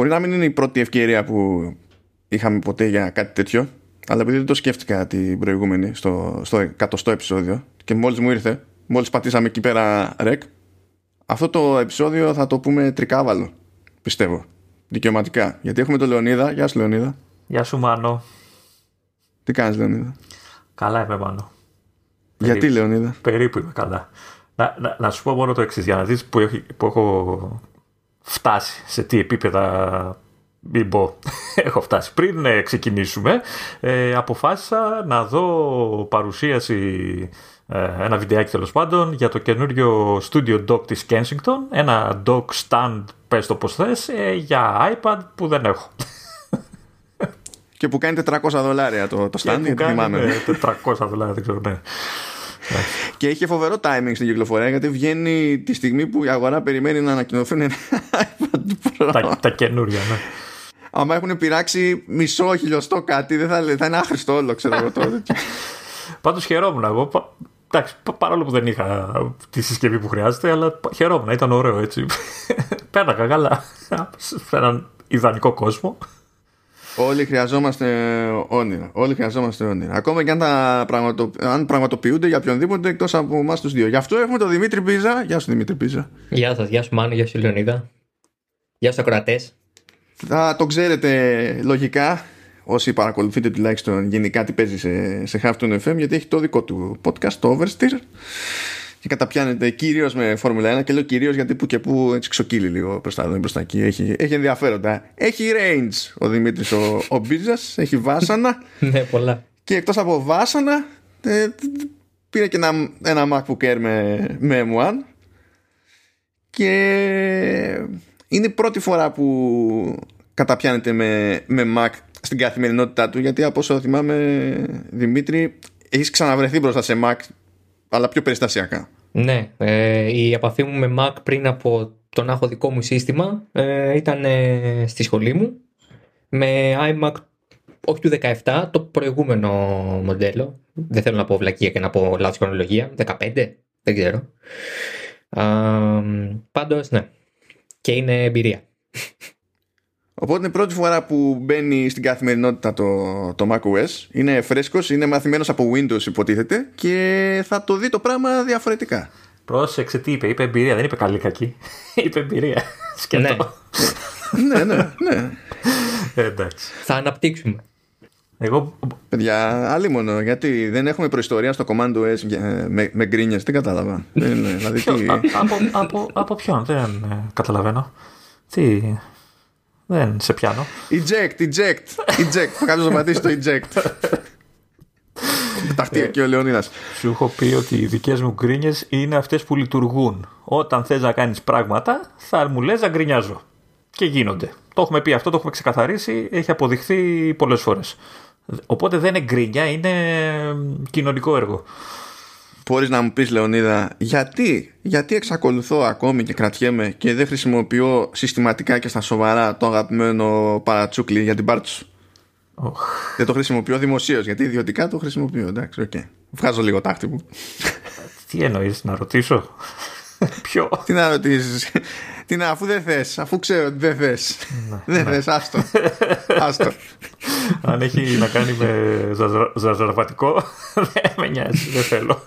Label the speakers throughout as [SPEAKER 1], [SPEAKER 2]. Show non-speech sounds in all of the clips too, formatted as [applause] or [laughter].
[SPEAKER 1] μπορεί να μην είναι η πρώτη ευκαιρία που είχαμε ποτέ για κάτι τέτοιο, αλλά επειδή δεν το σκέφτηκα την προηγούμενη στο, στο εκατοστό επεισόδιο και μόλις μου ήρθε, μόλις πατήσαμε εκεί πέρα ρεκ, αυτό το επεισόδιο θα το πούμε τρικάβαλο, πιστεύω. Δικαιωματικά. Γιατί έχουμε τον Λεωνίδα. Γεια σου, Λεωνίδα.
[SPEAKER 2] Γεια σου, Μάνο.
[SPEAKER 1] Τι κάνεις, Λεωνίδα;
[SPEAKER 2] Καλά είμαι, Μάνο.
[SPEAKER 1] Γιατί,
[SPEAKER 2] Περίπου.
[SPEAKER 1] Λεωνίδα;
[SPEAKER 2] Περίπου είμαι καλά. Να, να, να σου πω μόνο το εξής για να δεις που, έχω- που έχω φτάσει, σε τι επίπεδα μην πω, [laughs] έχω φτάσει. Πριν ε, ξεκινήσουμε, ε, αποφάσισα να δω παρουσίαση, ε, ένα βιντεάκι τέλος πάντων, για το καινούριο Studio Dock της Kensington, ένα dock stand, πες το πως θες, ε, για iPad που δεν έχω.
[SPEAKER 1] Και που κάνει 400 δολάρια το, το stand,
[SPEAKER 2] Και που
[SPEAKER 1] γιατί
[SPEAKER 2] κάνει,
[SPEAKER 1] θυμάμαι.
[SPEAKER 2] ε, 400 δολάρια, δεν ξέρω, ναι.
[SPEAKER 1] Και είχε φοβερό timing στην κυκλοφορία γιατί βγαίνει τη στιγμή που η αγορά περιμένει να ανακοινωθούν ένα iPad Pro.
[SPEAKER 2] τα, τα καινούρια, ναι.
[SPEAKER 1] Άμα έχουν πειράξει μισό χιλιοστό κάτι, δεν θα, λέ- θα είναι άχρηστο όλο, ξέρω εγώ τώρα.
[SPEAKER 2] Πάντως χαιρόμουν εγώ. Πα- Εντάξει, πα- παρόλο που δεν είχα τη συσκευή που χρειάζεται, αλλά πα- χαιρόμουν, ήταν ωραίο έτσι. [laughs] Πέρναγα καλά [laughs] σε έναν ιδανικό κόσμο.
[SPEAKER 1] Όλοι χρειαζόμαστε όνειρα. Όλοι χρειαζόμαστε όνειρα. Ακόμα και αν, τα πραγματο... αν πραγματοποιούνται για οποιονδήποτε εκτός από εμάς τους δύο. Γι' αυτό έχουμε τον Δημήτρη Πίζα. Γεια σου, Δημήτρη Πίζα.
[SPEAKER 3] Γεια σας, γεια σου Μάνο, γεια σου Λεωνίδα. Γεια στους ακροατές.
[SPEAKER 1] Θα το ξέρετε λογικά όσοι παρακολουθείτε τουλάχιστον γενικά τι παίζει σε, σε Halftone FM γιατί έχει το δικό του podcast, το Oversteer και καταπιάνεται κυρίως με Φόρμουλα 1 και λέω κυρίως γιατί που και που έτσι ξοκύλει λίγο προς τα εδώ προς τα εκεί. Έχει, έχει ενδιαφέροντα. Έχει range ο Δημήτρης ο, ο Μπίζας, έχει βάσανα [laughs]
[SPEAKER 3] ναι, πολλά.
[SPEAKER 1] και εκτός από βάσανα ε, πήρε και ένα, ένα MacBook Air με, με M1 και είναι η πρώτη φορά που καταπιάνεται με, με Mac στην καθημερινότητά του γιατί από όσο θυμάμαι Δημήτρη έχεις ξαναβρεθεί μπροστά σε Mac αλλά πιο περιστασιακά
[SPEAKER 3] Ναι, ε, η επαφή μου με Mac πριν από το να έχω δικό μου σύστημα ε, ήταν ε, στη σχολή μου με iMac όχι του 17, το προηγούμενο μοντέλο. Δεν θέλω να πω βλακία και να πω λάθος χρονολογία. 15, δεν ξέρω. Α, πάντως, ναι. Και είναι εμπειρία.
[SPEAKER 1] Οπότε είναι η πρώτη φορά που μπαίνει στην καθημερινότητα το, το macOS. Είναι φρέσκος, είναι μαθημένος από Windows υποτίθεται και θα το δει το πράγμα διαφορετικά.
[SPEAKER 2] Πρόσεξε τι είπε, είπε εμπειρία, δεν είπε καλή κακή. [laughs] είπε εμπειρία. [laughs] Σκέτο. [laughs]
[SPEAKER 1] ναι, ναι, ναι.
[SPEAKER 2] Ε, εντάξει.
[SPEAKER 3] Θα αναπτύξουμε.
[SPEAKER 2] Εγώ
[SPEAKER 1] Παιδιά, άλλη μόνο, γιατί δεν έχουμε προϊστορία στο Command OS για- με, με γκρίνιες, δεν κατάλαβα. Δεν είναι, δηλαδή, τι...
[SPEAKER 2] Α- από, από, από ποιον, δεν ε, καταλαβαίνω. Τι. Δεν σε πιάνω.
[SPEAKER 1] Eject, eject, eject. Κάποιος να πατήσει το eject. Ταχτεί και ο Λεωνίδας.
[SPEAKER 2] Σου έχω πει ότι οι δικές μου γκρίνιες είναι αυτές που λειτουργούν. Όταν θες να κάνεις πράγματα, θα μου λες να γκρινιάζω. Και γίνονται. Το έχουμε πει αυτό, το έχουμε ξεκαθαρίσει, έχει αποδειχθεί πολλές φορές. Οπότε δεν είναι γκρίνια, είναι κοινωνικό έργο.
[SPEAKER 1] Μπορείς να μου πεις Λεωνίδα γιατί, γιατί εξακολουθώ ακόμη και κρατιέμαι και δεν χρησιμοποιώ συστηματικά και στα σοβαρά το αγαπημένο παρατσούκλι για την πάρτη σου;
[SPEAKER 2] Οχ.
[SPEAKER 1] Δεν το χρησιμοποιώ δημοσίως γιατί ιδιωτικά το χρησιμοποιώ. Εντάξει, οκ. Βγάζω λίγο τ' άχτι μου.
[SPEAKER 2] Τι εννοείς, να ρωτήσω; [laughs] Ποιο;
[SPEAKER 1] Τι να ρωτήσεις; Τι να, αφού δεν θες, αφού ξέρω ότι δεν θες. Δεν θες, άστο. [laughs] άστο.
[SPEAKER 2] Αν έχει να κάνει με ζαζα- ζαζαρβατικό, [laughs] δεν με νοιάζει, δεν θέλω.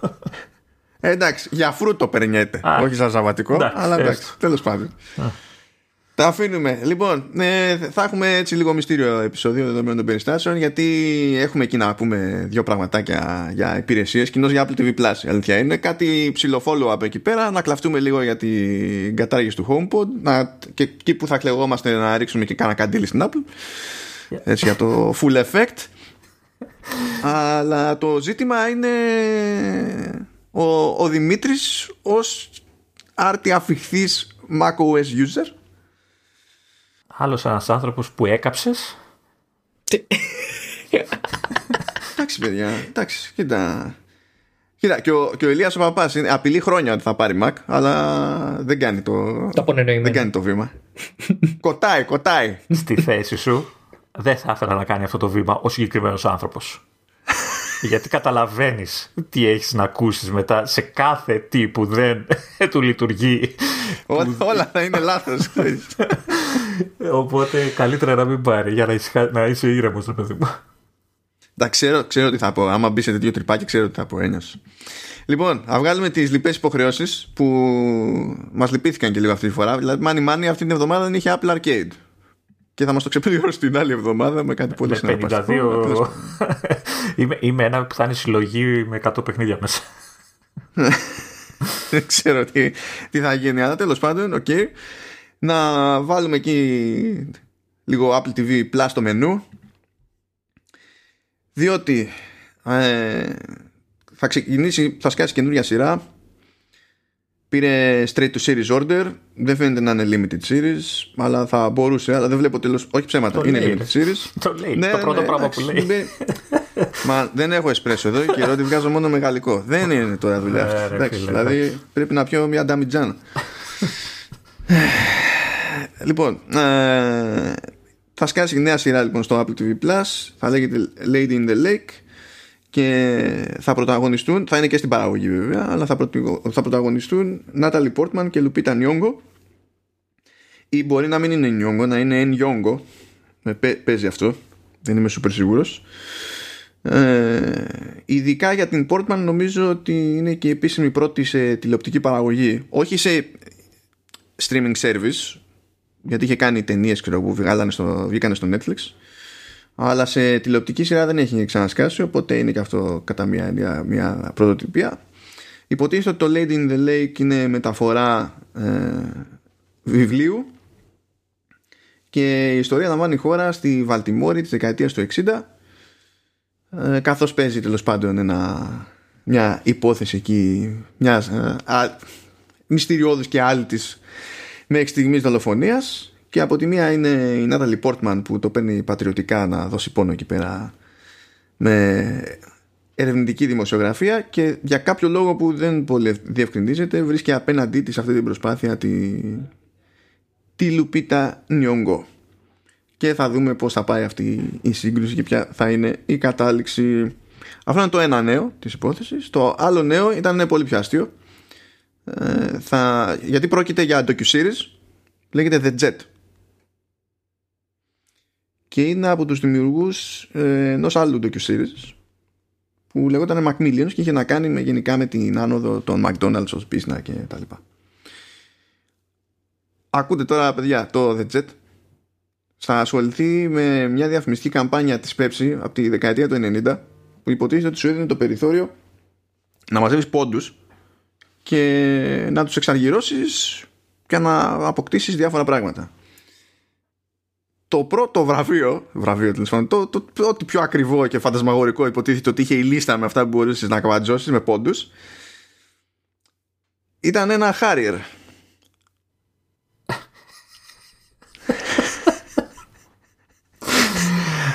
[SPEAKER 1] Ε, εντάξει, για φρούτο περνιέται.
[SPEAKER 2] Α.
[SPEAKER 1] Όχι σαν ζαβατικό,
[SPEAKER 2] Εντάξει,
[SPEAKER 1] αλλά εντάξει,
[SPEAKER 2] έστω.
[SPEAKER 1] τέλος πάντων. Τα αφήνουμε. Λοιπόν, ε, θα έχουμε έτσι λίγο μυστήριο επεισόδιο δεδομένων των περιστάσεων, γιατί έχουμε εκεί να πούμε δύο πραγματάκια για υπηρεσίες, κοινώς για Apple TV Plus. Η αλήθεια είναι κάτι ψηλό follow-up εκεί πέρα, να κλαφτούμε λίγο για την κατάργηση του HomePod, να, και εκεί που θα κλεγόμαστε να ρίξουμε και κάνα καντήλι στην Apple. Έτσι για το full effect. Αλλά το ζήτημα είναι ο, ο Δημήτρης ως άρτη αφιχθής macOS user
[SPEAKER 2] Άλλος ένας άνθρωπος που έκαψες.
[SPEAKER 1] Εντάξει παιδιά, εντάξει, κοίτα Κοίτα, και ο, και ο Ηλίας ο Παπάς είναι, απειλεί χρόνια ότι θα πάρει Mac αλλά δεν κάνει το,
[SPEAKER 3] Το απονενοημένο.
[SPEAKER 1] δεν κάνει το βήμα Κοτάει, κοτάει
[SPEAKER 2] στη θέση σου, δεν θα ήθελα να κάνει αυτό το βήμα ο συγκεκριμένος άνθρωπος. Γιατί καταλαβαίνεις τι έχεις να ακούσεις μετά σε κάθε τι που δεν [laughs] του λειτουργεί.
[SPEAKER 1] Όλα θα είναι λάθος. [laughs]
[SPEAKER 2] Οπότε καλύτερα να μην πάρει για να, να είσαι ήρεμος, το παιδί μου.
[SPEAKER 1] Τα ξέρω, ξέρω τι θα πω. Άμα μπεις σε τέτοιο τρυπάκι, ξέρω τι θα πω. Ένιωσες. Λοιπόν, να βγάλουμε τις λοιπές υποχρεώσεις που μας λυπήθηκαν και λίγο αυτή τη φορά. Δηλαδή, Money Money αυτή την εβδομάδα δεν είχε Apple Arcade. Και θα μας το ξεπληρώσει την άλλη εβδομάδα με κάτι πολύ
[SPEAKER 2] συναρπαστικό. 52... [laughs] είμαι, είμαι ένα που θα είναι συλλογή με 100 παιχνίδια μέσα. [laughs]
[SPEAKER 1] δεν ξέρω τι, τι θα γίνει, αλλά τέλος πάντων, οκ. Okay. Να βάλουμε εκεί λίγο Apple TV Plus στο μενού. Διότι ε, θα ξεκινήσει, θα σκάσει καινούργια σειρά. Πήρε straight to series order. Δεν φαίνεται να είναι limited series, αλλά θα μπορούσε. Αλλά δεν βλέπω τέλος. Όχι ψέματα, είναι limited series.
[SPEAKER 2] Το λέει. Ναι, το πρώτο ναι, πράγμα που λέει.
[SPEAKER 1] Μα δεν έχω εσπρέσο εδώ και ότι βγάζω μόνο μεγαλικό. δεν είναι τώρα δουλειά. Ναι, δηλαδή πρέπει να πιω μια νταμιτζάν. λοιπόν, ε, θα σκάσει νέα σειρά λοιπόν στο Apple TV Plus. Θα λέγεται Lady in the Lake και θα πρωταγωνιστούν, θα είναι και στην παραγωγή βέβαια, αλλά θα, θα πρωταγωνιστούν Νάταλι Πόρτμαν και Λουπίτα Νιόγκο ή μπορεί να μην είναι Νιόγκο, να είναι Νιόγκο παίζει αυτό, δεν είμαι σούπερ σίγουρος. Ε, ειδικά για την Πόρτμαν νομίζω ότι είναι και η επίσημη πρώτη σε τηλεοπτική παραγωγή. Όχι σε streaming service γιατί είχε κάνει ταινίες ξέρω, που στο, βγήκανε στο Netflix αλλά σε τηλεοπτική σειρά δεν έχει ξανασκάσει οπότε είναι και αυτό κατά μια, μια πρωτοτυπία. Υποτίθεται ότι το Lady in the Lake είναι μεταφορά ε, βιβλίου. Και η ιστορία λαμβάνει χώρα στη Βαλτιμόρη της δεκαετίας του 60 ε, καθώς παίζει τέλος πάντων ένα, μια υπόθεση εκεί μιας ε, μυστηριώδης και άλλη της μέχρι στιγμής δολοφονίας και από τη μία είναι η Νάταλι Πόρτμαν που το παίρνει πατριωτικά να δώσει πόνο εκεί πέρα με ερευνητική δημοσιογραφία και για κάποιο λόγο που δεν πολύ διευκρινίζεται βρίσκει απέναντί της αυτή την προσπάθεια τη, τη Λουπίτα Νιόγκο. Και θα δούμε πώς θα πάει αυτή η σύγκρουση και ποια θα είναι η κατάληξη. Αυτό είναι το ένα νέο της υπόθεσης. Το άλλο νέο ήταν πολύ πιο αστείο. Ε, θα, γιατί πρόκειται για docu-series λέγεται The Jet και είναι από τους δημιουργούς ε, ενός άλλου docu-series που λεγόταν Macmillions και είχε να κάνει με, γενικά με την άνοδο των McDonald's ως πίσνα και τα λοιπά. Ακούτε τώρα παιδιά το The Jet θα ασχοληθεί με μια διαφημιστική καμπάνια της Pepsi από τη δεκαετία του 90 που υποτίθεται ότι σου έδινε το περιθώριο να μαζεύεις πόντους και να τους εξαργυρώσεις και να αποκτήσεις διάφορα πράγματα το πρώτο βραβείο, βραβείο τέλος το, το, το, ό,τι πιο ακριβό και φαντασμαγορικό υποτίθεται ότι είχε η λίστα με αυτά που μπορούσες να καβατζώσεις με πόντους, ήταν ένα Harrier.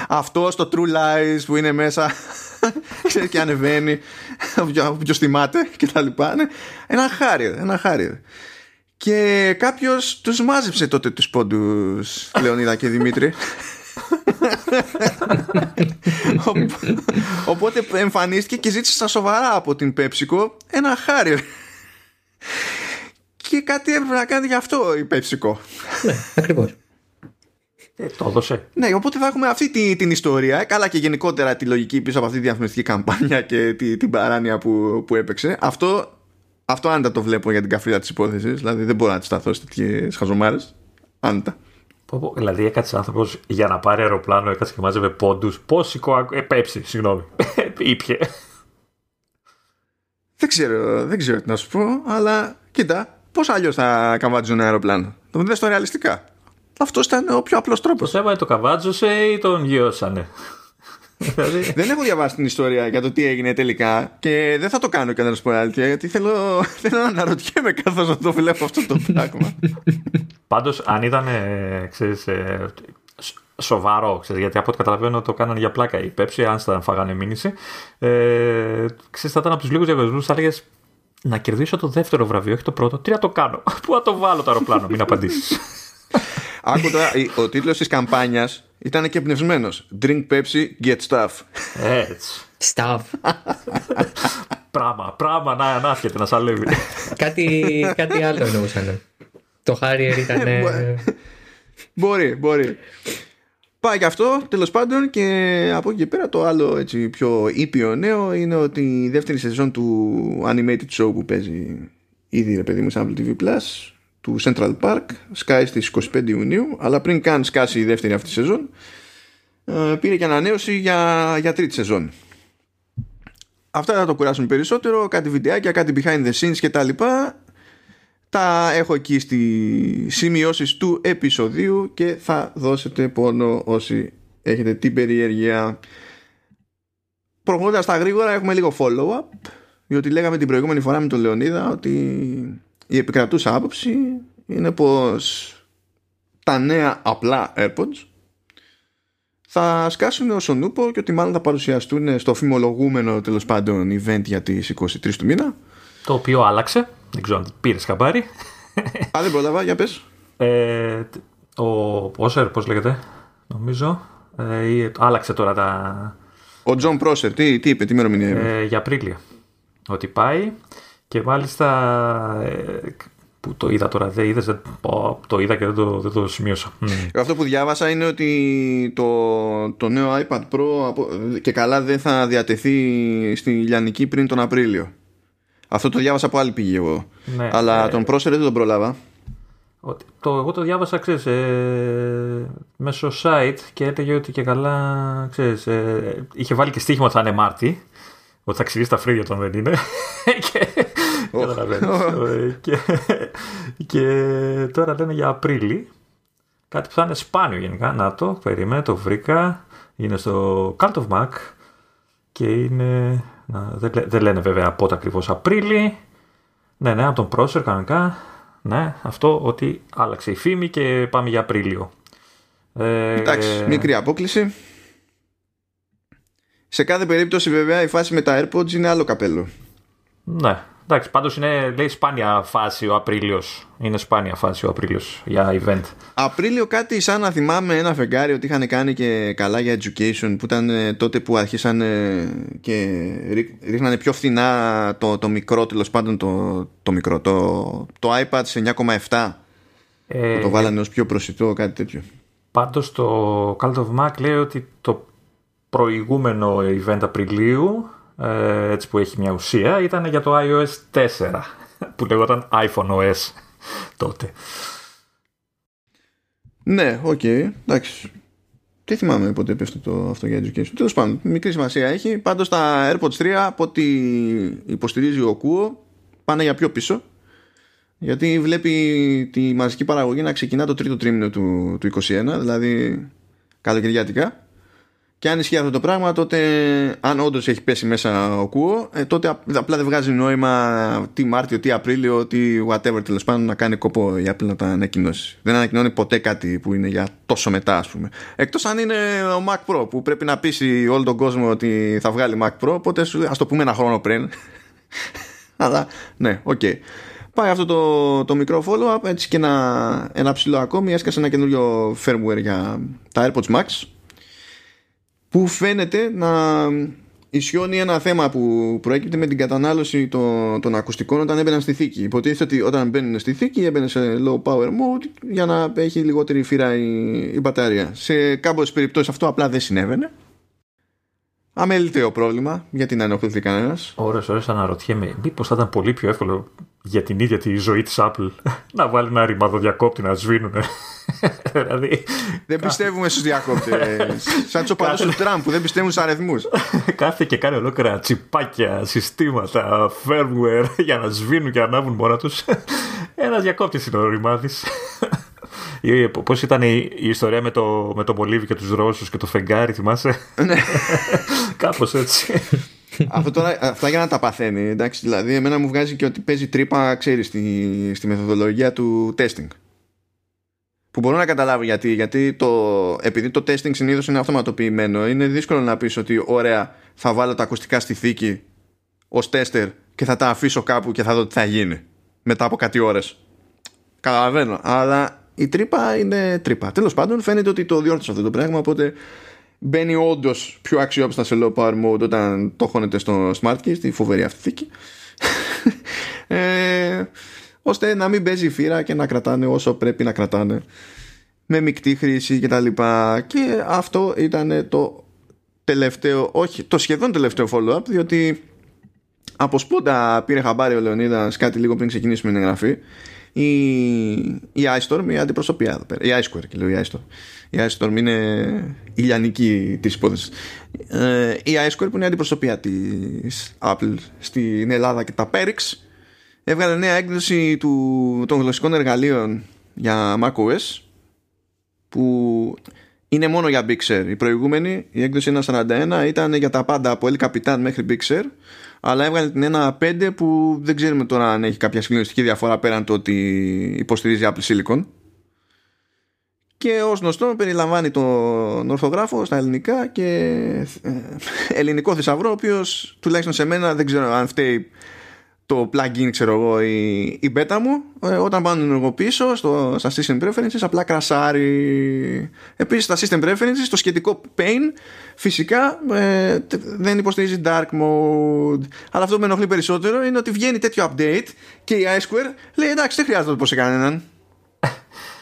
[SPEAKER 1] Αυτό στο True Lies που είναι μέσα ξέρεις και ανεβαίνει ποιος θυμάται και τα λοιπά ναι. ένα Harrier, ένα Harrier και κάποιος τους μάζεψε τότε τους πόντους, Λεωνίδα και Δημήτρη. Οπότε εμφανίστηκε και ζήτησε στα σοβαρά από την Πέψικο ένα χάρι. Και κάτι έπρεπε να κάνει γι' αυτό η Πέψικο.
[SPEAKER 3] Ναι, ακριβώς.
[SPEAKER 2] Ε, το έδωσε.
[SPEAKER 1] Ναι, οπότε θα έχουμε αυτή τη, την ιστορία. Καλά και γενικότερα τη λογική πίσω από αυτή τη διαφημιστική καμπάνια και τη, την παράνοια που, που έπαιξε. Αυτό αυτό άντα το βλέπω για την καφρίδα της υπόθεσης. Δηλαδή δεν μπορώ να τη σταθώ σε τέτοιες χαζομάρες. Άντα.
[SPEAKER 2] Δηλαδή έκατσε άνθρωπος για να πάρει αεροπλάνο, έκατσε και μάζευε πόντους. Πόσικο. Ε, πέψη, συγγνώμη. [laughs] Ήπια.
[SPEAKER 1] Δεν ξέρω, δεν ξέρω τι να σου πω, αλλά κοίτα, πώς αλλιώς θα καβάτζουν ένα αεροπλάνο. Το δει το ρεαλιστικά. Αυτός ήταν ο πιο απλός τρόπος.
[SPEAKER 2] Το θέμα είναι το καβάτζωσε ή τον γιώσανε.
[SPEAKER 1] Δηλαδή- [laughs] δεν έχω διαβάσει την ιστορία για το τι έγινε τελικά και δεν θα το κάνω κανένα σποράλτια γιατί θέλω, [laughs] θέλω να αναρωτιέμαι καθώς να το βλέπω αυτό το πράγμα.
[SPEAKER 2] Πάντως, αν ήταν ξέρεις, ε, σοβαρό, ξέρεις, γιατί από ό,τι καταλαβαίνω το κάνανε για πλάκα η Πέψη, αν θα φάγανε μήνυση. Ε, ξέρεις, θα ήταν από τους λίγους διαγωνισμούς, θα έλεγες να κερδίσω το δεύτερο βραβείο, όχι το πρώτο. Τι να το κάνω, [laughs] Πού να το βάλω το αεροπλάνο, μην απαντήσεις.
[SPEAKER 1] Άκου τώρα, ο τίτλος της καμπάνιας Ήταν και πνευσμένος. Drink Pepsi, get stuff.
[SPEAKER 2] Έτσι.
[SPEAKER 3] Stuff.
[SPEAKER 2] Πράγμα, πράγμα να, να έρχεται να σαλεύει.
[SPEAKER 3] κάτι, κάτι άλλο εννοούσαν. Το Harrier ήταν. ε,
[SPEAKER 1] Μπορεί, μπορεί. Πάει και αυτό, τέλος πάντων, και από εκεί και πέρα το άλλο έτσι, πιο ήπιο νέο είναι ότι η δεύτερη σεζόν του animated show που παίζει ήδη ρε παιδί μου σε Apple TV Plus του Central Park σκάει στις 25 Ιουνίου αλλά πριν καν σκάσει η δεύτερη αυτή σεζόν ε, πήρε και ανανέωση για, για τρίτη σεζόν. Αυτά θα το κουράσουν περισσότερο κάτι βιντεάκια, κάτι behind the scenes και τα λοιπά. Τα έχω εκεί στις σημειώσεις του επεισοδίου και θα δώσετε πόνο όσοι έχετε την περιέργεια. Προχωρώντας τα γρήγορα έχουμε λίγο follow-up διότι λέγαμε την προηγούμενη φορά με τον Λεωνίδα ότι η επικρατούσα άποψη είναι πως τα νέα απλά AirPods θα σκάσουν ως ονούπο και ότι μάλλον θα παρουσιαστούν στο φημολογούμενο τέλος πάντων event για τις 23 του μήνα
[SPEAKER 2] το οποίο άλλαξε. Δεν ξέρω αν πήρες χαμπάρι.
[SPEAKER 1] Α, δεν πρόλαβα, για πες.
[SPEAKER 2] Ε, ο Πρόσερ, πώς λέγεται, νομίζω. Ε, ή- άλλαξε τώρα τα,
[SPEAKER 1] Ο Τζον Πρόσερ, τι, τι είπε, τι ημερομηνία είπε.
[SPEAKER 2] ε, για Απρίλιο. Ότι πάει και μάλιστα ε, που το είδα τώρα, δεν είδες, δεν, πω, το είδα και δεν το, δεν το σημείωσα. Μμ.
[SPEAKER 1] Αυτό που διάβασα είναι ότι το, το νέο iPad Pro από- και καλά δεν θα διατεθεί στη Λιανική πριν τον Απρίλιο. Αυτό το διάβασα από άλλη πηγή εγώ.
[SPEAKER 2] Ναι,
[SPEAKER 1] Αλλά
[SPEAKER 2] ε,
[SPEAKER 1] τον Πρόσερ δεν τον προλάβα.
[SPEAKER 2] Ότι, το, εγώ το διάβασα, ξέρεις, ε, μέσω site και έλεγε ότι και καλά, ξέρεις, ε, είχε βάλει και στοίχημα ότι θα είναι Μάρτι, ότι θα ξυρίσει τα φρύδια όταν δεν είναι. [laughs] και, καταλαβαίνεις. Ε, και, και τώρα λένε για Απρίλη, κάτι που θα είναι σπάνιο γενικά. Να το, περίμενε, το βρήκα. Είναι στο Cult of Mac και είναι... Να, δεν, λέ- δεν λένε βέβαια πότε ακριβώς Απρίλη. Ναι, ναι, από τον Πρόσερ κανονικά. Ναι, αυτό ότι άλλαξε η φήμη και πάμε για Απρίλιο. Ε,
[SPEAKER 1] Εντάξει, μικρή απόκληση. Σε κάθε περίπτωση βέβαια η φάση με τα AirPods είναι άλλο καπέλο.
[SPEAKER 2] Ναι, εντάξει, πάντως είναι λέει σπάνια φάση ο Απρίλιος. Είναι σπάνια φάση ο Απρίλιος για event.
[SPEAKER 1] Απρίλιο κάτι σαν να θυμάμαι ένα φεγγάρι ότι είχαν κάνει και καλά για education που ήταν ε, τότε που αρχίσαν και ρί- ρίχνανε πιο φθηνά το, το μικρό τέλος πάντων το, το μικρό το, το iPad σε 9,7
[SPEAKER 2] Ε,
[SPEAKER 1] που το βάλανε ως πιο προσιτό κάτι τέτοιο
[SPEAKER 2] Πάντως το Cult of Mac λέει ότι το προηγούμενο event Απριλίου ε, έτσι που έχει μια ουσία ήταν για το iOS 4 [laughs] που λεγόταν iPhone OS τότε.
[SPEAKER 1] Ναι, οκ, εντάξει δεν θυμάμαι πότε πέφτει το, αυτό για education. Τέλος πάντων, μικρή σημασία έχει. Πάντως τα AirPods 3, από ό,τι υποστηρίζει ο Κουο, πάνε για πιο πίσω. Γιατί βλέπει τη μαζική παραγωγή να ξεκινά το τρίτο τρίμηνο του, του 21, δηλαδή καλοκαιριάτικα. Και αν ισχύει αυτό το πράγμα, τότε αν όντως έχει πέσει μέσα ο Κουο, ε, τότε απ- απλά δεν βγάζει νόημα τι Μάρτιο, τι Απρίλιο, τι whatever τέλος πάντων να κάνει κόπο η Apple να τα ανακοινώσει. Δεν ανακοινώνει ποτέ κάτι που είναι για τόσο μετά, ας πούμε. Εκτός αν είναι ο Mac Pro που πρέπει να πείσει όλο τον κόσμο ότι θα βγάλει Mac Pro, οπότε ας το πούμε ένα χρόνο πριν. [laughs] Αλλά ναι, οκ. Πάει αυτό το, το μικρό follow-up, έτσι και ένα, ένα ψιλό ακόμη. Έσκασε ένα καινούριο firmware για τα AirPods Max που φαίνεται να ισιώνει ένα θέμα που προέκυπτε με την κατανάλωση των, των ακουστικών όταν έμπαιναν στη θήκη. Υποτίθεται ότι όταν μπαίνουν στη θήκη έμπαινε σε low power mode για να έχει λιγότερη φύρα η, η μπαταρία. Σε κάποιες περιπτώσεις αυτό απλά δεν συνέβαινε. Αμεληταίο πρόβλημα, γιατί να ενοχληθεί κανένας.
[SPEAKER 2] Ώρες, ώρες αναρωτιέμαι, μήπως θα ήταν πολύ πιο εύκολο για την ίδια τη ζωή της Apple [laughs] να βάλει ένα ρημαδοδιακόπτη να σβήνουν. [laughs] δηλαδή,
[SPEAKER 1] Δεν πιστεύουμε στους διακόπτες. [laughs] Σαν τους οπαδούς του Τραμπ που δεν πιστεύουν στους αριθμούς.
[SPEAKER 2] κάθε και κάνει ολόκληρα τσιπάκια, συστήματα, firmware για να σβήνουν και να ανάβουν μόνα τους. Ένας διακόπτης είναι ο ρημάδης. Ή, Πώς ήταν η, η ιστορία με το, με το μολύβι και τους Ρώσους και το φεγγάρι, θυμάσαι; Κάπως έτσι.
[SPEAKER 1] Αυτό τώρα, αυτά για να τα παθαίνει. Εντάξει, δηλαδή, εμένα μου βγάζει και ότι παίζει τρύπα, ξέρεις, στη, στη μεθοδολογία του testing. Που μπορώ να καταλάβω γιατί. Γιατί το, επειδή το testing συνήθως είναι αυτοματοποιημένο, είναι δύσκολο να πεις ότι ωραία, θα βάλω τα ακουστικά στη θήκη ως tester και θα τα αφήσω κάπου και θα δω τι θα γίνει μετά από κάτι ώρες. Καταλαβαίνω. Αλλά η τρύπα είναι τρύπα. Τέλος πάντων, φαίνεται ότι το διόρθωσε αυτό το πράγμα. Οπότε μπαίνει όντως πιο αξιόπιστα σε low power mode όταν το χώνεται στο smart key, στη φοβερή αυτή θήκη. [laughs] ε, ώστε να μην παίζει φύρα και να κρατάνε όσο πρέπει να κρατάνε με μεικτή χρήση κτλ. Και, και αυτό ήταν το τελευταίο, όχι, το σχεδόν τελευταίο follow-up, διότι από σπόντα πήρε χαμπάρι ο Λεωνίδας κάτι λίγο πριν ξεκινήσουμε την εγγραφή η, η iStorm, η αντιπροσωπεία εδώ πέρα. Η iSquare και λέω η iStorm. Η iStorm είναι η λιανική της υπόθεσης. Ε, η iSquare που είναι η αντιπροσωπεία της Apple στην Ελλάδα και τα Perix έβγαλε νέα έκδοση του, των γλωσσικών εργαλείων για macOS που είναι μόνο για Big Sur. Η προηγούμενη, η έκδοση 1.41 ήταν για τα πάντα από El Capitan μέχρι Big Sur αλλά έβγαλε την 1.5 που δεν ξέρουμε τώρα αν έχει κάποια συγκλονιστική διαφορά πέραν το ότι υποστηρίζει Apple Silicon. Και ως γνωστό περιλαμβάνει τον ορθογράφο στα ελληνικά και ε, ελληνικό θησαυρό ο οποίος τουλάχιστον σε μένα δεν ξέρω αν φταίει το plugin ξέρω εγώ η, η beta μου ε, όταν πάω να ενεργοποιήσω στο, στα system preferences απλά κρασάρει επίσης στα system preferences το σχετικό pain φυσικά ε, δεν υποστηρίζει dark mode αλλά αυτό που με ενοχλεί περισσότερο είναι ότι βγαίνει τέτοιο update και η iSquare λέει εντάξει δεν χρειάζεται να το πω σε κανέναν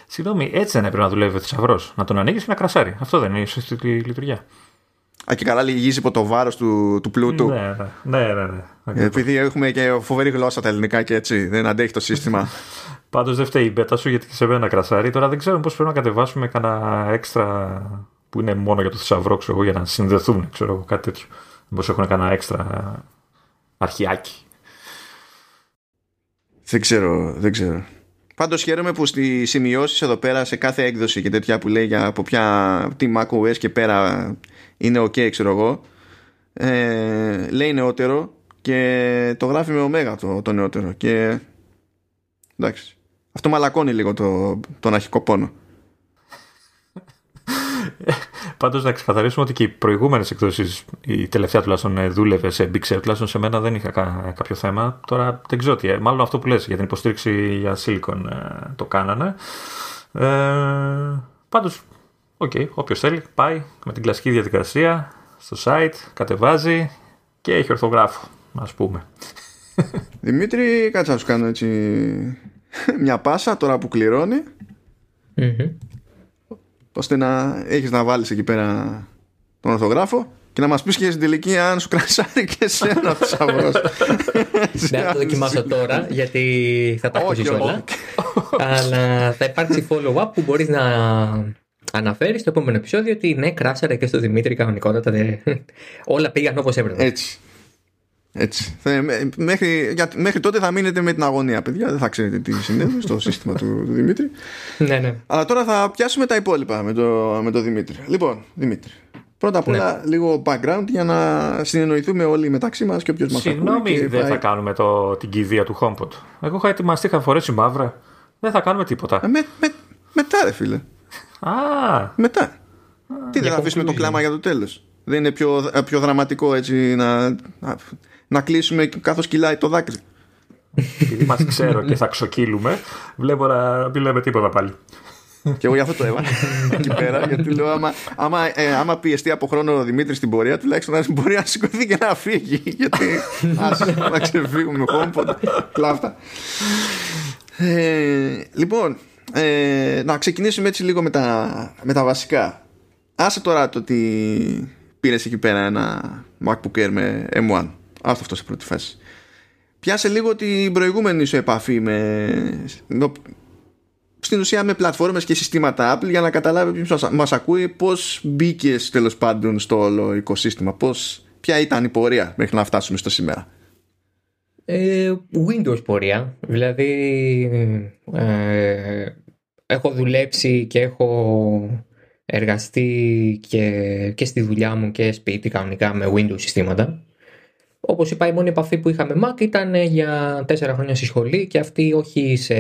[SPEAKER 2] Συγγνώμη, έτσι δεν έπρεπε να δουλεύει ο θησαυρός. Να τον ανοίγεις και να κρασάρει. Αυτό δεν είναι η σωστή λειτουργία.
[SPEAKER 1] Α, και καλά λυγίζει υπό το βάρος του, του πλούτου.
[SPEAKER 2] Ναι, ναι, ναι. ναι,
[SPEAKER 1] ναι. Επειδή έχουμε και φοβερή γλώσσα τα ελληνικά και έτσι, δεν αντέχει το σύστημα. [laughs]
[SPEAKER 2] Πάντως δεν φταίει η μπέτα σου γιατί σε μένα κρασάρει. Τώρα δεν ξέρω πώς πρέπει να κατεβάσουμε κανένα έξτρα που είναι μόνο για το θησαυρό, ξέρω για να συνδεθούν, ξέρω εγώ, κάτι τέτοιο. Μήπως έχουν κανένα έξτρα αρχιάκι.
[SPEAKER 1] Δεν ξέρω, δεν ξέρω. Πάντως χαίρομαι που στις σημειώσεις εδώ πέρα σε κάθε έκδοση και τέτοια που λέει για από ποια τι macOS και πέρα είναι ok ξέρω εγώ ε, λέει νεότερο και το γράφει με ωμέγα το, το νεότερο και εντάξει αυτό μαλακώνει λίγο το, τον αρχικό πόνο
[SPEAKER 2] Πάντως να ξεκαθαρίσουμε ότι και οι προηγούμενες εκδόσεις, η τελευταία τουλάχιστον ε, δούλευε σε Big Sur, τουλάχιστον σε μένα δεν είχα κάποιο θέμα. Τώρα δεν ξέρω τι, ε, μάλλον αυτό που λες για την υποστήριξη για Silicon ε, το κάνανε. Ε, Πάντως, οκ, okay, όποιος θέλει πάει με την κλασική διαδικασία στο site, κατεβάζει και έχει ορθογράφο, ας πούμε. [laughs]
[SPEAKER 1] Δημήτρη, κάτσε να σου κάνω έτσι μια πάσα τώρα που κληρώνει ώστε να έχεις να βάλεις εκεί πέρα τον ορθογράφο και να μας πεις και στην τελική αν σου κρασάρει και σε ένα θησαυρός. [laughs]
[SPEAKER 3] Δεν θα το δοκιμάσω τώρα γιατί θα τα ακούσεις όλα. [laughs] Αλλά θα υπάρξει follow-up που μπορείς να αναφέρεις στο επόμενο επεισόδιο ότι ναι, κράσαρε και στο Δημήτρη κανονικότατα. Όλα πήγαν όπως έπρεπε.
[SPEAKER 1] Έτσι. Έτσι. μέχρι, για, μέχρι τότε θα μείνετε με την αγωνία, παιδιά. Δεν θα ξέρετε τι συνέβη στο σύστημα του, του Δημήτρη. [laughs]
[SPEAKER 3] Ναι, ναι.
[SPEAKER 1] Αλλά τώρα θα πιάσουμε τα υπόλοιπα με το, με το Δημήτρη. Λοιπόν, Δημήτρη. Πρώτα απ' όλα, ναι. λίγο background για να συνεννοηθούμε όλοι μεταξύ μας και όποιος μας
[SPEAKER 2] ακούει. Συγγνώμη, δεν θα κάνουμε το, την κηδεία του HomePod. Εγώ είχα ετοιμαστεί, είχα φορέσει μαύρα. Δεν θα κάνουμε τίποτα.
[SPEAKER 1] Ε, με, με, μετά, ρε φίλε.
[SPEAKER 2] Α,
[SPEAKER 1] μετά. Α, τι δεν θα αφήσουμε το κλάμα για το τέλος; Δεν είναι πιο, πιο δραματικό έτσι να, να, να κλείσουμε καθώ κυλάει το δάκρυ.
[SPEAKER 2] Επειδή μας ξέρω και θα ξοκύλουμε, βλέπω να μην λέμε τίποτα πάλι.
[SPEAKER 1] Και εγώ γι' αυτό το έβαλα εκεί πέρα. Γιατί λέω, άμα, άμα, ε, άμα πιεστεί από χρόνο ο Δημήτρης στην πορεία, τουλάχιστον να μπορεί να σηκωθεί και να φύγει. Γιατί ας, να ξεφύγουμε HomePod. Κλάφτα. Ε, λοιπόν, ε, να ξεκινήσουμε έτσι λίγο με τα, με τα βασικά. Άσε τώρα το ότι πήρες εκεί πέρα ένα MacBook Air με M1. Αυτό αυτό σε πρώτη φάση. Πιάσε λίγο την προηγούμενη σου επαφή με, στην ουσία με πλατφόρμες και συστήματα Apple για να καταλάβει ποιος μας ακούει πώς μπήκες τέλος πάντων στο όλο οικοσύστημα πώς, ποια ήταν η πορεία μέχρι να φτάσουμε στο σήμερα
[SPEAKER 3] ε, Windows πορεία δηλαδή ε, έχω δουλέψει και έχω εργαστεί και, και στη δουλειά μου και σπίτι κανονικά με Windows συστήματα Όπως είπα, η μόνη επαφή που είχαμε Mac ήταν για τέσσερα χρόνια στη σχολή και αυτή όχι σε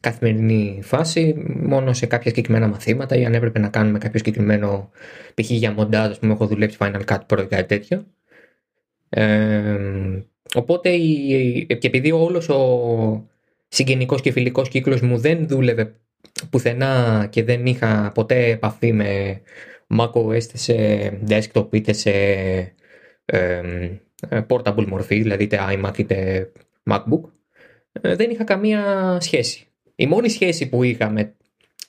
[SPEAKER 3] καθημερινή φάση, μόνο σε κάποια συγκεκριμένα μαθήματα ή αν έπρεπε να κάνουμε κάποιο συγκεκριμένο π.χ. για μοντάζ, ας πούμε, έχω δουλέψει Final Cut Pro ή κάτι τέτοιο. Ε, οπότε και επειδή όλος ο συγγενικός και φιλικός κύκλος μου δεν δούλευε πουθενά και δεν είχα ποτέ επαφή με macOS είτε σε desktop είτε σε ε, portable μορφή, δηλαδή είτε iMac είτε MacBook, ε, δεν είχα καμία σχέση. Η μόνη σχέση που είχα με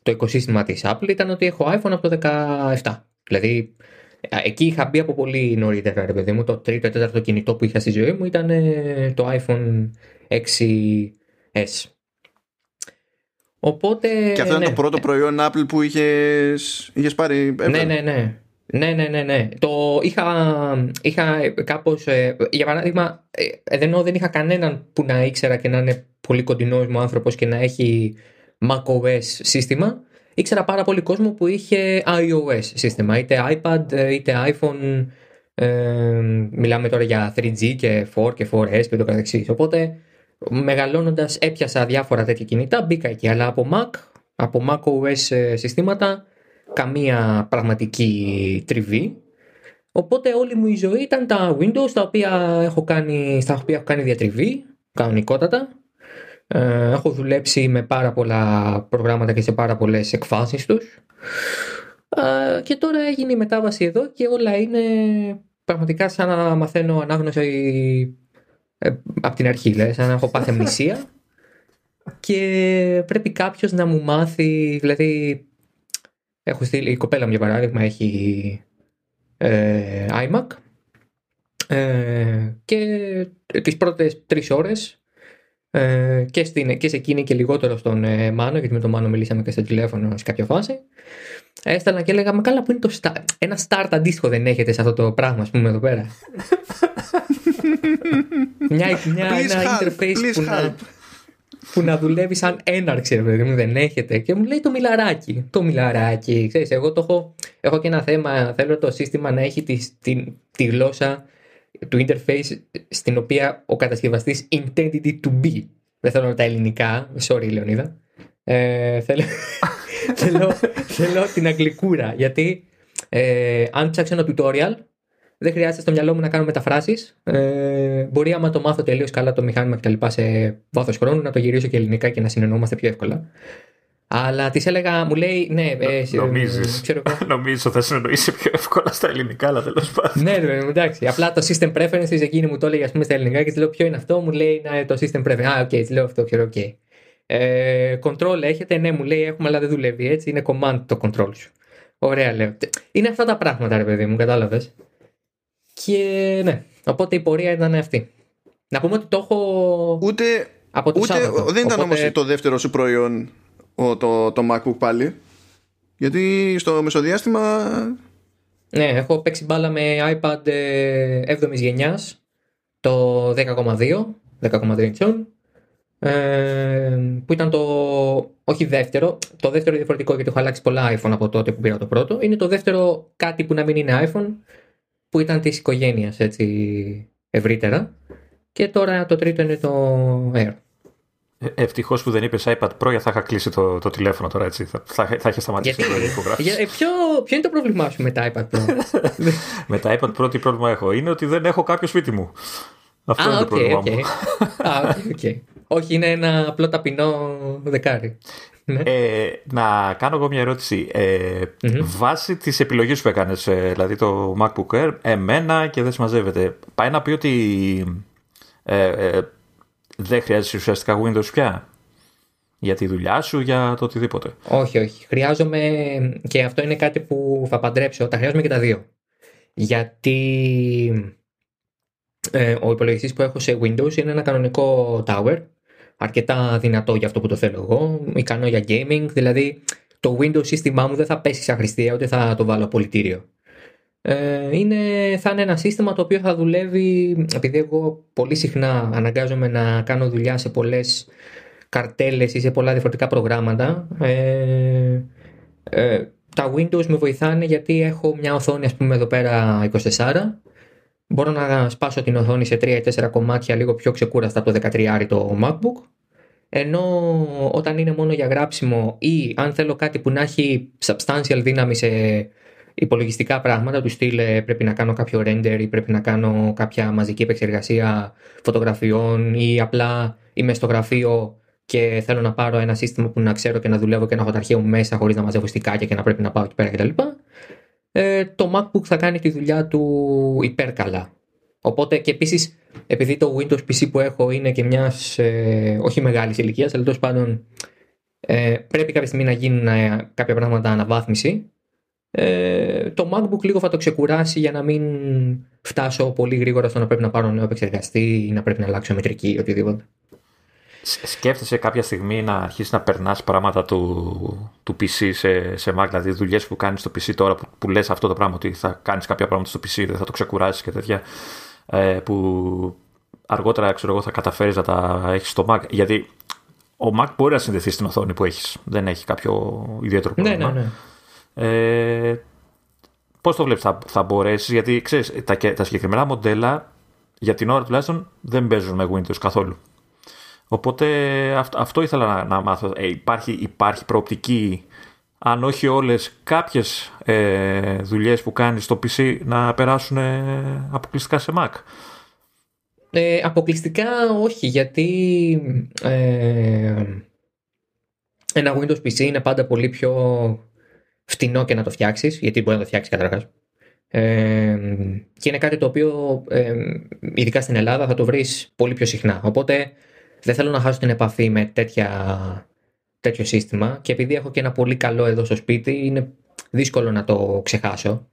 [SPEAKER 3] το οικοσύστημα της Apple ήταν ότι έχω iPhone από το 17. Δηλαδή εκεί είχα μπει από πολύ νωρίτερα, ρε παιδί μου. Το τρίτο, τέταρτο κινητό που είχα στη ζωή μου ήταν το iPhone 6s. Οπότε,
[SPEAKER 1] και αυτό
[SPEAKER 3] ναι.
[SPEAKER 1] είναι το πρώτο προϊόν Apple που είχες, είχες πάρει ever;
[SPEAKER 3] Ναι, ναι, ναι. Ναι, ναι, ναι, ναι. Το είχα, είχα κάπως, ε, για παράδειγμα, ε, δεν, δεν είχα κανέναν που να ήξερα και να είναι πολύ κοντινός μου άνθρωπος και να έχει macOS σύστημα. Ήξερα πάρα πολύ κόσμο που είχε iOS σύστημα, είτε iPad είτε iPhone. Ε, μιλάμε τώρα για 3G και 4 και 4S και το καθεξής. Οπότε μεγαλώνοντας έπιασα διάφορα τέτοια κινητά, μπήκα εκεί. Αλλά από Mac, από macOS ε, συστήματα, καμία πραγματική τριβή. Οπότε όλη μου η ζωή ήταν τα Windows τα οποία έχω κάνει, στα οποία έχω κάνει διατριβή, κανονικότατα. Ε, έχω δουλέψει με πάρα πολλά προγράμματα και σε πάρα πολλές εκφάσεις τους. Ε, και τώρα έγινε η μετάβαση εδώ και όλα είναι πραγματικά σαν να μαθαίνω ανάγνωση ε, από την αρχή, λέει, σαν να έχω πάθει αμνησία [laughs] και πρέπει κάποιος να μου μάθει, δηλαδή έχω στείλει, η κοπέλα μου για παράδειγμα έχει ε, iMac ε, και τις πρώτες τρεις ώρες ε, και, στην, και σε εκείνη και λιγότερο στον ε, Μάνο, γιατί με τον Μάνο μιλήσαμε και στο τηλέφωνο σε κάποια φάση. Έστελνα και έλεγα, μα καλά που είναι το start. Ένα start αντίστοιχο δεν έχετε σε αυτό το πράγμα, ας πούμε, εδώ πέρα. [laughs] μια, μια,
[SPEAKER 1] Please
[SPEAKER 3] ένα
[SPEAKER 1] help,
[SPEAKER 3] interface
[SPEAKER 1] please
[SPEAKER 3] που να,
[SPEAKER 1] help.
[SPEAKER 3] που να δουλεύει σαν έναρξη, ρε παιδί μου, δεν έχετε. Και μου λέει το μιλαράκι. Το μιλαράκι. Ξέρεις, εγώ το έχω, έχω και ένα θέμα. Θέλω το σύστημα να έχει τη, τη, τη γλώσσα του interface στην οποία ο κατασκευαστής intended it to be. Δεν θέλω τα ελληνικά. Sorry, Λεωνίδα. Ε, θέλω, [laughs] θέλω, θέλω την αγγλικούρα. Γιατί ε, αν ψάξω ένα tutorial, δεν χρειάζεται στο μυαλό μου να κάνω μεταφράσεις. Ε, μπορεί άμα το μάθω τελείως καλά το μηχάνημα και τα λοιπά σε βάθος χρόνου να το γυρίσω και ελληνικά και να συνεννοούμαστε πιο εύκολα. Αλλά της έλεγα, μου λέει, ναι, ε,
[SPEAKER 2] Νομίζεις.
[SPEAKER 3] ξέρω εγώ. [laughs]
[SPEAKER 2] Νομίζω θα συνεννοήσει πιο εύκολα στα ελληνικά, αλλά τέλος πάντων.
[SPEAKER 3] ναι, ρε, εντάξει. Απλά το system preferences εκείνη μου το έλεγε ας πούμε, στα ελληνικά και της λέω ποιο είναι αυτό; Μου λέει ναι, το system preferences. Α, οκ, της λέω αυτό, ξέρω, οκ. Ε, control έχετε, ναι, μου λέει έχουμε, αλλά δεν δουλεύει έτσι. Είναι command το control σου. Ωραία, λέω. Είναι αυτά τα πράγματα, ρε παιδί μου, κατάλαβες. Και ναι, οπότε η πορεία ήταν αυτή. Να πούμε ότι το έχω
[SPEAKER 1] Ούτε,
[SPEAKER 3] από το
[SPEAKER 1] ούτε
[SPEAKER 3] Σάββατο.
[SPEAKER 1] δεν ήταν
[SPEAKER 3] Οπότε-
[SPEAKER 1] όμως το δεύτερο σου προϊόν ο, το, το MacBook πάλι. Γιατί στο μεσοδιάστημα
[SPEAKER 3] Ναι, έχω παίξει μπάλα με iPad ε, 7ης γενιάς, το 10,2, 10,2 ιντσών, ε, που ήταν το, όχι δεύτερο, το δεύτερο είναι διαφορετικό γιατί έχω αλλάξει πολλά iPhone από τότε που πήρα το πρώτο, είναι το δεύτερο κάτι που να μην είναι iPhone, που ήταν της οικογένειας έτσι ευρύτερα, και τώρα το τρίτο είναι το Air.
[SPEAKER 2] Ευτυχώς που δεν είπες iPad Pro, γιατί θα είχα κλείσει το, το τηλέφωνο τώρα έτσι. Θα, θα, θα είχες σταματήσει
[SPEAKER 3] Γιατί-
[SPEAKER 2] το ηχογράφηση.
[SPEAKER 3] Για- ε, ποιο, ποιο είναι το πρόβλημά σου με τα iPad Pro? [laughs]
[SPEAKER 2] Με τα iPad Pro, τι πρόβλημα έχω; Είναι ότι δεν έχω κάποιο σπίτι μου. Αυτό είναι
[SPEAKER 3] Α,
[SPEAKER 2] το
[SPEAKER 3] οκ,
[SPEAKER 2] πρόβλημά
[SPEAKER 3] οκ.
[SPEAKER 2] μου.
[SPEAKER 3] Α, ok, ok. Όχι, είναι ένα απλό ταπεινό δεκάρι. Ναι.
[SPEAKER 2] Ε, να κάνω εγώ μια ερώτηση. Ε,
[SPEAKER 3] Μμμ.
[SPEAKER 2] Βάσει της επιλογής που έκανες, δηλαδή το MacBook Air, εμένα και δεν συμμαζεύεται, πάει να πει ότι ε, ε, δεν χρειάζεσαι ουσιαστικά Windows πια για τη δουλειά σου, για το οτιδήποτε.
[SPEAKER 3] Όχι, όχι. Χρειάζομαι και αυτό είναι κάτι που θα παντρέψω. Τα χρειάζομαι και τα δύο. Γιατί ε, ο υπολογιστής που έχω σε Windows είναι ένα κανονικό tower. Αρκετά δυνατό για αυτό που το θέλω εγώ. Ικανό για gaming. Δηλαδή το Windows σύστημά μου δεν θα πέσει σαν χρηστία ούτε θα το βάλω απολυτήριο. Ε, είναι, θα είναι ένα σύστημα το οποίο θα δουλεύει επειδή εγώ πολύ συχνά αναγκάζομαι να κάνω δουλειά σε πολλές καρτέλες ή σε πολλά διαφορετικά προγράμματα. Ε, ε, τα Windows με βοηθάνε γιατί έχω μια οθόνη ας πούμε εδώ πέρα 24. Μπορώ να σπάσω την οθόνη σε 3 ή 4 κομμάτια λίγο πιο ξεκούραστα από το 13 το MacBook. Ενώ όταν είναι μόνο για γράψιμο ή αν θέλω κάτι που να έχει substantial δύναμη σε υπολογιστικά πράγματα του στυλ ε, πρέπει να κάνω κάποιο render ή πρέπει να κάνω κάποια μαζική επεξεργασία φωτογραφιών ή απλά είμαι στο γραφείο και θέλω να πάρω ένα σύστημα που να ξέρω και να δουλεύω και να έχω τα αρχεία μου μέσα χωρίς να μαζεύω στικάκια και να πρέπει να πάω εκεί πέρα κτλ. Ε, το MacBook θα κάνει τη δουλειά του υπέρ καλά. Οπότε και επίσης, επειδή το Windows PC που έχω είναι και μιας ε, όχι μεγάλης ηλικίας, αλλά τέλος πάντων ε, πρέπει κάποια στιγμή να γίνουν ε, κάποια πράγματα αναβάθμιση. Ε, το MacBook λίγο θα το ξεκουράσει για να μην φτάσω πολύ γρήγορα στο να πρέπει να πάρω νέο επεξεργαστή ή να πρέπει να αλλάξω μετρική ή οτιδήποτε.
[SPEAKER 2] Σκέφτεσαι κάποια στιγμή να αρχίσεις να περνάς πράγματα του, του PC σε, σε Mac, δηλαδή δουλειές που κάνεις στο PC τώρα που, που λες αυτό το πράγμα ότι θα κάνεις κάποια πράγματα στο PC, δεν θα το ξεκουράσεις και τέτοια. Ε, που αργότερα ξέρω εγώ, θα καταφέρεις να τα έχεις στο Mac. Γιατί ο Mac μπορεί να συνδεθεί στην οθόνη που έχεις. Δεν έχει κάποιο ιδιαίτερο
[SPEAKER 3] Ναι,
[SPEAKER 2] πρόβλημα.
[SPEAKER 3] ναι, ναι.
[SPEAKER 2] Ε, Πώς το βλέπεις, θα, θα μπορέσεις, γιατί ξέρεις, τα, τα συγκεκριμένα μοντέλα για την ώρα τουλάχιστον δεν παίζουν με Windows καθόλου. Οπότε αυτό, αυτό ήθελα να, να μάθω. Ε, υπάρχει, υπάρχει προοπτική, αν όχι όλες, κάποιες ε, δουλειές που κάνεις στο PC να περάσουν ε, αποκλειστικά σε Mac;
[SPEAKER 3] Ε, αποκλειστικά όχι, γιατί ε, ένα Windows PC είναι πάντα πολύ πιο φτηνό και να το φτιάξεις, γιατί μπορεί να το φτιάξεις καταρχάς. Ε, και είναι κάτι το οποίο, ε, ειδικά στην Ελλάδα, θα το βρεις πολύ πιο συχνά. Οπότε δεν θέλω να χάσω την επαφή με τέτοια, τέτοιο σύστημα και επειδή έχω και ένα πολύ καλό εδώ στο σπίτι, είναι δύσκολο να το ξεχάσω.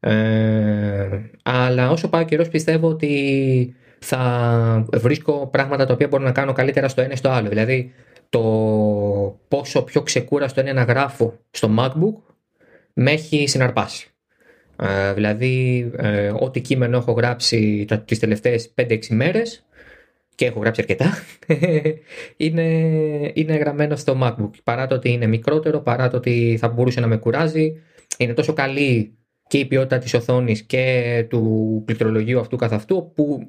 [SPEAKER 3] Ε, αλλά όσο πάει ο καιρός πιστεύω ότι θα βρίσκω πράγματα τα οποία μπορώ να κάνω καλύτερα στο ένα ή στο άλλο. Δηλαδή, το πόσο πιο ξεκούραστο είναι να γράφω στο MacBook με έχει συναρπάσει. Ε, δηλαδή, ε, ό,τι κείμενο έχω γράψει τα- τις τελευταίες 5-6 μέρες και έχω γράψει αρκετά, [laughs] είναι, είναι γραμμένο στο MacBook. Παρά το ότι είναι μικρότερο, παρά το ότι θα μπορούσε να με κουράζει, είναι τόσο καλή και η ποιότητα της οθόνης και του πληκτρολογίου αυτού καθ' αυτού, που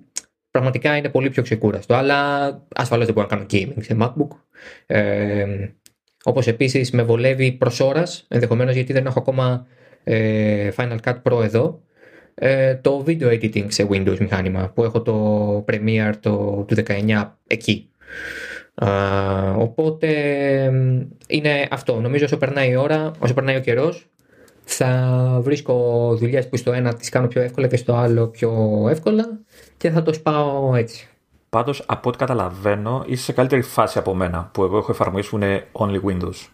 [SPEAKER 3] πραγματικά είναι πολύ πιο ξεκούραστο. Αλλά ασφαλώς δεν μπορώ να κάνω gaming σε MacBook. Ε, όπως επίσης με βολεύει προς ώρας, ενδεχομένως γιατί δεν έχω ακόμα ε, Final Cut Pro εδώ, ε, το video editing σε Windows μηχάνημα που έχω το Premiere το, του 19 εκεί. Α, οπότε μ, είναι αυτό. Νομίζω όσο περνάει η ώρα, όσο περνάει ο καιρός, θα βρίσκω δουλειές που στο ένα τις κάνω πιο εύκολα και στο άλλο πιο εύκολα και θα το σπάω έτσι.
[SPEAKER 2] Πάντως, από ό,τι καταλαβαίνω, είσαι σε καλύτερη φάση από μένα, που εγώ έχω εφαρμογές που είναι only Windows.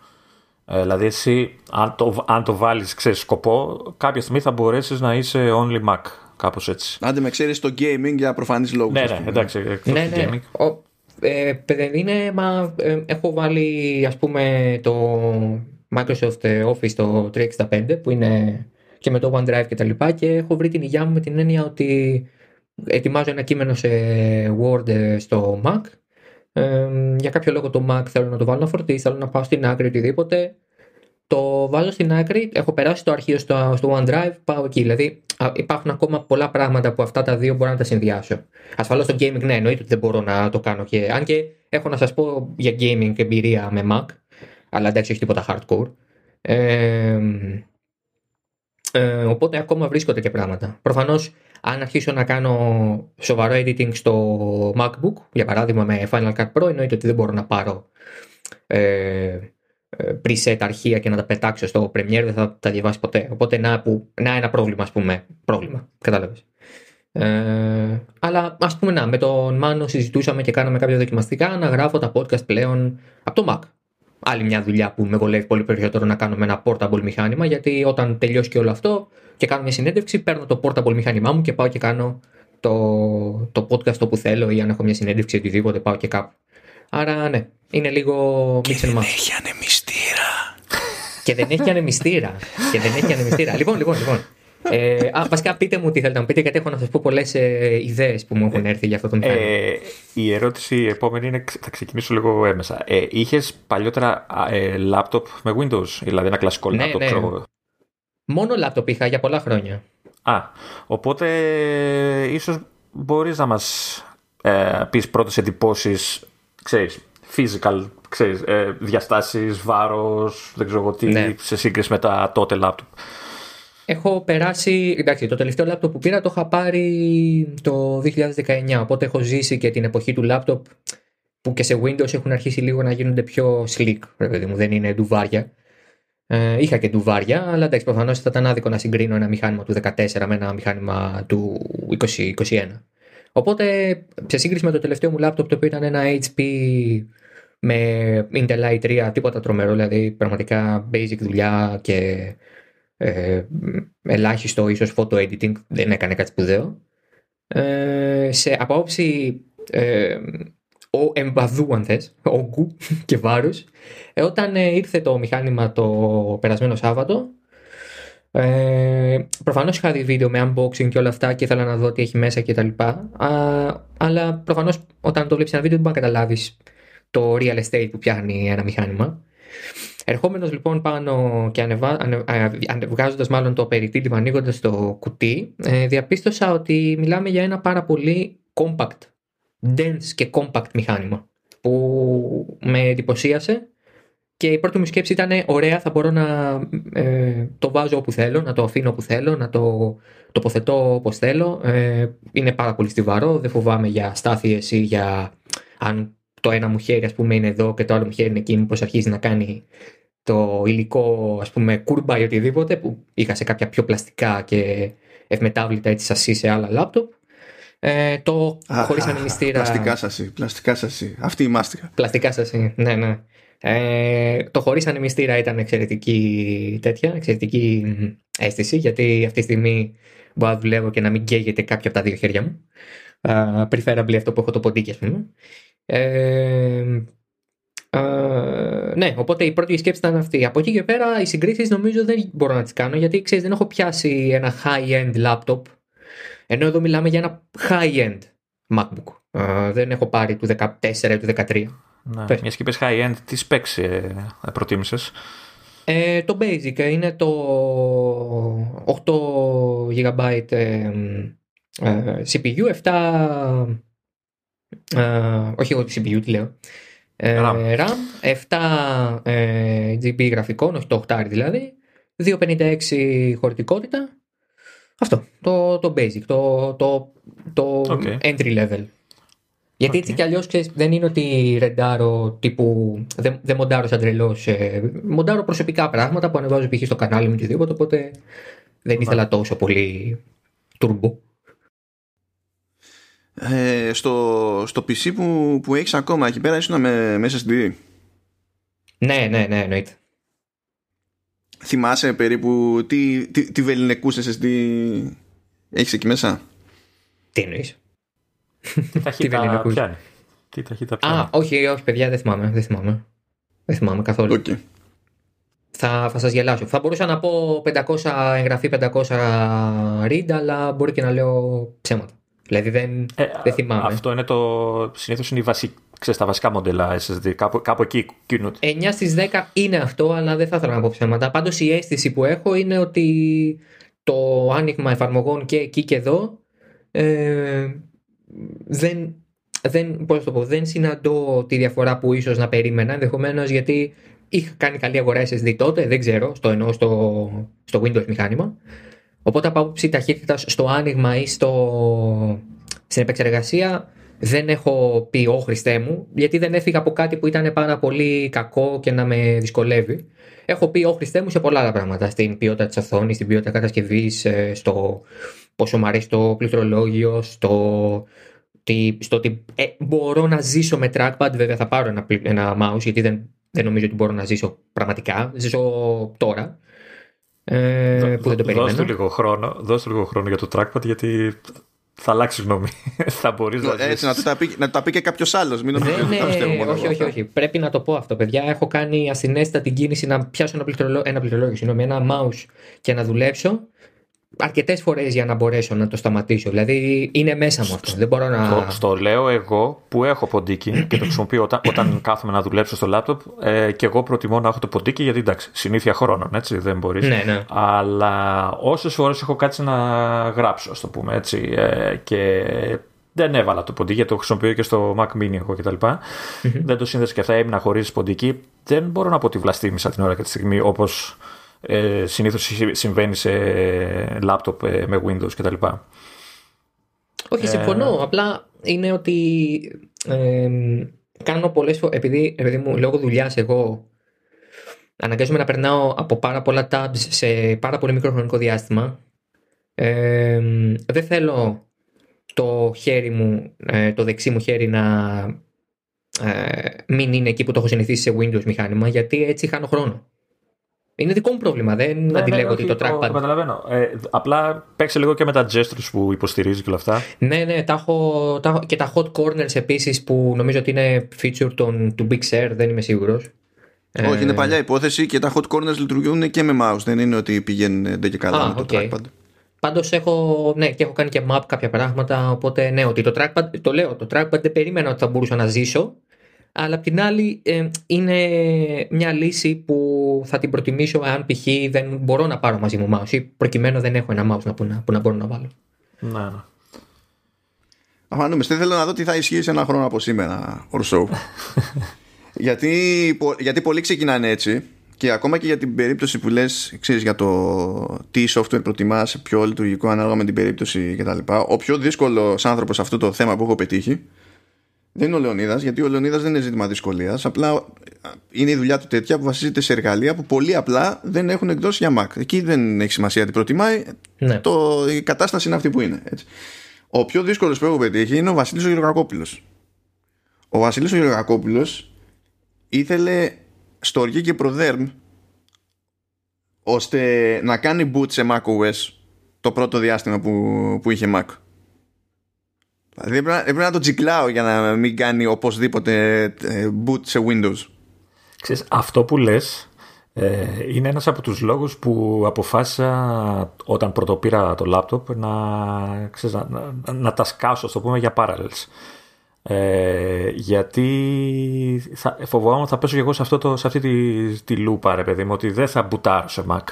[SPEAKER 2] Ε, δηλαδή, εσύ, αν το, αν το βάλεις, ξέρεις, σκοπό, κάποια στιγμή θα μπορέσεις να είσαι only Mac, κάπως έτσι.
[SPEAKER 1] Άντε με ξέρεις το gaming για προφανείς λόγους.
[SPEAKER 2] Ναι, ναι, εντάξει, εκτός
[SPEAKER 3] ναι,
[SPEAKER 2] του
[SPEAKER 3] ναι.
[SPEAKER 2] gaming.
[SPEAKER 3] Ο, ε, παιδί, είναι, μα, ε, έχω βάλει ας πούμε το Microsoft Office το 365 που είναι και με το OneDrive και τα λοιπά και έχω βρει την υγειά μου με την έννοια ότι ετοιμάζω ένα κείμενο σε Word ε, στο Mac ε, για κάποιο λόγο το Mac θέλω να το βάλω να φορτίσει, θέλω να πάω στην άκρη οτιδήποτε το βάλω στην άκρη, έχω περάσει το αρχείο στο, στο OneDrive, πάω εκεί. Δηλαδή α, υπάρχουν ακόμα πολλά πράγματα που αυτά τα δύο μπορώ να τα συνδυάσω. Ασφαλώς το gaming, ναι, εννοείται ότι δεν μπορώ να το κάνω και αν και έχω να σας πω για gaming εμπειρία με Mac, αλλά εντάξει, όχι τίποτα hardcore. Ε, ε, οπότε ακόμα βρίσκονται και πράγματα. Προφανώς αν αρχίσω να κάνω σοβαρό editing στο MacBook, για παράδειγμα με Final Cut Pro, εννοείται ότι δεν μπορώ να πάρω ε, ε, preset αρχεία και να τα πετάξω στο Premiere, δεν θα τα διαβάσει ποτέ. Οπότε να, που, να ένα πρόβλημα, ας πούμε. Πρόβλημα, κατάλαβες. Ε, αλλά ας πούμε να, με τον Μάνο συζητούσαμε και κάναμε κάποια δοκιμαστικά να γράφω τα podcast πλέον από το Mac. Άλλη μια δουλειά που με βολεύει πολύ περισσότερο να κάνω με ένα portable μηχάνημα γιατί όταν τελειώσει και όλο αυτό και κάνω μια συνέντευξη παίρνω το portable μηχάνημά μου και πάω και κάνω το, το podcast όπου θέλω ή αν έχω μια συνέντευξη οτιδήποτε πάω και κάπου. Άρα ναι, είναι λίγο mix and match.
[SPEAKER 1] Έχει ανεμιστήρα.
[SPEAKER 3] Και δεν έχει ανεμιστήρα. και δεν έχει ανεμιστήρα. λοιπόν, λοιπόν, λοιπόν. Ε, α, βασικά πείτε μου τι θέλετε να μου πείτε γιατί έχω να σας πω πολλές ε, ιδέες που μου έχουν έρθει για αυτό το μηχάνημα.
[SPEAKER 2] Ε, η ερώτηση η επόμενη είναι, θα ξεκινήσω λίγο έμεσα. Ε, είχες παλιότερα ε, laptop με Windows, δηλαδή ένα κλασικό
[SPEAKER 3] Ναι,
[SPEAKER 2] laptop,
[SPEAKER 3] ναι.
[SPEAKER 2] ξέρω εγώ.
[SPEAKER 3] Μόνο λάπτοπ είχα για πολλά χρόνια.
[SPEAKER 2] Α, οπότε ε, ίσως μπορείς να μας ε, πεις πρώτες εντυπώσεις, ξέρεις, physical, ξέρεις, ε, διαστάσεις, βάρος, δεν ξέρω εγώ τι,
[SPEAKER 3] Ναι.
[SPEAKER 2] σε σύγκριση με τα τότε laptop.
[SPEAKER 3] Έχω περάσει. Εντάξει, το τελευταίο λάπτοπ που πήρα το είχα πάρει το 2019. Οπότε έχω ζήσει και την εποχή του λάπτοπ που και σε Windows έχουν αρχίσει λίγο να γίνονται πιο slick, ρε παιδί μου, δεν είναι ντουβάρια. Ε, είχα και ντουβάρια, αλλά εντάξει, προφανώς θα ήταν άδικο να συγκρίνω ένα μηχάνημα του 14 με ένα μηχάνημα του 2021. Οπότε, σε σύγκριση με το τελευταίο μου λάπτοπ, το οποίο ήταν ένα HP με Intel i3, τίποτα τρομερό, δηλαδή πραγματικά basic δουλειά και ε, ελάχιστο ίσως photo editing, δεν έκανε κάτι σπουδαίο. Ε, σε απόψη ε, ο εμπαδού αν θες, όγκου [laughs] και βάρους, ε, όταν ε, ήρθε το μηχάνημα το περασμένο Σάββατο, ε, προφανώς είχα δει βίντεο με unboxing και όλα αυτά και ήθελα να δω τι έχει μέσα και τα λοιπά, αλλά προφανώς όταν το βλέπεις ένα βίντεο δεν μπορεί να καταλάβεις το real estate που πιάνει ένα μηχάνημα. Ερχόμενος λοιπόν πάνω και ανεβα... ανεβγάζοντα μάλλον το περιτύλιμα, ανοίγοντας το κουτί, ε, διαπίστωσα ότι μιλάμε για ένα πάρα πολύ compact, dense και compact μηχάνημα που με εντυπωσίασε και η πρώτη μου σκέψη ήταν ωραία, θα μπορώ να ε, το βάζω όπου θέλω, να το αφήνω όπου θέλω, να το τοποθετώ όπως θέλω. Ε, είναι πάρα πολύ στιβαρό, δεν φοβάμαι για στάθειες ή για αν το ένα μου χέρι ας πούμε είναι εδώ και το άλλο μου χέρι είναι εκεί, μήπως αρχίζει να κάνει το υλικό ας πούμε κούρμπα ή οτιδήποτε που είχα σε κάποια πιο πλαστικά και ευμετάβλητα έτσι σασί σε άλλα λάπτοπ. Ε, το
[SPEAKER 1] Α,
[SPEAKER 3] χωρίς
[SPEAKER 1] α,
[SPEAKER 3] ανεμιστήρα...
[SPEAKER 1] Πλαστικά σασί, πλαστικά σασί. Αυτή η μάστιγα.
[SPEAKER 3] Πλαστικά σασί, ναι, ναι. Ε, το χωρίς ανεμιστήρα ήταν εξαιρετική τέτοια, εξαιρετική μ, αίσθηση γιατί αυτή τη στιγμή μπορώ να δουλεύω και να μην καίγεται κάποια από τα δύο χέρια μου. Uh, preferably αυτό που έχω το ποντίκι, ας πούμε. Ε, ε, ναι, οπότε η πρώτη σκέψη ήταν αυτή. Από εκεί και πέρα οι συγκρίσεις νομίζω δεν μπορώ να τις κάνω γιατί ξέρεις, δεν έχω πιάσει ένα high-end laptop. Ενώ εδώ μιλάμε για ένα high-end MacBook. Ε, δεν έχω πάρει του 14 ή του 13.
[SPEAKER 2] Ναι.
[SPEAKER 3] Πες.
[SPEAKER 2] Μιας και είπες high-end, τι specs ε, προτίμησες;
[SPEAKER 3] Ε, το basic ε, είναι το 8 GB ε, ε, CPU, 7 ε, όχι εγώ τη CPU, τι λέω. Ε,
[SPEAKER 2] RAM.
[SPEAKER 3] RAM, 7 ε, GB γραφικών, όχι το 8 δηλαδή. 256 χωρητικότητα. Αυτό, το, το basic, το, το, το
[SPEAKER 2] Ok.
[SPEAKER 3] entry level. Γιατί έτσι
[SPEAKER 2] Οκ.
[SPEAKER 3] κι αλλιώς δεν είναι ότι ρεντάρω τύπου. Δεν, δεν μοντάρω σαν τρελός. μοντάρω προσωπικά πράγματα που ανεβάζω π.χ. στο κανάλι μου και οτιδήποτε. Οπότε δεν ήθελα τόσο πολύ turbo.
[SPEAKER 1] Ε, στο, στο PC που, που έχεις ακόμα εκεί πέρα ήσουν με, με SSD.
[SPEAKER 3] Ναι, ναι, ναι, εννοείται.
[SPEAKER 1] Θυμάσαι περίπου τι, τι, τι βεληνικούς SSD έχεις εκεί μέσα;
[SPEAKER 3] Τι εννοείς;
[SPEAKER 2] Τι ταχύτητα [laughs]
[SPEAKER 3] βεληνικούς;
[SPEAKER 2] πιάνει; Τι ταχύτητα πιάνει.
[SPEAKER 3] Α, όχι, όχι, παιδιά, δεν θυμάμαι. Δεν θυμάμαι, δεν θυμάμαι καθόλου.
[SPEAKER 1] Οκ.
[SPEAKER 3] Θα, θα σας γελάσω. Θα μπορούσα να πω 500 εγγραφή, 500 read, αλλά μπορεί και να λέω ψέματα. Δηλαδή δεν,
[SPEAKER 2] Ε,
[SPEAKER 3] δεν θυμάμαι.
[SPEAKER 2] Αυτό είναι το. Συνήθως είναι η βασι... ξέρεις, τα βασικά μοντέλα SSD. Κάπου, κάπου εκεί κινούνται.
[SPEAKER 3] 9 στις 10 είναι αυτό, αλλά δεν θα ήθελα να πω ψέματα. Πάντως η αίσθηση που έχω είναι ότι το άνοιγμα εφαρμογών και εκεί και εδώ ε, δεν, δεν, πώς να το πω, δεν συναντώ τη διαφορά που ίσως να περίμενα ενδεχομένως γιατί είχα κάνει καλή αγορά SSD τότε, δεν ξέρω, στο εννοώ στο, στο Windows μηχάνημα. Οπότε από άποψη ταχύτητας στο άνοιγμα ή στο, στην επεξεργασία δεν έχω πει «Ω Χριστέ μου» γιατί δεν έφυγα από κάτι που ήταν πάρα πολύ κακό και να με δυσκολεύει. Έχω πει «Ω Χριστέ μου» σε πολλά άλλα πράγματα. Στην ποιότητα της οθόνης, στην ποιότητα κατασκευής, ε, στο πόσο μου αρέσει το πληκτρολόγιο, στο, ότι, στο ότι ε, μπορώ να ζήσω με trackpad. Βέβαια θα πάρω ένα, πλη- ένα mouse γιατί δεν, δεν νομίζω ότι μπορώ να ζήσω πραγματικά. Ζήσω τώρα. Ε, που δεν το
[SPEAKER 2] Δώσ'
[SPEAKER 3] περίμενα.
[SPEAKER 2] του λίγο χρόνο, δώσ' του λίγο χρόνο για το trackpad γιατί θα αλλάξει γνώμη. [laughs] θα μπορείς να
[SPEAKER 1] Έτσι, να,
[SPEAKER 2] ζήσεις.
[SPEAKER 1] το τα πει, να το τα πει και κάποιος άλλος. Μην νομίζετε
[SPEAKER 3] Δεν
[SPEAKER 1] ότι τα πιστεύω
[SPEAKER 3] είναι,
[SPEAKER 1] μόνο
[SPEAKER 3] όχι,
[SPEAKER 1] εγώ.
[SPEAKER 3] όχι, όχι. Πρέπει να το πω αυτό, παιδιά. Έχω κάνει ασυνέστητα την κίνηση να πιάσω ένα, πληκτρολό... ένα πληκτρολόγιο, συγγνώμη, ένα mouse και να δουλέψω αρκετές φορές για να μπορέσω να το σταματήσω. Δηλαδή είναι μέσα μου αυτό. Δεν μπορώ να.
[SPEAKER 2] Το, στο λέω εγώ που έχω ποντίκι και το χρησιμοποιώ όταν, όταν κάθομαι να δουλέψω στο λάπτοπ ε, και εγώ προτιμώ να έχω το ποντίκι γιατί εντάξει, συνήθεια χρόνων, έτσι, δεν μπορείς.
[SPEAKER 3] Ναι, ναι.
[SPEAKER 2] Αλλά όσες φορές έχω κάτσει να γράψω, ας το πούμε έτσι, ε, και δεν έβαλα το ποντίκι, γιατί το χρησιμοποιώ και στο Mac Mini εγώ κτλ. Δεν το σύνδεσα και αυτά, έμεινα χωρίς ποντίκι. Δεν μπορώ να πω ότι βλαστήμισα την ώρα και τη στιγμή όπως ε, συνήθως συμβαίνει σε λάπτοπ ε, με Windows κτλ.
[SPEAKER 3] Όχι, συμφωνώ. Απλά είναι ότι ε, κάνω πολλές φορές, επειδή, επειδή μου λόγω δουλειάς εγώ αναγκάζομαι να περνάω από πάρα πολλά tabs σε πάρα πολύ μικρό χρονικό διάστημα. Ε, δεν θέλω το χέρι μου, ε, το δεξί μου χέρι να ε, μην είναι εκεί που το έχω συνηθίσει σε Windows μηχάνημα, γιατί έτσι χάνω χρόνο. Είναι δικό μου πρόβλημα. Δεν ναι, αντιλέγω ναι, ότι το trackpad. Το
[SPEAKER 2] καταλαβαίνω. Ε, απλά παίξε λίγο και με τα gestures που υποστηρίζει και όλα αυτά.
[SPEAKER 3] Ναι, ναι, τα έχω, τα έχω, και τα hot corners επίσης που νομίζω ότι είναι feature των, του Big Sur, δεν είμαι σίγουρος.
[SPEAKER 1] Όχι, είναι ε, παλιά υπόθεση και τα hot corners λειτουργούν και με mouse. Δεν είναι ότι πηγαίνουν και καλά με το trackpad.
[SPEAKER 3] Πάντως έχω, ναι, και έχω κάνει και map κάποια πράγματα. Οπότε ναι, ότι το trackpad, το λέω, το trackpad δεν περίμενα ότι θα μπορούσα να ζήσω αλλά απ' την άλλη ε, είναι μια λύση που θα την προτιμήσω αν π.χ. δεν μπορώ να πάρω μαζί μου mouse ή προκειμένου δεν έχω ένα mouse να, που, να, που να μπορώ να βάλω.
[SPEAKER 2] Ναι, ναι.
[SPEAKER 1] Αφανούμε, δεν θέλω να δω τι θα ισχύει σε ένα χρόνο από σήμερα, ορσό. [laughs] γιατί, γιατί πολλοί ξεκινάνε έτσι και ακόμα και για την περίπτωση που λες ξέρεις, για το τι software προτιμάς πιο λειτουργικό ανάλογα με την περίπτωση κτλ. Ο πιο δύσκολος άνθρωπος σε αυτό το θέμα που έχω πετύχει δεν είναι ο Λεωνίδας, γιατί ο Λεωνίδας δεν είναι ζήτημα δυσκολίας. Απλά είναι η δουλειά του τέτοια που βασίζεται σε εργαλεία που πολύ απλά δεν έχουν εκδώσει για Mac. Εκεί δεν έχει σημασία τι προτιμάει. Ναι. Το, η κατάσταση είναι αυτή που είναι. Έτσι. Ο πιο δύσκολος που έχω πετύχει είναι ο Βασίλης ο Γεωργακόπουλος. Ο Βασίλης ο Γεωργακόπουλος ήθελε στοργή και προδέρμ ώστε να κάνει boot σε macOS το πρώτο διάστημα που, που είχε Mac. Δηλαδή πρέπει να το τζικλάω για να μην κάνει οπωσδήποτε ε, boot σε Windows.
[SPEAKER 2] Ξέρεις, αυτό που λες ε, είναι ένας από τους λόγους που αποφάσισα όταν πρωτοπήρα το λάπτοπ να, ξέρεις, να, να, να, τα σκάσω, στο πούμε, για parallels. Ε, γιατί θα, φοβάμαι ότι θα πέσω και εγώ σε, αυτό το, σε αυτή τη, τη λούπα, ρε παιδί μου, ότι δεν θα μπουτάρω σε Mac.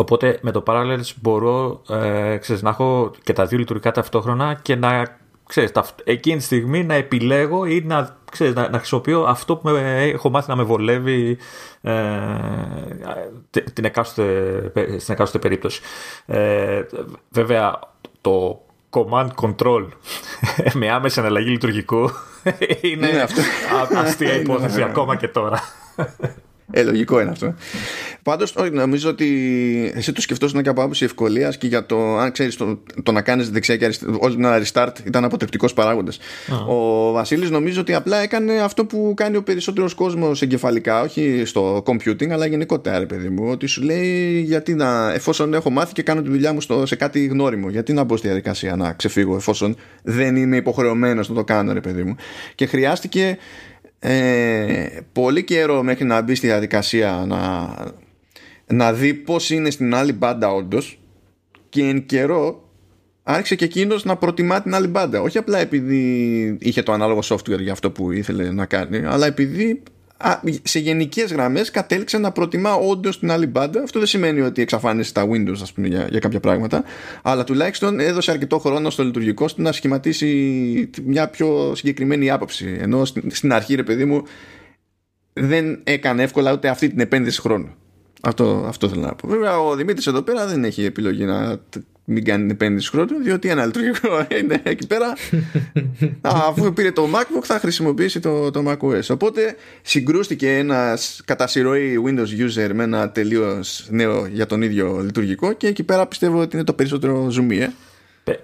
[SPEAKER 2] Οπότε με το Parallels μπορώ ε, ξέρεις, να έχω και τα δύο λειτουργικά ταυτόχρονα και να ξέρεις, τα, εκείνη τη στιγμή να επιλέγω ή να, ξέρεις, να, να χρησιμοποιώ αυτό που με, έχω μάθει να με βολεύει ε, την εκάστοτε, στην εκάστοτε περίπτωση. Ε, βέβαια το command control [laughs] με άμεση αναλλαγή λειτουργικού [laughs] είναι, είναι αυτό. αστεία [laughs] υπόθεση ακόμα και τώρα.
[SPEAKER 1] Ε, λογικό είναι αυτό. Πάντως, νομίζω ότι εσύ το σκεφτόσουν και από άποψη ευκολία και για το, αν ξέρεις, το, το, να κάνεις δεξιά και αριστερά, όλη ένα restart ήταν αποτρεπτικός παράγοντας. Ο Βασίλης νομίζω ότι απλά έκανε αυτό που κάνει ο περισσότερος κόσμος εγκεφαλικά, όχι στο computing, αλλά γενικότερα, ρε παιδί μου. Ότι σου λέει, γιατί να, εφόσον έχω μάθει και κάνω τη δουλειά μου στο, σε κάτι γνώριμο, γιατί να μπω στη διαδικασία να ξεφύγω, εφόσον δεν είμαι υποχρεωμένος να το κάνω, ρε παιδί μου. Και χρειάστηκε ε, πολύ καιρό μέχρι να μπει στη διαδικασία να, να δει πώς είναι στην άλλη μπάντα όντως και εν καιρό άρχισε και εκείνος να προτιμά την άλλη μπάντα. Όχι απλά επειδή είχε το ανάλογο software για αυτό που ήθελε να κάνει αλλά επειδή σε γενικές γραμμές κατέληξε να προτιμά όντως την άλλη μπάντα. Αυτό δεν σημαίνει ότι εξαφάνισε τα Windows ας πούμε, για, για κάποια πράγματα, αλλά τουλάχιστον έδωσε αρκετό χρόνο στο λειτουργικό του να σχηματίσει μια πιο συγκεκριμένη άποψη. Ενώ στην αρχή, ρε παιδί μου, δεν έκανε εύκολα ούτε αυτή την επένδυση χρόνου. Αυτό, αυτό θέλω να πω. Βέβαια, ο Δημήτρης εδώ πέρα δεν έχει επιλογή να μην κάνει επένδυση χρόνου, διότι ένα λειτουργικό είναι εκεί πέρα. [laughs] αφού πήρε το MacBook, θα χρησιμοποιήσει το, το macOS. Οπότε συγκρούστηκε ένας κατά συρροή Windows user με ένα τελείως νέο για τον ίδιο λειτουργικό και εκεί πέρα πιστεύω ότι είναι το περισσότερο ζουμί. Ε.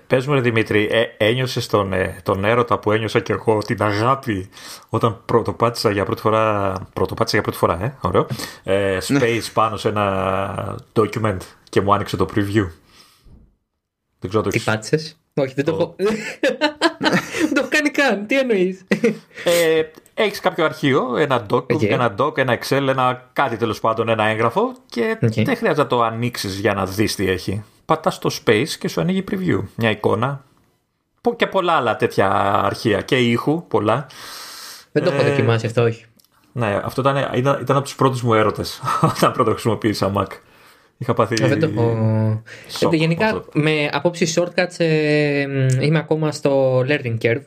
[SPEAKER 2] Πες μου ρε Δημήτρη, ε, ένιωσες τον, ε, τον έρωτα που ένιωσα και εγώ, την αγάπη όταν πρωτοπάτησα για πρώτη φορά, πρωτοπάτησα για πρώτη φορά, ε, ωραίο, ε, ναι. space πάνω σε ένα document και μου άνοιξε το preview.
[SPEAKER 3] Δεν ξέρω το Τι πάτησες; Όχι, δεν το, έχω. [laughs] δεν το έχω κάνει καν. Τι εννοείς;
[SPEAKER 2] ε, Έχεις κάποιο αρχείο, ένα doc, okay. ένα doc, ένα Excel, ένα κάτι τέλος πάντων, ένα έγγραφο και okay. δεν χρειάζεται να το ανοίξεις για να δεις τι έχει. Πατάς στο space και σου ανοίγει preview. Μια εικόνα. Και πολλά άλλα τέτοια αρχεία. Και ήχου, πολλά.
[SPEAKER 3] Δεν το έχω ε, δοκιμάσει αυτό, όχι.
[SPEAKER 2] Ναι, αυτό ήταν, ήταν, ήταν από τους πρώτους μου έρωτες [laughs] όταν πρώτο χρησιμοποίησα Mac. Είχα πάθει.
[SPEAKER 3] Δεν το έχω. Ε, γενικά, με απόψη shortcuts ε, είμαι ακόμα στο learning curve.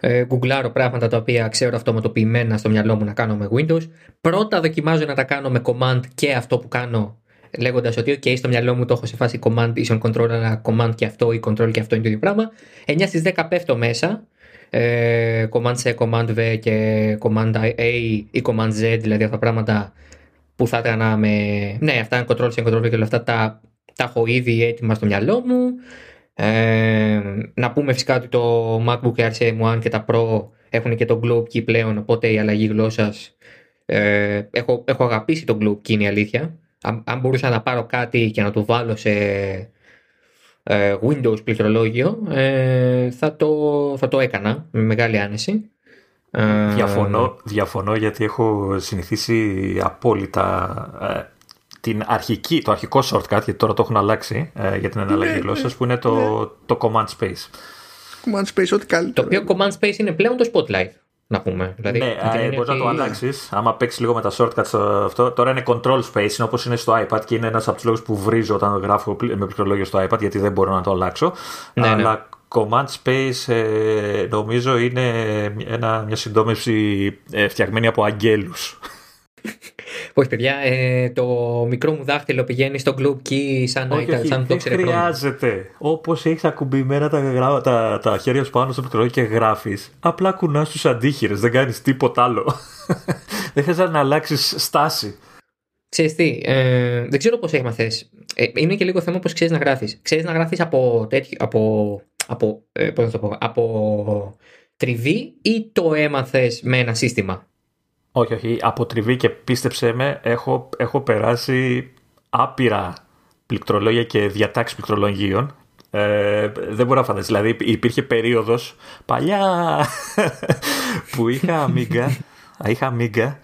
[SPEAKER 3] Ε, γκουγκλάρω πράγματα τα οποία ξέρω αυτοματοποιημένα στο μυαλό μου να κάνω με Windows. Πρώτα δοκιμάζω να τα κάνω με command και αυτό που κάνω λέγοντας ότι, OK, στο μυαλό μου το έχω σε φάση command ίσον control, αλλά command και αυτό ή control και αυτό είναι το ίδιο πράγμα. 9 στις 10 πέφτω μέσα. Ε, command C, command V και command A ή command Z, δηλαδή αυτά τα πράγματα που θα έκανα με. Ναι, αυτά είναι control C, control V και όλα αυτά τα, τα έχω ήδη έτοιμα στο μυαλό μου. Ε, να πούμε φυσικά ότι το MacBook Air M1 και τα Pro έχουν και το Globe Key πλέον, οπότε η αλλαγή γλώσσας. Ε, έχω, έχω αγαπήσει το Globe Key, είναι η αλήθεια. Αν, αν, μπορούσα να πάρω κάτι και να το βάλω σε ε, Windows πληκτρολόγιο, ε, θα, το, θα το έκανα με μεγάλη άνεση.
[SPEAKER 2] Ε, διαφωνώ, διαφωνώ γιατί έχω συνηθίσει απόλυτα ε, την αρχική, το αρχικό shortcut, γιατί τώρα το έχουν αλλάξει ε, για την εναλλαγή ναι, γλώσσας, ναι, που είναι το, ναι. το command space.
[SPEAKER 1] Command space, ό,τι καλύτερο.
[SPEAKER 3] Το οποίο command space είναι πλέον το spotlight. Να πούμε. Δηλαδή,
[SPEAKER 2] ναι, ε, μπορείς να το αλλάξεις. Άμα παίξεις λίγο με τα shortcuts αυτό. Τώρα είναι control space, είναι όπως είναι στο iPad και είναι ένας από τους λόγους που βρίζω όταν γράφω με πληκτρολόγιο στο iPad, γιατί δεν μπορώ να το αλλάξω. Ναι, Αλλά ναι. Command Space ε, νομίζω είναι ένα, μια συντόμευση ε, φτιαγμένη από αγγέλους.
[SPEAKER 3] Όχι, παιδιά, ε, το μικρό μου δάχτυλο πηγαίνει στο Globe Key σαν,
[SPEAKER 2] όχι, όχι, σαν το Δεν χρειάζεται. Όπως έχεις ακουμπημένα τα, τα, τα χέρια σου πάνω στο πληκτρολόγιο και γράφεις, απλά κουνάς τους αντίχειρες. Δεν κάνεις τίποτα άλλο. [laughs] δεν χρειάζεται να αλλάξεις στάση.
[SPEAKER 3] Ξέρεις τι, ε, δεν ξέρω πώς έμαθες. Ε, είναι και λίγο θέμα πώς ξέρεις να γράφεις. Ξέρεις να γράφεις από, τέτοιο, από, από, ε, πώς να το πω, από τριβή ή το έμαθες με ένα σύστημα;
[SPEAKER 2] Όχι, όχι. Από τριβή και πίστεψέ με, έχω, έχω περάσει άπειρα πληκτρολόγια και διατάξεις πληκτρολογίων. Ε, δεν μπορώ να φανταστεί. Δηλαδή υπήρχε περίοδος παλιά [laughs] που είχα αμίγκα, είχα αμίγκα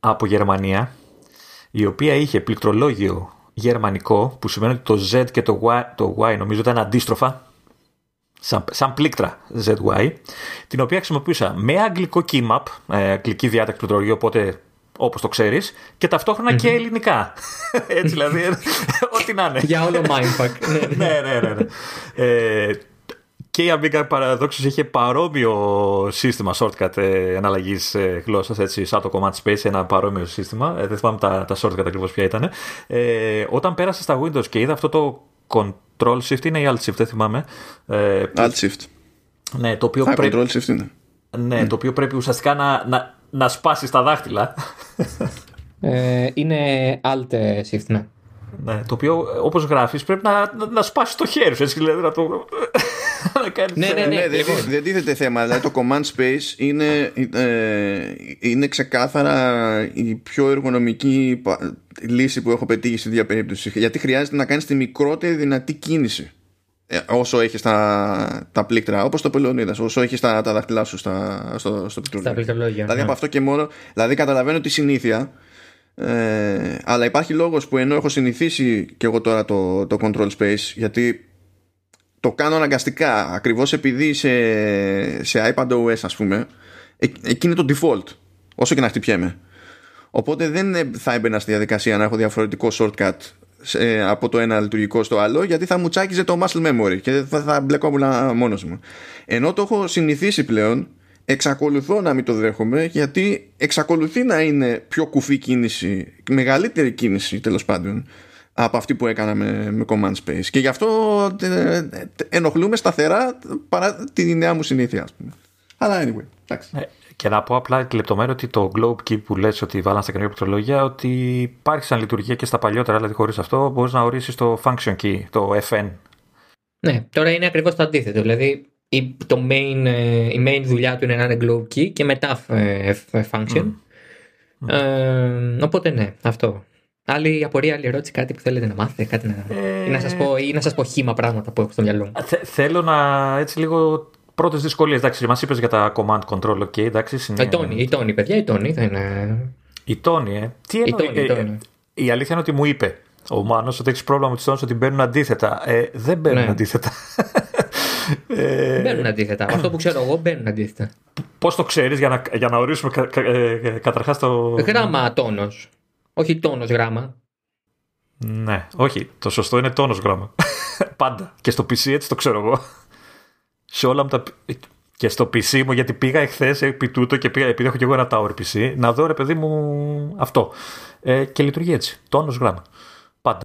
[SPEAKER 2] από Γερμανία η οποία είχε πληκτρολόγιο γερμανικό που σημαίνει ότι το Z και το Y, το y νομίζω ήταν αντίστροφα σαν, σαν πλήκτρα ZY, την οποία χρησιμοποιούσα με αγγλικό keymap, ε, αγγλική διάταξη πληκτρολογίου, οπότε όπως το ξέρεις, και ταυτοχρονα και ελληνικά. [laughs] Έτσι δηλαδή, [laughs] ό,τι να είναι.
[SPEAKER 3] Για όλο mindfuck. [laughs]
[SPEAKER 2] ναι, ναι, ναι. ναι. Ε, και η Amiga παραδόξως είχε παρόμοιο σύστημα shortcut ε, εναλλαγής ε, γλώσσας, έτσι, σαν το Command Space, ένα παρόμοιο σύστημα. Ε, δεν θυμάμαι τα, τα shortcut ακριβώς ποια ήταν. Ε, όταν πέρασα στα Windows και είδα αυτό το Control Shift είναι ή Alt Shift, δεν θυμάμαι.
[SPEAKER 1] Ε, Alt Shift.
[SPEAKER 2] Ναι, το οποίο
[SPEAKER 1] πρέπει... Control Shift είναι.
[SPEAKER 2] Ναι, το οποίο πρέπει ουσιαστικά να, να, να σπάσεις τα δάχτυλα.
[SPEAKER 3] Ε, είναι Alt Shift, ναι.
[SPEAKER 2] Ναι, το οποίο όπως γράφεις πρέπει να, να, να σπάσεις το χέρι σου, έτσι δηλαδή να το... [laughs]
[SPEAKER 3] ναι, ναι, ναι, ναι,
[SPEAKER 1] δεν τίθεται θέμα. Δηλαδή το command space είναι, ε, είναι ξεκάθαρα η πιο εργονομική λύση που έχω πετύχει στη δύο περίπτωση. Γιατί χρειάζεται να κάνεις τη μικρότερη δυνατή κίνηση ε, όσο έχεις τα, τα πλήκτρα, όπως το πελονίδα, όσο έχεις τα, τα δάχτυλά σου στα, στο, στο
[SPEAKER 3] πληκτρολόγιο.
[SPEAKER 1] Δηλαδή ναι. από αυτό και μόνο. Δηλαδή καταλαβαίνω τη συνήθεια, ε, αλλά υπάρχει λόγος που ενώ έχω συνηθίσει και εγώ τώρα το, το control space, γιατί το κάνω αναγκαστικά ακριβώς επειδή σε, σε iPad OS ας πούμε ε, εκεί είναι το default όσο και να χτυπιέμαι. Οπότε δεν θα έμπαινα στη διαδικασία να έχω διαφορετικό shortcut σε, από το ένα λειτουργικό στο άλλο γιατί θα μου τσάκιζε το muscle memory και θα, θα μπλεκόμουν μόνος μου. Ενώ το έχω συνηθίσει πλέον εξακολουθώ να μην το δέχομαι γιατί εξακολουθεί να είναι πιο κουφή κίνηση μεγαλύτερη κίνηση τέλος πάντων από αυτή που έκανα με, με Command Space. Και γι' αυτό ε, ε, ενοχλούμε σταθερά παρά τη νέα μου συνήθεια, ας πούμε. Αλλά anyway, εντάξει. Ε,
[SPEAKER 2] και να πω απλά τη λεπτομέρεια ότι το Globe Key που λες ότι βάλαν στα καινούργια πληκτρολόγια ότι υπάρχει σαν λειτουργία και στα παλιότερα, δηλαδή χωρίς αυτό μπορείς να ορίσεις το Function Key, το FN.
[SPEAKER 3] Ναι, τώρα είναι ακριβώς το αντίθετο. Δηλαδή η, το main, η main δουλειά του είναι να είναι Globe Key και μετά Function. Mm. Ε, οπότε ναι, αυτό. Άλλη απορία, άλλη ερώτηση, κάτι που θέλετε να μάθετε, κάτι να... Ε... ή, να σας πω, ή να σας πω χήμα πράγματα που έχω στο μυαλό μου.
[SPEAKER 2] θέλω να έτσι λίγο πρώτες δυσκολίες. Εντάξει, μας είπες για τα command control, ok, εντάξει.
[SPEAKER 3] Η Tony, η Tony, παιδιά, η Tony θα είναι.
[SPEAKER 2] Η Tony, ε. Τι εννοεί. Η, ε, η αλήθεια είναι ότι μου είπε ο Μάνος ότι έχεις πρόβλημα με τους τόνου ότι μπαίνουν αντίθετα. Ε, δεν μπαίνουν ναι. αντίθετα. [laughs]
[SPEAKER 3] ε... Μπαίνουν αντίθετα. Αυτό που ξέρω εγώ μπαίνουν αντίθετα.
[SPEAKER 2] Πώς το ξέρεις για να, για να ορίσουμε κα, κα, ε, καταρχάς το.
[SPEAKER 3] Γράμμα τόνος. Όχι τόνος γράμμα.
[SPEAKER 2] Ναι, όχι. Το σωστό είναι τόνος γράμμα. [laughs] Πάντα. Και στο PC έτσι το ξέρω εγώ. Σε όλα μου τα. Και στο PC μου, γιατί πήγα εχθές επί τούτο και πήγα, επειδή έχω και εγώ ένα Tower PC, να δω ρε παιδί μου αυτό. Ε, και λειτουργεί έτσι. Τόνος γράμμα. Πάντα.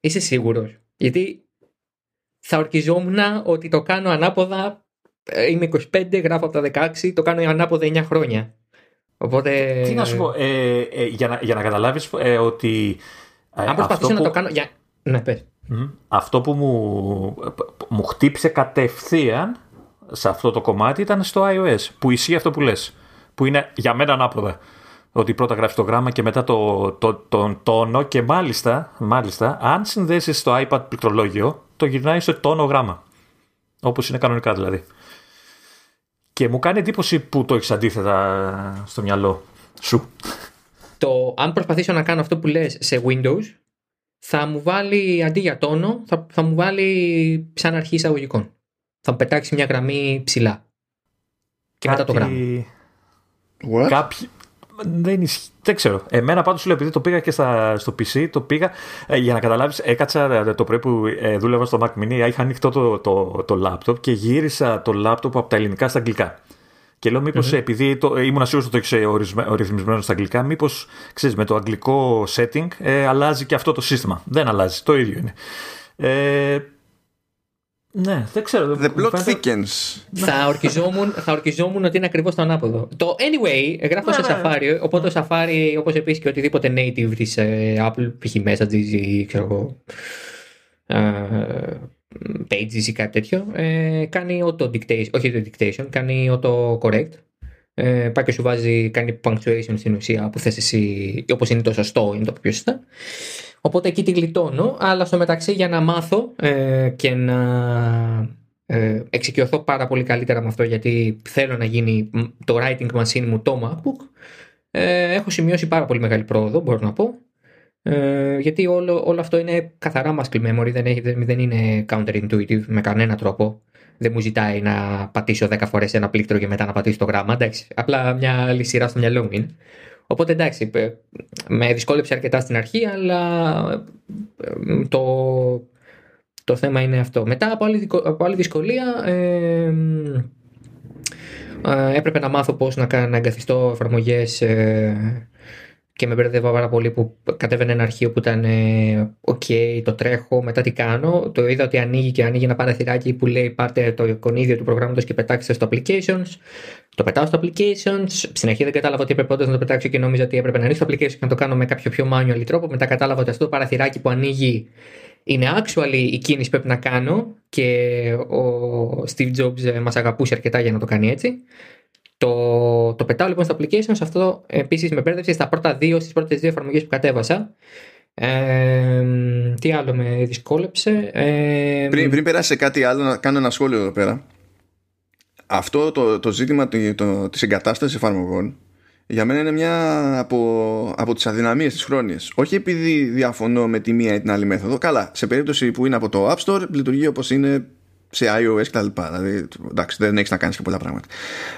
[SPEAKER 3] Είσαι σίγουρος. Γιατί θα ορκιζόμουν ότι το κάνω ανάποδα. ε, Είμαι 25, γράφω από τα 16, το κάνω ανάποδα 9 χρόνια. Οπότε.
[SPEAKER 2] Τι να σου πω, ε, ε, για, να, για να καταλάβεις ε, ότι... ε,
[SPEAKER 3] Αν προσπαθήσω
[SPEAKER 2] αυτό
[SPEAKER 3] να
[SPEAKER 2] που-
[SPEAKER 3] το κάνω. Για... Ναι, πες.
[SPEAKER 2] Μμμ. Αυτό που μου, μου χτύπησε κατευθείαν σε αυτό το κομμάτι ήταν στο iOS. Που ισχύει αυτό που λες. Που είναι για μένα ανάποδα. Ότι πρώτα γράφεις το γράμμα και μετά το, το, τον τόνο και μάλιστα, μάλιστα αν συνδέσεις το iPad πληκτρολόγιο το γυρνάει στο τόνο γράμμα. Όπως είναι κανονικά δηλαδή. Και μου κάνει εντύπωση που το έχεις αντίθετα στο μυαλό σου.
[SPEAKER 3] Το, αν προσπαθήσω να κάνω αυτό που λες σε Windows, θα μου βάλει αντί για τόνο, θα, θα μου βάλει σαν αρχή εισαγωγικών. Θα μου πετάξει μια γραμμή ψηλά. Και μετά το
[SPEAKER 2] Κάτι-
[SPEAKER 3] γράμμα.
[SPEAKER 1] What?
[SPEAKER 2] Κάποιοι. Δεν, ισχύει. δεν ξέρω. Εμένα πάντως σου λέω, επειδή το πήγα και στα, στο PC, το πήγα. ε, για να καταλάβεις, έκατσα ε, το πρωί που ε, δούλευα στο Mac Mini, είχα ανοιχτό το, το, το laptop και γύρισα το laptop από τα ελληνικά στα αγγλικά. Και λέω, μήπως επειδή το, ε, ήμουν σίγουρο ότι το έχεις ορυθμισμένο στα αγγλικά, μήπως ξέρεις με το αγγλικό setting ε, αλλάζει και αυτό το σύστημα. Δεν αλλάζει. Το ίδιο είναι. Ε, ναι, δεν ξέρω.
[SPEAKER 1] The
[SPEAKER 2] μου
[SPEAKER 1] plot
[SPEAKER 2] φαίνεται-
[SPEAKER 1] thickens.
[SPEAKER 3] θα, ορκιζόμουν, θα ορκιζόμουν ότι είναι ακριβώς το ανάποδο. Το anyway, γράφω σε
[SPEAKER 2] Ναι, ναι.
[SPEAKER 3] Safari, οπότε το Safari, όπως επίσης και οτιδήποτε native της Apple, π.χ. Messages ή ξέρω εγώ. ε, pages ή κάτι τέτοιο, ε, κάνει auto dictation, όχι το dictation, κάνει auto correct. Ε, πάει και σου βάζει, κάνει punctuation στην ουσία που θες εσύ, όπως είναι το σωστό, είναι το πιο σωστά. Οπότε εκεί τη γλιτώνω, αλλά στο μεταξύ για να μάθω ε, και να ε, εξοικειωθώ πάρα πολύ καλύτερα με αυτό γιατί θέλω να γίνει μ, το writing machine μου το MacBook ε, έχω σημειώσει πάρα πολύ μεγάλη πρόοδο μπορώ να πω ε, γιατί όλο, όλο αυτό είναι καθαρά muscle memory δεν, έχει, δεν, δεν είναι counterintuitive με κανένα τρόπο δεν μου ζητάει να πατήσω 10 φορές ένα πλήκτρο και μετά να πατήσω το γράμμα εντάξει, απλά μια άλλη σειρά στο μυαλό μου είναι Οπότε εντάξει, ε, με δυσκόλεψε αρκετά στην αρχή, αλλά ε, το, το θέμα είναι αυτό. Μετά από άλλη, δικο- από άλλη δυσκολία ε, ε, έπρεπε να μάθω πώς να, κα- να εγκαθιστώ εφαρμογές ε, και με μπερδεύα πάρα πολύ που κατέβαινε ένα αρχείο που ήταν ε, «ΟΚ, το τρέχω, μετά τι κάνω». Το είδα ότι ανοίγει και ανοίγει ένα παραθυράκι που λέει «Πάρτε το εικονίδιο του προγράμματος και πετάξτε στο applications». Το πετάω στο applications. Στην αρχή δεν κατάλαβα ότι έπρεπε όντως να το πετάξω και νόμιζα ότι έπρεπε να ανοίξω το application και να το κάνω με κάποιο πιο manual τρόπο. Μετά κατάλαβα ότι αυτό το παραθυράκι που ανοίγει είναι actually η κίνηση που πρέπει να κάνω και ο Steve Jobs ε, μας αγαπούσε αρκετά για να το κάνει έτσι. Το, το πετάω λοιπόν στο applications. Αυτό επίσης με μπέρδεψε στα πρώτα δύο, στις πρώτες δύο εφαρμογές που κατέβασα. Ε, τι άλλο με δυσκόλεψε. Ε,
[SPEAKER 1] Πριν, πριν περάσει σε κάτι άλλο, να κάνω ένα σχόλιο εδώ πέρα. Αυτό το, το ζήτημα τη το, της εγκατάστασης εφαρμογών για μένα είναι μια από, από τις αδυναμίες της χρόνιας. Όχι επειδή διαφωνώ με τη μία ή την άλλη μέθοδο. Καλά, σε περίπτωση που είναι από το App Store λειτουργεί όπως είναι σε iOS κτλ. Δηλαδή, εντάξει, δεν έχεις να κάνεις και πολλά πράγματα.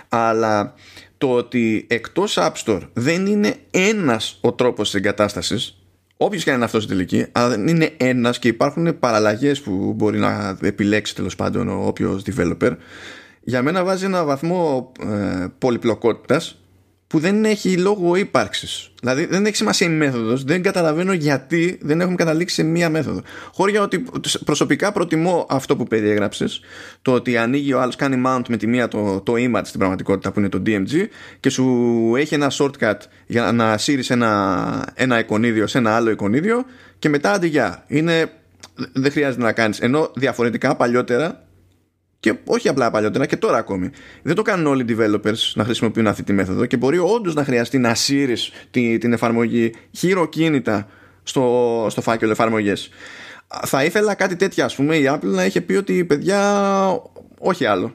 [SPEAKER 1] Αλλά το ότι εκτός App Store δεν είναι ένας ο τρόπος της εγκατάστασης Όποιος και αν είναι αυτός στην τελική, αλλά δεν είναι ένας και υπάρχουν παραλλαγές που μπορεί να επιλέξει τέλος πάντων ο όποιος developer, για μένα βάζει ένα βαθμό ε, πολυπλοκότητας που δεν έχει λόγο ύπαρξης. Δηλαδή δεν έχει σημασία η μέθοδος, δεν καταλαβαίνω γιατί δεν έχουμε καταλήξει σε μία μέθοδο. Χώρια ότι προσωπικά προτιμώ αυτό που περιέγραψες, το ότι ανοίγει ο άλλος, κάνει mount με τη μία το, το image στην πραγματικότητα που είναι το DMG και σου έχει ένα shortcut για να σύρεις ένα, ένα εικονίδιο σε ένα άλλο εικονίδιο και μετά αντί για. Είναι, δεν χρειάζεται να κάνεις. Ενώ διαφορετικά παλιότερα και όχι απλά παλιότερα και τώρα ακόμη. Δεν το κάνουν όλοι οι developers να χρησιμοποιούν αυτή τη μέθοδο και μπορεί όντως να χρειαστεί να σύρεις τη, την εφαρμογή χειροκίνητα στο, στο φάκελο εφαρμογές. Θα ήθελα κάτι τέτοιο, ας πούμε, η Apple να είχε πει ότι παιδιά, όχι άλλο.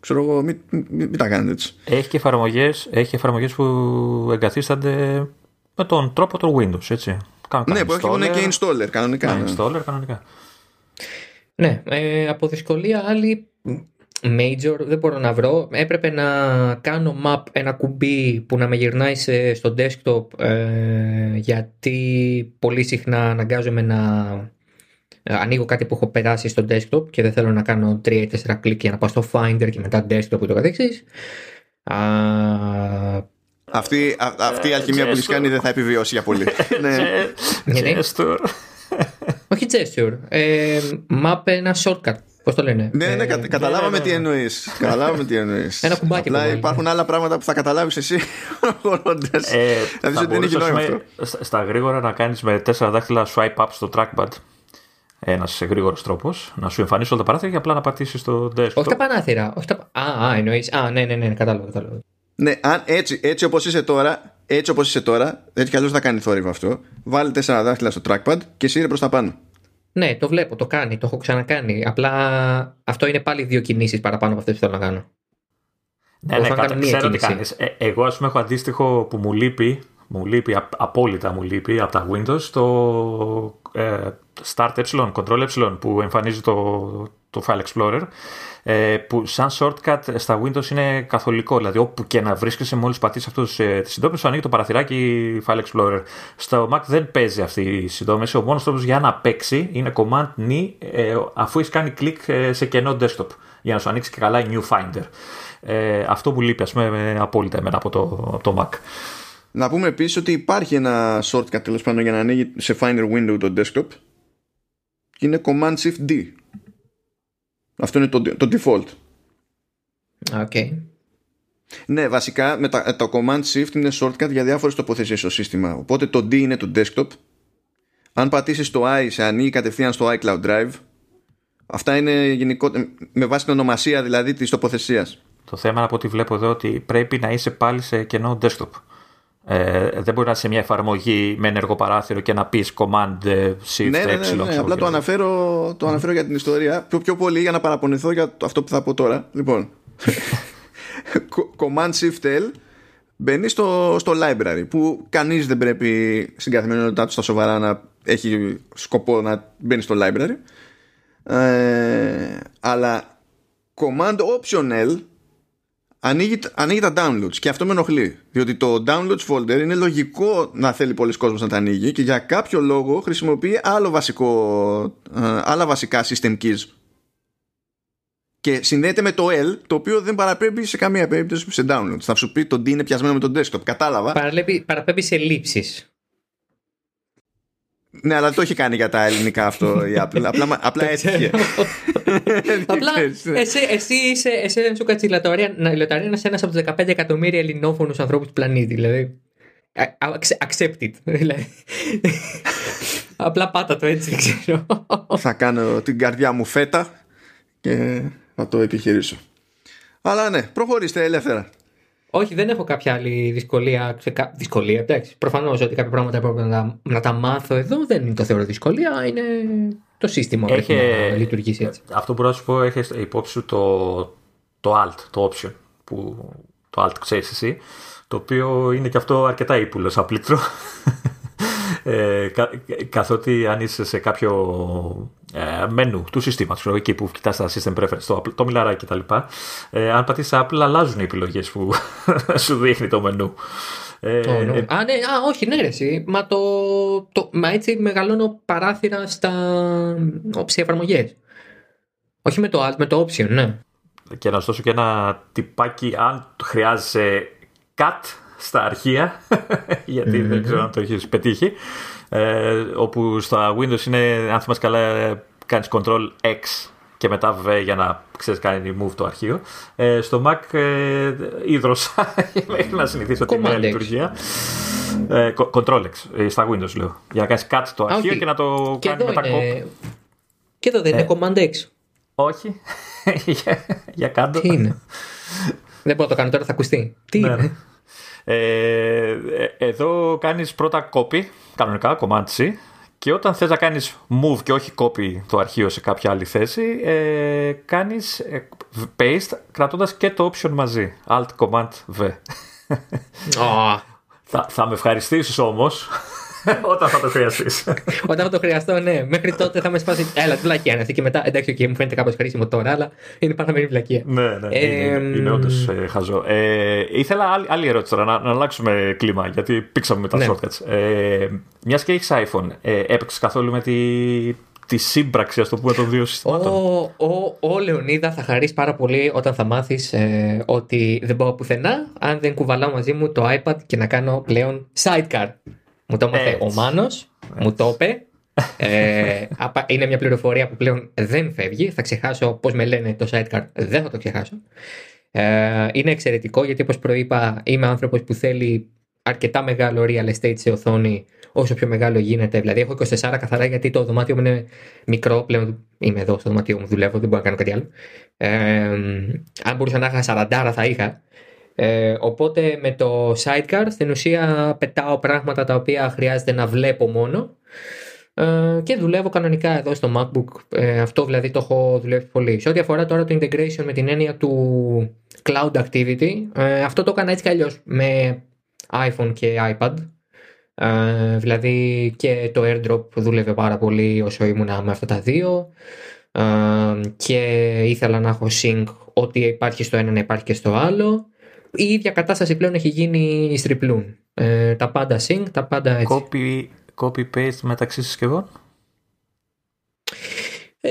[SPEAKER 1] Ξέρω εγώ, μην, μην, μην τα κάνετε έτσι.
[SPEAKER 2] Έχει και εφαρμογές, έχει εφαρμογές που εγκαθίστανται με τον τρόπο του Windows, έτσι. Κάνουν
[SPEAKER 1] Ναι, που έχουν και installer κανονικά.
[SPEAKER 2] Ναι,
[SPEAKER 1] ναι.
[SPEAKER 2] installer κανονικά.
[SPEAKER 3] Ναι, ε, από δυσκολία άλλη major δεν μπορώ να βρω. Έπρεπε να κάνω map ένα κουμπί που να με γυρνάει σε, στο desktop ε, γιατί πολύ συχνά αναγκάζομαι να ε, ανοίγω κάτι που έχω περάσει στο desktop και δεν θέλω να κάνω 3 ή 4 κλικ για να πάω στο Finder και μετά desktop και το καθεξής. Α,
[SPEAKER 1] Αυτή, α- αυτή η αλχημία που έχει κάνει δεν θα επιβιώσει για πολύ. [laughs] ναι.
[SPEAKER 3] γιατί;
[SPEAKER 2] Gesture.
[SPEAKER 3] Όχι gesture. Ε, map ένα shortcut. Πώς το λένε;
[SPEAKER 1] Ναι, ναι,
[SPEAKER 3] Ε,
[SPEAKER 1] κα- καταλάβαμε
[SPEAKER 2] ναι, ναι,
[SPEAKER 1] τι
[SPEAKER 2] ναι.
[SPEAKER 1] εννοείς. Καταλάβαμε τι εννοείς. [laughs]
[SPEAKER 3] Ένα κουμπάκι
[SPEAKER 1] Απλά
[SPEAKER 3] που βάλει,
[SPEAKER 1] υπάρχουν
[SPEAKER 3] ναι.
[SPEAKER 1] άλλα πράγματα που θα καταλάβεις εσύ [laughs] προχωρώντα.
[SPEAKER 2] Ε,
[SPEAKER 1] Θα δεις
[SPEAKER 2] θα
[SPEAKER 1] ότι δεν έχει
[SPEAKER 2] μπορούσες,
[SPEAKER 1] νόημα
[SPEAKER 2] ας πούμε,
[SPEAKER 1] αυτό.
[SPEAKER 2] στα- Στα γρήγορα να κάνεις με τέσσερα δάχτυλα swipe up στο trackpad. Ένας γρήγορος τρόπος. Να σου εμφανίσει όλα τα παράθυρα και απλά να πατήσεις στο desktop.
[SPEAKER 3] Όχι τα πανάθυρα. Όχι τα... Α, α εννοείς. Α, ναι, ναι, ναι, κατάλαβα. κατάλαβα.
[SPEAKER 1] Ναι, αν έτσι, έτσι όπως είσαι τώρα, έτσι όπως είσαι τώρα, έτσι κι αλλιώς θα κάνει θόρυβο αυτό. Βάλει τέσσερα δάχτυλα στο trackpad και σύρε προς τα πάνω.
[SPEAKER 3] Ναι, το βλέπω, το κάνει, το έχω ξανακάνει. Απλά αυτό είναι πάλι δύο κινήσεις παραπάνω από αυτές που θέλω να κάνω.
[SPEAKER 2] Ναι,
[SPEAKER 3] Εγώ
[SPEAKER 2] ναι,
[SPEAKER 3] θα
[SPEAKER 2] κατα...
[SPEAKER 3] κάνω μία
[SPEAKER 2] ξέρω τι
[SPEAKER 3] κίνηση.
[SPEAKER 2] κάνεις. Ε, εγώ, ας πούμε, έχω αντίστοιχο που μου λείπει, μου λείπει, απ- απόλυτα μου λείπει από τα Windows, το ε, Start ε, Control ε, που εμφανίζει το, το File Explorer, ε, που σαν shortcut στα Windows είναι καθολικό. Δηλαδή, όπου και να βρίσκεσαι, μόλις πατήσεις αυτούς ε, τη συντόμηση, σου ανοίγει το παραθυράκι File Explorer. Στο Mac δεν παίζει αυτή η συντόμηση. Ο μόνος τρόπος για να παίξει είναι Command Ni, ε, αφού έχεις κάνει κλικ ε, σε κενό desktop, για να σου ανοίξει και καλά η New Finder. Ε, αυτό μου λείπει, ας πούμε, ε, απόλυτα εμένα από το, από το Mac.
[SPEAKER 1] Να πούμε επίσης ότι υπάρχει ένα shortcut τέλος πάντων για να ανοίγει σε Finder window το desktop και είναι Command Shift D. Αυτό είναι το, το default.
[SPEAKER 3] Α, Οκ.
[SPEAKER 1] Ναι, βασικά με τα, το Command Shift είναι shortcut για διάφορες τοποθεσίες στο σύστημα. Οπότε το D είναι το desktop. Αν πατήσεις το I, σε ανοίγει κατευθείαν στο iCloud Drive. Αυτά είναι γενικό, με βάση την ονομασία δηλαδή της τοποθεσίας.
[SPEAKER 2] Το θέμα από ό,τι βλέπω εδώ ότι πρέπει να είσαι πάλι σε κενό desktop. Ε, δεν μπορεί να είσαι σε μια εφαρμογή με ενεργό παράθυρο και να πεις command ε, shift
[SPEAKER 1] Ναι, ναι, ναι,
[SPEAKER 2] ε,
[SPEAKER 1] ναι,
[SPEAKER 2] ξέρω
[SPEAKER 1] απλά
[SPEAKER 2] και-
[SPEAKER 1] το αναφέρω, το αναφέρω για την ιστορία. Πιο, πιο πολύ για να παραπονηθώ για το- αυτό που θα πω τώρα. Λοιπόν, [laughs] Co- Command Shift L μπαίνει στο, στο library που κανείς δεν πρέπει στην καθημερινότητά του στα σοβαρά να έχει σκοπό να μπαίνει στο library. Ε, αλλά Command Option L ανοίγει, ανοίγει τα downloads και αυτό με ενοχλεί. Διότι το downloads folder είναι λογικό να θέλει πολλοί κόσμος να τα ανοίγει και για κάποιο λόγο χρησιμοποιεί άλλο βασικό, ε, άλλα βασικά system keys. Και συνδέεται με το L, το οποίο δεν παραπέμπει σε καμία περίπτωση σε downloads. Θα σου πει το D είναι πιασμένο με το desktop. Κατάλαβα.
[SPEAKER 3] Παραπέμπει, παραπέμπει σε λήψεις.
[SPEAKER 1] Ναι, αλλά το έχει κάνει για τα ελληνικά αυτό η Apple. Απλά, απλά έτυχε. [laughs]
[SPEAKER 3] Απλά
[SPEAKER 1] Ξέρεις, ναι.
[SPEAKER 3] εσύ, εσύ είσαι, εσύ σου κάτσει η λαταρία να η λαταρία να είσαι ένας από τους 15 εκατομμύρια ελληνόφωνους ανθρώπους του πλανήτη. Δηλαδή. Α- accept- Accept it. [laughs] Δηλαδή. Απλά πάτα το έτσι, δεν [laughs] ξέρω.
[SPEAKER 1] θα κάνω την καρδιά μου φέτα και θα το επιχειρήσω. Αλλά ναι, προχωρήστε ελεύθερα.
[SPEAKER 3] Όχι, δεν έχω κάποια άλλη δυσκολία. ξεκα- Δυσκολία, εντάξει. Προφανώς ότι κάποια πράγματα πρέπει να τα, να τα μάθω εδώ δεν το θεωρώ δυσκολία. Είναι το σύστημα πρέπει
[SPEAKER 2] Έχει-
[SPEAKER 3] να λειτουργήσει έτσι.
[SPEAKER 2] Αυτό που μπορώ να σου πω έχεις υπόψη σου το, το alt, το option που το alt ξέρεις εσύ το οποίο είναι και αυτό αρκετά ύπουλος σαν πλήκτρο [laughs] ε, κα, καθότι αν είσαι σε κάποιο ε, μενού του συστήματος ξέρω, εκεί που κοιτάς τα system preference το, το μιλαράκι κτλ ε, αν πατήσεις Apple αλλάζουν οι επιλογές που [laughs] σου δείχνει το μενού ε,
[SPEAKER 3] Oh, no.
[SPEAKER 2] ε,
[SPEAKER 3] Α, ναι, α, όχι, ναι, ρε, εσύ. Μα, το, το, μα έτσι μεγαλώνω παράθυρα στα όψια εφαρμογές. Όχι με το alt, με το option, ναι.
[SPEAKER 2] και να σου δώσω και ένα τυπάκι αν χρειάζεσαι cut στα αρχεία [laughs] γιατί δεν ξέρω αν το έχεις πετύχει ε, όπου στα Windows είναι αν θυμάσαι καλά ε, κάνεις Ctrl X και μετά V για να ξέρεις κάνει move το αρχείο ε, στο Mac ε, ίδρωσα [laughs] μέχρι να συνηθίσω τη νέα
[SPEAKER 3] Command X.
[SPEAKER 2] λειτουργία ε, co- Ctrl X ε, στα Windows λέω για να κάνεις cut το
[SPEAKER 3] Α,
[SPEAKER 2] αρχείο
[SPEAKER 3] όχι.
[SPEAKER 2] και να το
[SPEAKER 3] Και
[SPEAKER 2] κάνεις
[SPEAKER 3] εδώ,
[SPEAKER 2] μετά copy
[SPEAKER 3] είναι, και εδώ δεν
[SPEAKER 2] Ε.
[SPEAKER 3] είναι Command X.
[SPEAKER 2] όχι [laughs] για, για κάτω
[SPEAKER 3] Τι είναι; δεν μπορώ να το κάνω τώρα, θα ακουστεί. Τι
[SPEAKER 2] Ναι,
[SPEAKER 3] είναι;
[SPEAKER 2] ναι. Ε, ε, εδώ κάνεις πρώτα copy, κανονικά, Command C, και όταν θες να κάνεις move και όχι copy το αρχείο σε κάποια άλλη θέση, ε, κάνεις ε, paste κρατώντας και το option μαζί. Alt Command V.
[SPEAKER 3] Α,
[SPEAKER 2] θα, θα με ευχαριστήσεις όμως [laughs] όταν θα το χρειαστείς. [laughs]
[SPEAKER 3] Όταν θα το χρειαστώ, ναι. Μέχρι τότε θα με σπάσει. Έλα, τη βλακία είναι αυτή. Και μετά, εντάξει, okay, μου φαίνεται κάπως χρήσιμο τώρα, αλλά είναι παραμένει βλακία.
[SPEAKER 2] ναι, ναι,
[SPEAKER 3] Ε,
[SPEAKER 2] είναι, είναι όντως ε, χαζό. Ε, ήθελα άλλη, άλλη ερώτηση τώρα, να, να αλλάξουμε κλίμα, γιατί πήξαμε με τα
[SPEAKER 3] Ναι.
[SPEAKER 2] shortcuts. Ε, μιας και έχεις iPhone, ε, έπαιξες καθόλου με τη, τη σύμπραξη, ας το πούμε, των δύο συστημάτων;
[SPEAKER 3] Ο, ο, ο Λεωνίδα θα χαρίσει πάρα πολύ όταν θα μάθεις ε, ότι δεν πάω πουθενά αν δεν κουβαλάω μαζί μου το iPad και να κάνω πλέον sidecar. Μου το έμαθε
[SPEAKER 2] Έτσι.
[SPEAKER 3] ο Μάνος, μου το είπε ε, είναι μια πληροφορία που πλέον δεν φεύγει. Θα ξεχάσω πώς με λένε το sidecar, δεν θα το ξεχάσω. Ε, είναι εξαιρετικό γιατί όπως προείπα είμαι άνθρωπος που θέλει αρκετά μεγάλο real estate σε οθόνη όσο πιο μεγάλο γίνεται. Δηλαδή έχω 24 καθαρά γιατί το δωμάτιο μου είναι μικρό. Πλέον είμαι εδώ στο δωμάτιο μου, δουλεύω, δεν μπορώ να κάνω κάτι άλλο. Ε, αν μπορούσα να είχα 40 θα είχα. Ε, οπότε με το sidecar στην ουσία πετάω πράγματα τα οποία χρειάζεται να βλέπω μόνο ε, και δουλεύω κανονικά εδώ στο MacBook. Ε, αυτό δηλαδή το έχω δουλεύει πολύ. Σε ό,τι αφορά τώρα το integration με την έννοια του cloud activity, ε, αυτό το έκανα έτσι κι αλλιώς με iPhone και iPad. Ε, δηλαδή και το AirDrop δούλευε πάρα πολύ όσο ήμουνα με αυτά τα δύο ε, και ήθελα να έχω sync ό,τι υπάρχει στο ένα να υπάρχει και στο άλλο. Η ίδια κατάσταση πλέον έχει γίνει στριπλούν. Ε, τα πάντα sync, τα πάντα έτσι.
[SPEAKER 2] Copy, copy-paste μεταξύ συσκευών.
[SPEAKER 3] Ε,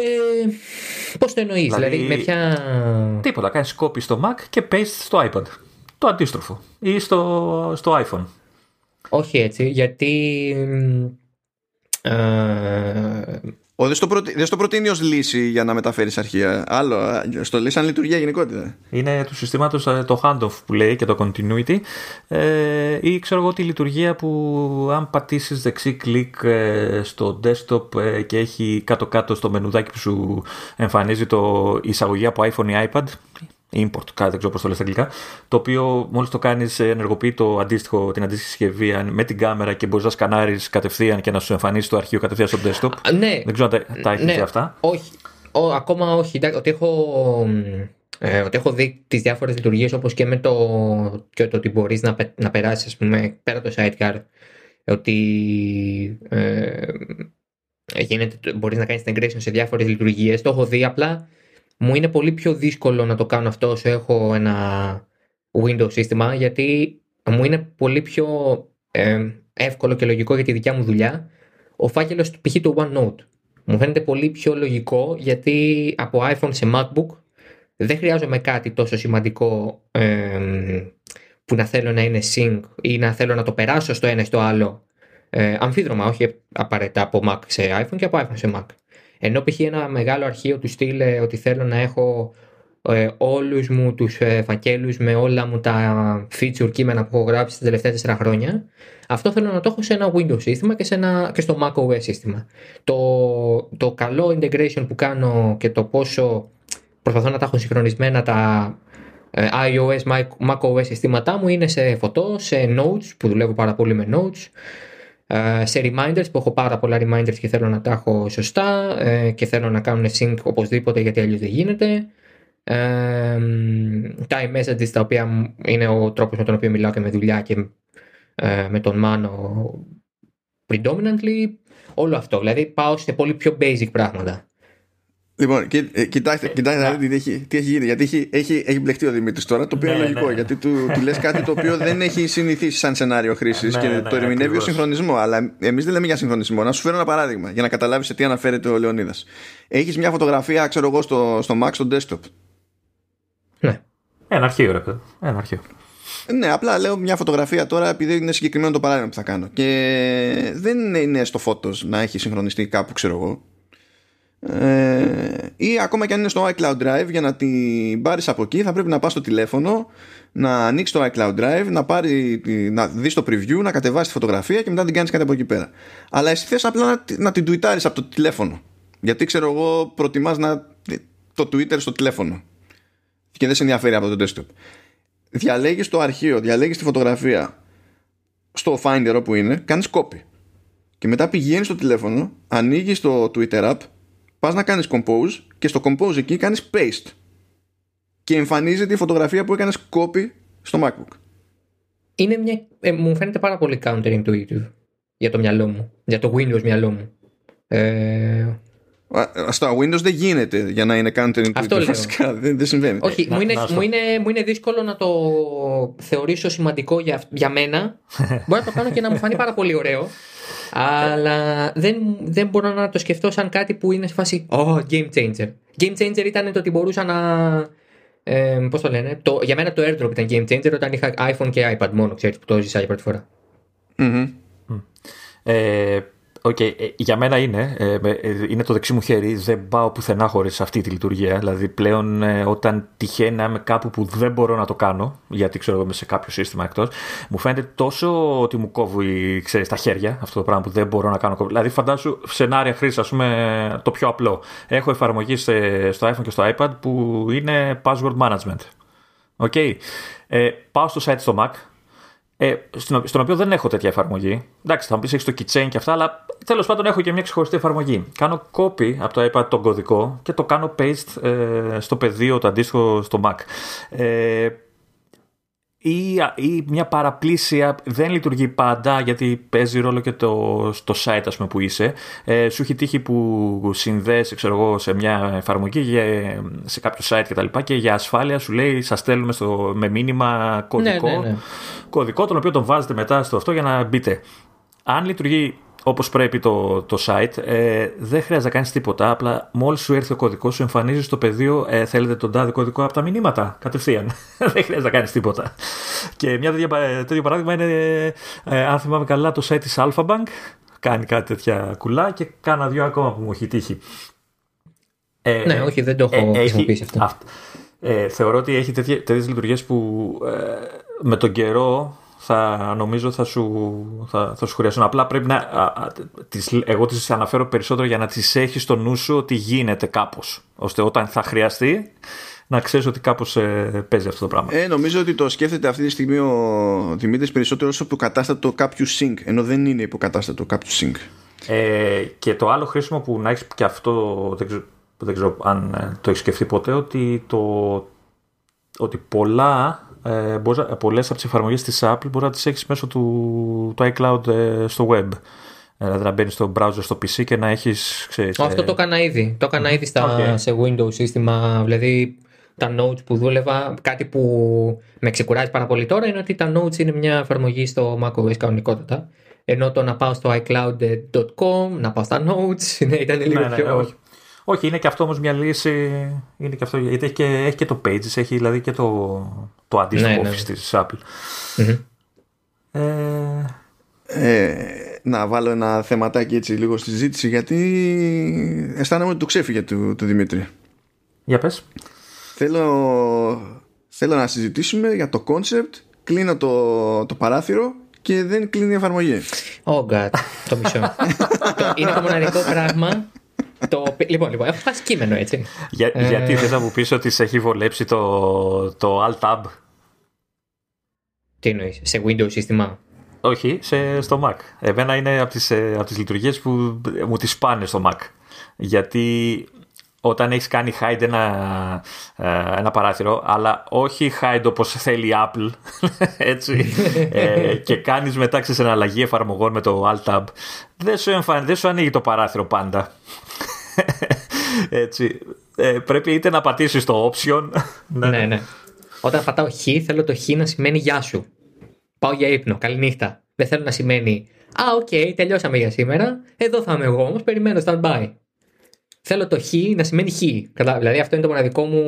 [SPEAKER 3] πώς το εννοείς, δηλαδή, δηλαδή με ποια...
[SPEAKER 2] Τίποτα, κάνεις copy στο Mac και paste στο iPad. Το αντίστροφο. Ή στο, στο iPhone.
[SPEAKER 3] Όχι έτσι, γιατί...
[SPEAKER 1] Ε, ο, δεν, στο προτι... δεν στο προτείνει ως λύση για να μεταφέρεις αρχεία. Άλλο, στο λέει σαν λειτουργία γενικότερα.
[SPEAKER 2] Είναι του συστήματος ε, το handoff που λέει και το continuity. Ε, ή ξέρω εγώ τη λειτουργία που αν πατήσεις δεξί κλικ ε, στο desktop ε, και έχει κάτω-κάτω στο μενουδάκι που σου εμφανίζει το εισαγωγή από iPhone ή iPad import, κάτι δεν ξέρω πώς το λέει στα αγγλικά, το οποίο μόλις το κάνεις ενεργοποιεί το αντίστοιχο, την αντίστοιχη συσκευή με την κάμερα και μπορείς να σκανάρεις κατευθείαν και να σου εμφανίσει το αρχείο κατευθείαν στο desktop.
[SPEAKER 3] Ναι.
[SPEAKER 2] Δεν ξέρω αν τα, έχεις ναι. αυτά.
[SPEAKER 3] Όχι. Ο, ακόμα όχι. Ότι έχω, ε, ότι έχω δει τις διάφορες λειτουργίες όπως και με το, και το ότι μπορείς να, να περάσεις, ας πούμε, πέρα το sidecar. Ότι ε, γίνεται, μπορείς να κάνεις integration σε διάφορες λειτουργίες. Το έχω δει απλά μου είναι πολύ πιο δύσκολο να το κάνω αυτό όσο έχω ένα Windows σύστημα γιατί μου είναι πολύ πιο ε, εύκολο και λογικό για τη δικιά μου δουλειά ο φάκελος του π.χ. του OneNote. Μου φαίνεται πολύ πιο λογικό γιατί από iPhone σε MacBook δεν χρειάζομαι κάτι τόσο σημαντικό ε, που να θέλω να είναι sync ή να θέλω να το περάσω στο ένα ή στο άλλο ε, αμφίδρομα, όχι απαραίτητα από Mac σε iPhone και από iPhone σε Mac. Ενώ π.χ. ένα μεγάλο αρχείο του στυλ ότι θέλω να έχω ε, όλους μου τους ε, φακέλους με όλα μου τα feature κείμενα που έχω γράψει τα τελευταία 4 χρόνια αυτό θέλω να το έχω σε ένα Windows σύστημα και, σε ένα, και στο macOS σύστημα. Το, το καλό integration που κάνω και το πόσο προσπαθώ να τα έχω συγχρονισμένα τα ε, iOS, macOS συστήματά μου είναι σε φωτό, σε notes που δουλεύω πάρα πολύ με notes ε, σε reminders που έχω πάρα πολλά reminders και θέλω να τα έχω σωστά ε, και θέλω να κάνουν sync οπωσδήποτε γιατί αλλιώς δεν γίνεται. Ε, time messages τα οποία είναι ο τρόπος με τον οποίο μιλάω και με δουλειά και με τον Μάνο predominantly όλο αυτό. Δηλαδή πάω σε πολύ πιο basic πράγματα
[SPEAKER 1] Λοιπόν, ε, κοιτάξτε, κοιτάξτε τι, έχει, τι έχει γίνει. Γιατί έχει, έχει, έχει μπλεχτεί ο Δημήτρης τώρα, το οποίο είναι ναι, λογικό. Ναι. Γιατί του, του λες κάτι το οποίο δεν έχει συνηθίσει σαν σενάριο χρήσης ναι, και το ερμηνεύει ως συγχρονισμό. Αλλά εμείς δεν λέμε για συγχρονισμό. Να σου φέρω ένα παράδειγμα για να καταλάβεις σε τι αναφέρεται ο Λεωνίδας. Έχεις μια φωτογραφία, ξέρω εγώ, στο, στο Mac, στο desktop.
[SPEAKER 2] Ναι. Ένα αρχείο, ρε Ένα αρχείο.
[SPEAKER 1] Ναι, απλά λέω μια φωτογραφία τώρα επειδή είναι συγκεκριμένο το παράδειγμα που θα κάνω. Και δεν είναι στο φώτο να έχει συγχρονιστεί κάπου, ξέρω εγώ ε, ή ακόμα και αν είναι στο iCloud Drive για να την πάρεις από εκεί θα πρέπει να πας στο τηλέφωνο να ανοίξεις το iCloud Drive να, πάρει, να δεις το preview να κατεβάσεις τη φωτογραφία και μετά την κάνεις κάτι από εκεί πέρα. Αλλά εσύ θες απλά να, να την τουιτάρεις από το τηλέφωνο. Γιατί ξέρω εγώ προτιμάς να, το Twitter στο τηλέφωνο. Και δεν σε ενδιαφέρει από το desktop. Διαλέγεις το αρχείο, διαλέγεις τη φωτογραφία στο Finder όπου είναι, κάνεις copy. Και μετά πηγαίνεις στο τηλέφωνο ανοίγεις το Twitter app πας να κάνεις compose και στο compose εκεί κάνεις paste και εμφανίζεται η φωτογραφία που έκανες copy στο MacBook.
[SPEAKER 3] Είναι μια, ε, μου φαίνεται πάρα πολύ counterintuitive για το μυαλό μου, για το Windows μυαλό μου. Ε...
[SPEAKER 1] Στο Windows δεν γίνεται για να είναι counterintuitive. Αυτό λέω. Φασικά, δεν, δεν συμβαίνει.
[SPEAKER 3] Όχι, να, μου, είναι, μου, είναι, μου είναι δύσκολο να το θεωρήσω σημαντικό για, για μένα. [laughs] Μπορεί να το κάνω και να μου φανεί πάρα πολύ ωραίο. Αλλά δεν, δεν μπορώ να το σκεφτώ σαν κάτι που είναι σε φάση Oh, game changer. Game changer ήταν το ότι μπορούσα να. Ε, Πώς το λένε, το, για μένα το airdrop ήταν game changer όταν είχα iPhone και iPad μόνο, ξέρεις που το ζήσα για πρώτη φορά.
[SPEAKER 2] Ε, Okay, ε, για μένα είναι. Ε, ε, είναι το δεξί μου χέρι. Δεν πάω πουθενά χωρίς αυτή τη λειτουργία. Δηλαδή, πλέον όταν τυχαίνει να είμαι κάπου που δεν μπορώ να το κάνω, γιατί ξέρω εγώ είμαι σε κάποιο σύστημα εκτός, μου φαίνεται τόσο ότι μου κόβει ξέρεις, τα χέρια αυτό το πράγμα που δεν μπορώ να κάνω. Δηλαδή, φαντάσου σενάρια χρήσης, ας πούμε, το πιο απλό. Έχω εφαρμογή στο iPhone και στο iPad που είναι password management. Okay. Ε, πάω στο site στο Mac, ε, στον οποίο δεν έχω τέτοια εφαρμογή. Εντάξει, θα μου πεις έχεις το keychain και αυτά, αλλά τέλος πάντων έχω και μια ξεχωριστή εφαρμογή. Κάνω copy από το iPad τον κωδικό και το κάνω paste ε, στο πεδίο το αντίστοιχο στο Mac. Ε, ή, ή μια παραπλήσια δεν λειτουργεί πάντα γιατί παίζει ρόλο και το, στο site ας πούμε, που είσαι. Ε, σου έχει τύχει που συνδέεσαι ξέρω εγώ, σε μια εφαρμογή για, σε κάποιο site κτλ. Και, και για ασφάλεια σου λέει σας στέλνουμε στο, με μήνυμα κωδικό, ναι, ναι, ναι. κωδικό τον οποίο τον βάζετε μετά στο αυτό για να μπείτε. Αν λειτουργεί όπως πρέπει το, το site, ε, δεν χρειάζεται να κάνεις τίποτα. Απλά μόλις σου έρθει ο κωδικός, σου εμφανίζεις στο πεδίο, ε, θέλετε τον τάδε κωδικό από τα μηνύματα. Κατευθείαν. [laughs] δεν χρειάζεται να κάνεις τίποτα. Και μια τέτοιο παράδειγμα είναι, ε, αν θυμάμαι καλά, το site της Alphabank. Κάνει κάτι τέτοια κουλά και κάνα δύο ακόμα που μου έχει τύχει.
[SPEAKER 3] Ε, ναι, όχι, δεν το έχω ε, χρησιμοποιήσει αυτό. αυτό.
[SPEAKER 2] Ε, θεωρώ ότι έχει τέτοιες λειτουργίες που ε, με τον καιρό θα νομίζω θα σου, θα, θα σου χρειαστούν. Απλά πρέπει να. Α, τις, εγώ τις αναφέρω περισσότερο για να τις έχεις στο νου σου ότι γίνεται κάπως. ώστε όταν θα χρειαστεί να ξέρεις ότι κάπως ε, παίζει αυτό το πράγμα.
[SPEAKER 1] Ε, νομίζω ότι το σκέφτεται αυτή τη στιγμή ο Δημήτρης περισσότερο ως υποκατάστατο κάποιου sync, ενώ δεν είναι υποκατάστατο κάποιου sync.
[SPEAKER 2] Ε, και το άλλο χρήσιμο που να έχεις και αυτό, δεν ξέρω, δεν ξέρω αν ε, το έχεις σκεφτεί ποτέ, ότι, το, ότι πολλά ε, πολλές από τις εφαρμογές της Apple μπορείς να τις έχεις μέσω του, του iCloud ε, στο web. Ε, δηλαδή να μπαίνεις στο browser στο PC και να έχεις... Ξέρεις,
[SPEAKER 3] Αυτό το έκανα ήδη. Το έκανα ήδη στα, σε Windows σύστημα. Δηλαδή τα notes που δούλευα, κάτι που με ξεκουράζει πάρα πολύ τώρα είναι ότι τα notes είναι μια εφαρμογή στο macOS κανονικότητα. Ενώ το να πάω στο iCloud.com, να πάω στα notes, [laughs] ναι, ήταν λίγο ναι, ναι, πιο...
[SPEAKER 2] όχι. Όχι, είναι και αυτό όμως μια λύση. Είναι και αυτό, γιατί έχει και, έχει και το Pages, έχει δηλαδή και το, το αντίστοιχο ναι, ναι. Office της Apple.
[SPEAKER 1] Ε... Ε, να βάλω ένα θεματάκι έτσι λίγο στη συζήτηση γιατί αισθάνομαι ότι το ξέφυγε του, του Δημήτρη.
[SPEAKER 2] Για πες.
[SPEAKER 1] Θέλω, θέλω να συζητήσουμε για το concept κλείνω το, το παράθυρο και δεν κλείνει η εφαρμογή.
[SPEAKER 3] Oh God, το μισό. [laughs] είναι το μοναδικό πράγμα το, λοιπόν, λοιπόν, έχω φτάσει κείμενο έτσι.
[SPEAKER 2] Για, ε... Γιατί δεν θα μου πεις ότι σε έχει βολέψει το, το Alt-Tab.
[SPEAKER 3] Τι εννοείς, σε Windows σύστημα;
[SPEAKER 2] Όχι, σε, στο Mac. Εμένα είναι από τις, ε, από τις λειτουργίες που μου τις πάνε στο Mac. Γιατί όταν έχεις κάνει hide ένα, ε, ένα παράθυρο, αλλά όχι hide όπως θέλει η Apple, [laughs] έτσι, ε, [laughs] και κάνεις μετά σε εναλλαγή εφαρμογών με το Alt-Tab, δεν σου, δεν σου ανοίγει το παράθυρο πάντα. [laughs] Έτσι. Ε, πρέπει είτε να πατήσεις το option.
[SPEAKER 3] ναι, ναι, ναι. Όταν πατάω χ, θέλω το χ να σημαίνει γεια σου. Πάω για ύπνο. Καληνύχτα. Δεν θέλω να σημαίνει Α, ok, okay, τελειώσαμε για σήμερα. Εδώ θα είμαι εγώ όμως. Περιμένω stand by. Θέλω το χ να σημαίνει χ. Δηλαδή αυτό είναι το μοναδικό μου.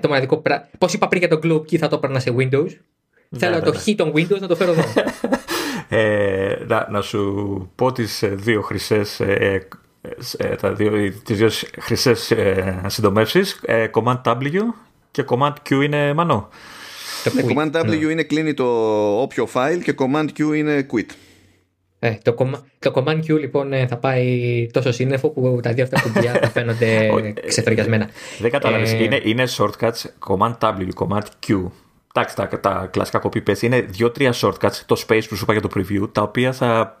[SPEAKER 3] Το μοναδικό πρα... Πώς είπα πριν για το Globe Key θα το έπαιρνα σε Windows. Ναι, Θέλω το χ των Windows να το φέρω εδώ. [laughs]
[SPEAKER 2] ε, να, να, σου πω τις ε, δύο χρυσές ε, ε, τα δύο, τις δύο χρυσές ε, συντομεύσεις ε, Command W και Command Q είναι μανώ
[SPEAKER 1] το Command W ναι. είναι κλείνει το όποιο file και Command Q είναι quit
[SPEAKER 3] ε, το, το Command Q λοιπόν θα πάει τόσο σύννεφο που τα δύο αυτά κουμπιά θα φαίνονται [laughs] ξεφεριασμένα.
[SPEAKER 2] Δεν κατάλαβες, ε... είναι, είναι shortcuts Command W, Command Q. Εντάξει, τα, τα κλασικά copy paste είναι δύο-τρία shortcuts, το space που σου είπα για το preview, τα οποία θα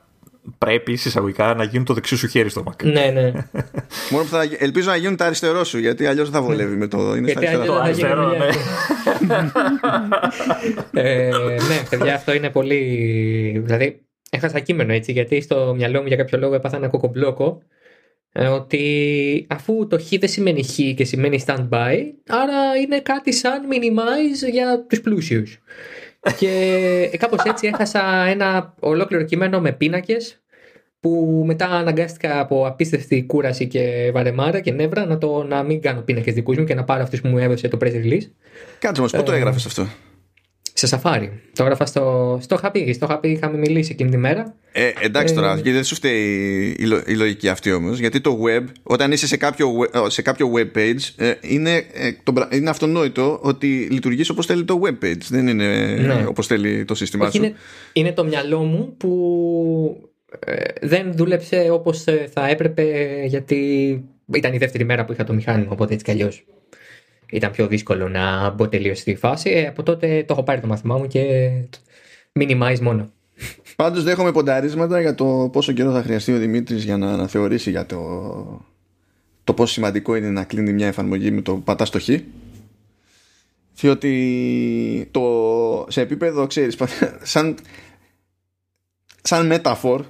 [SPEAKER 2] πρέπει εισαγωγικά να γίνουν το δεξί σου χέρι στο Mac.
[SPEAKER 3] Ναι, ναι. [laughs]
[SPEAKER 1] Μόνο που θα ελπίζω να γίνουν τα αριστερό σου, γιατί αλλιώς δεν θα βολεύει με το.
[SPEAKER 3] Είναι στα αριστερό. Το αριστερό, ναι. [laughs] ε, ναι, παιδιά, αυτό είναι πολύ. Δηλαδή, έχασα κείμενο έτσι, γιατί στο μυαλό μου για κάποιο λόγο έπαθα ένα κοκομπλόκο ε, ότι αφού το χ δεν σημαίνει χ και σημαίνει standby, άρα είναι κάτι σαν minimize για τους πλούσιους [laughs] και κάπως έτσι έχασα ένα ολόκληρο κείμενο με πίνακες που μετά αναγκάστηκα από απίστευτη κούραση και βαρεμάρα και νεύρα να, το, να μην κάνω πίνακες δικούς μου και να πάρω αυτούς που μου έδωσε το press release.
[SPEAKER 1] Κάτσε μας, πού το ε, έγραφες αυτό;
[SPEAKER 3] Σε Safari. Το έγραφα στο. Στο είχα πει, στο είχα πει, είχαμε μιλήσει εκείνη τη μέρα.
[SPEAKER 1] Ε, εντάξει τώρα, γιατί δεν σου φταίει η, λο- η λογική αυτή όμως. Γιατί το web, όταν είσαι σε κάποιο, we- σε κάποιο web page, ε, είναι, ε, το, πρα- είναι αυτονόητο ότι λειτουργείς όπως θέλει το web page. Δεν είναι
[SPEAKER 3] Ναι.
[SPEAKER 1] όπως θέλει το σύστημά
[SPEAKER 3] Όχι,
[SPEAKER 1] σου.
[SPEAKER 3] είναι, είναι το μυαλό μου που ε, δεν δούλεψε όπως ε, θα έπρεπε γιατί ήταν η δεύτερη μέρα που είχα το μηχάνημα οπότε έτσι κι αλλιώς ήταν πιο δύσκολο να μπω τελείως στη φάση ε, από τότε το έχω πάρει το μάθημά μου και minimize μόνο
[SPEAKER 1] Πάντως δέχομαι πονταρίσματα για το πόσο καιρό θα χρειαστεί ο Δημήτρης για να αναθεωρήσει για το, το πόσο σημαντικό είναι να κλείνει μια εφαρμογή με το πατάς στο χ. Διότι το, σε επίπεδο, ξέρεις, σαν, σαν μεταφόρ,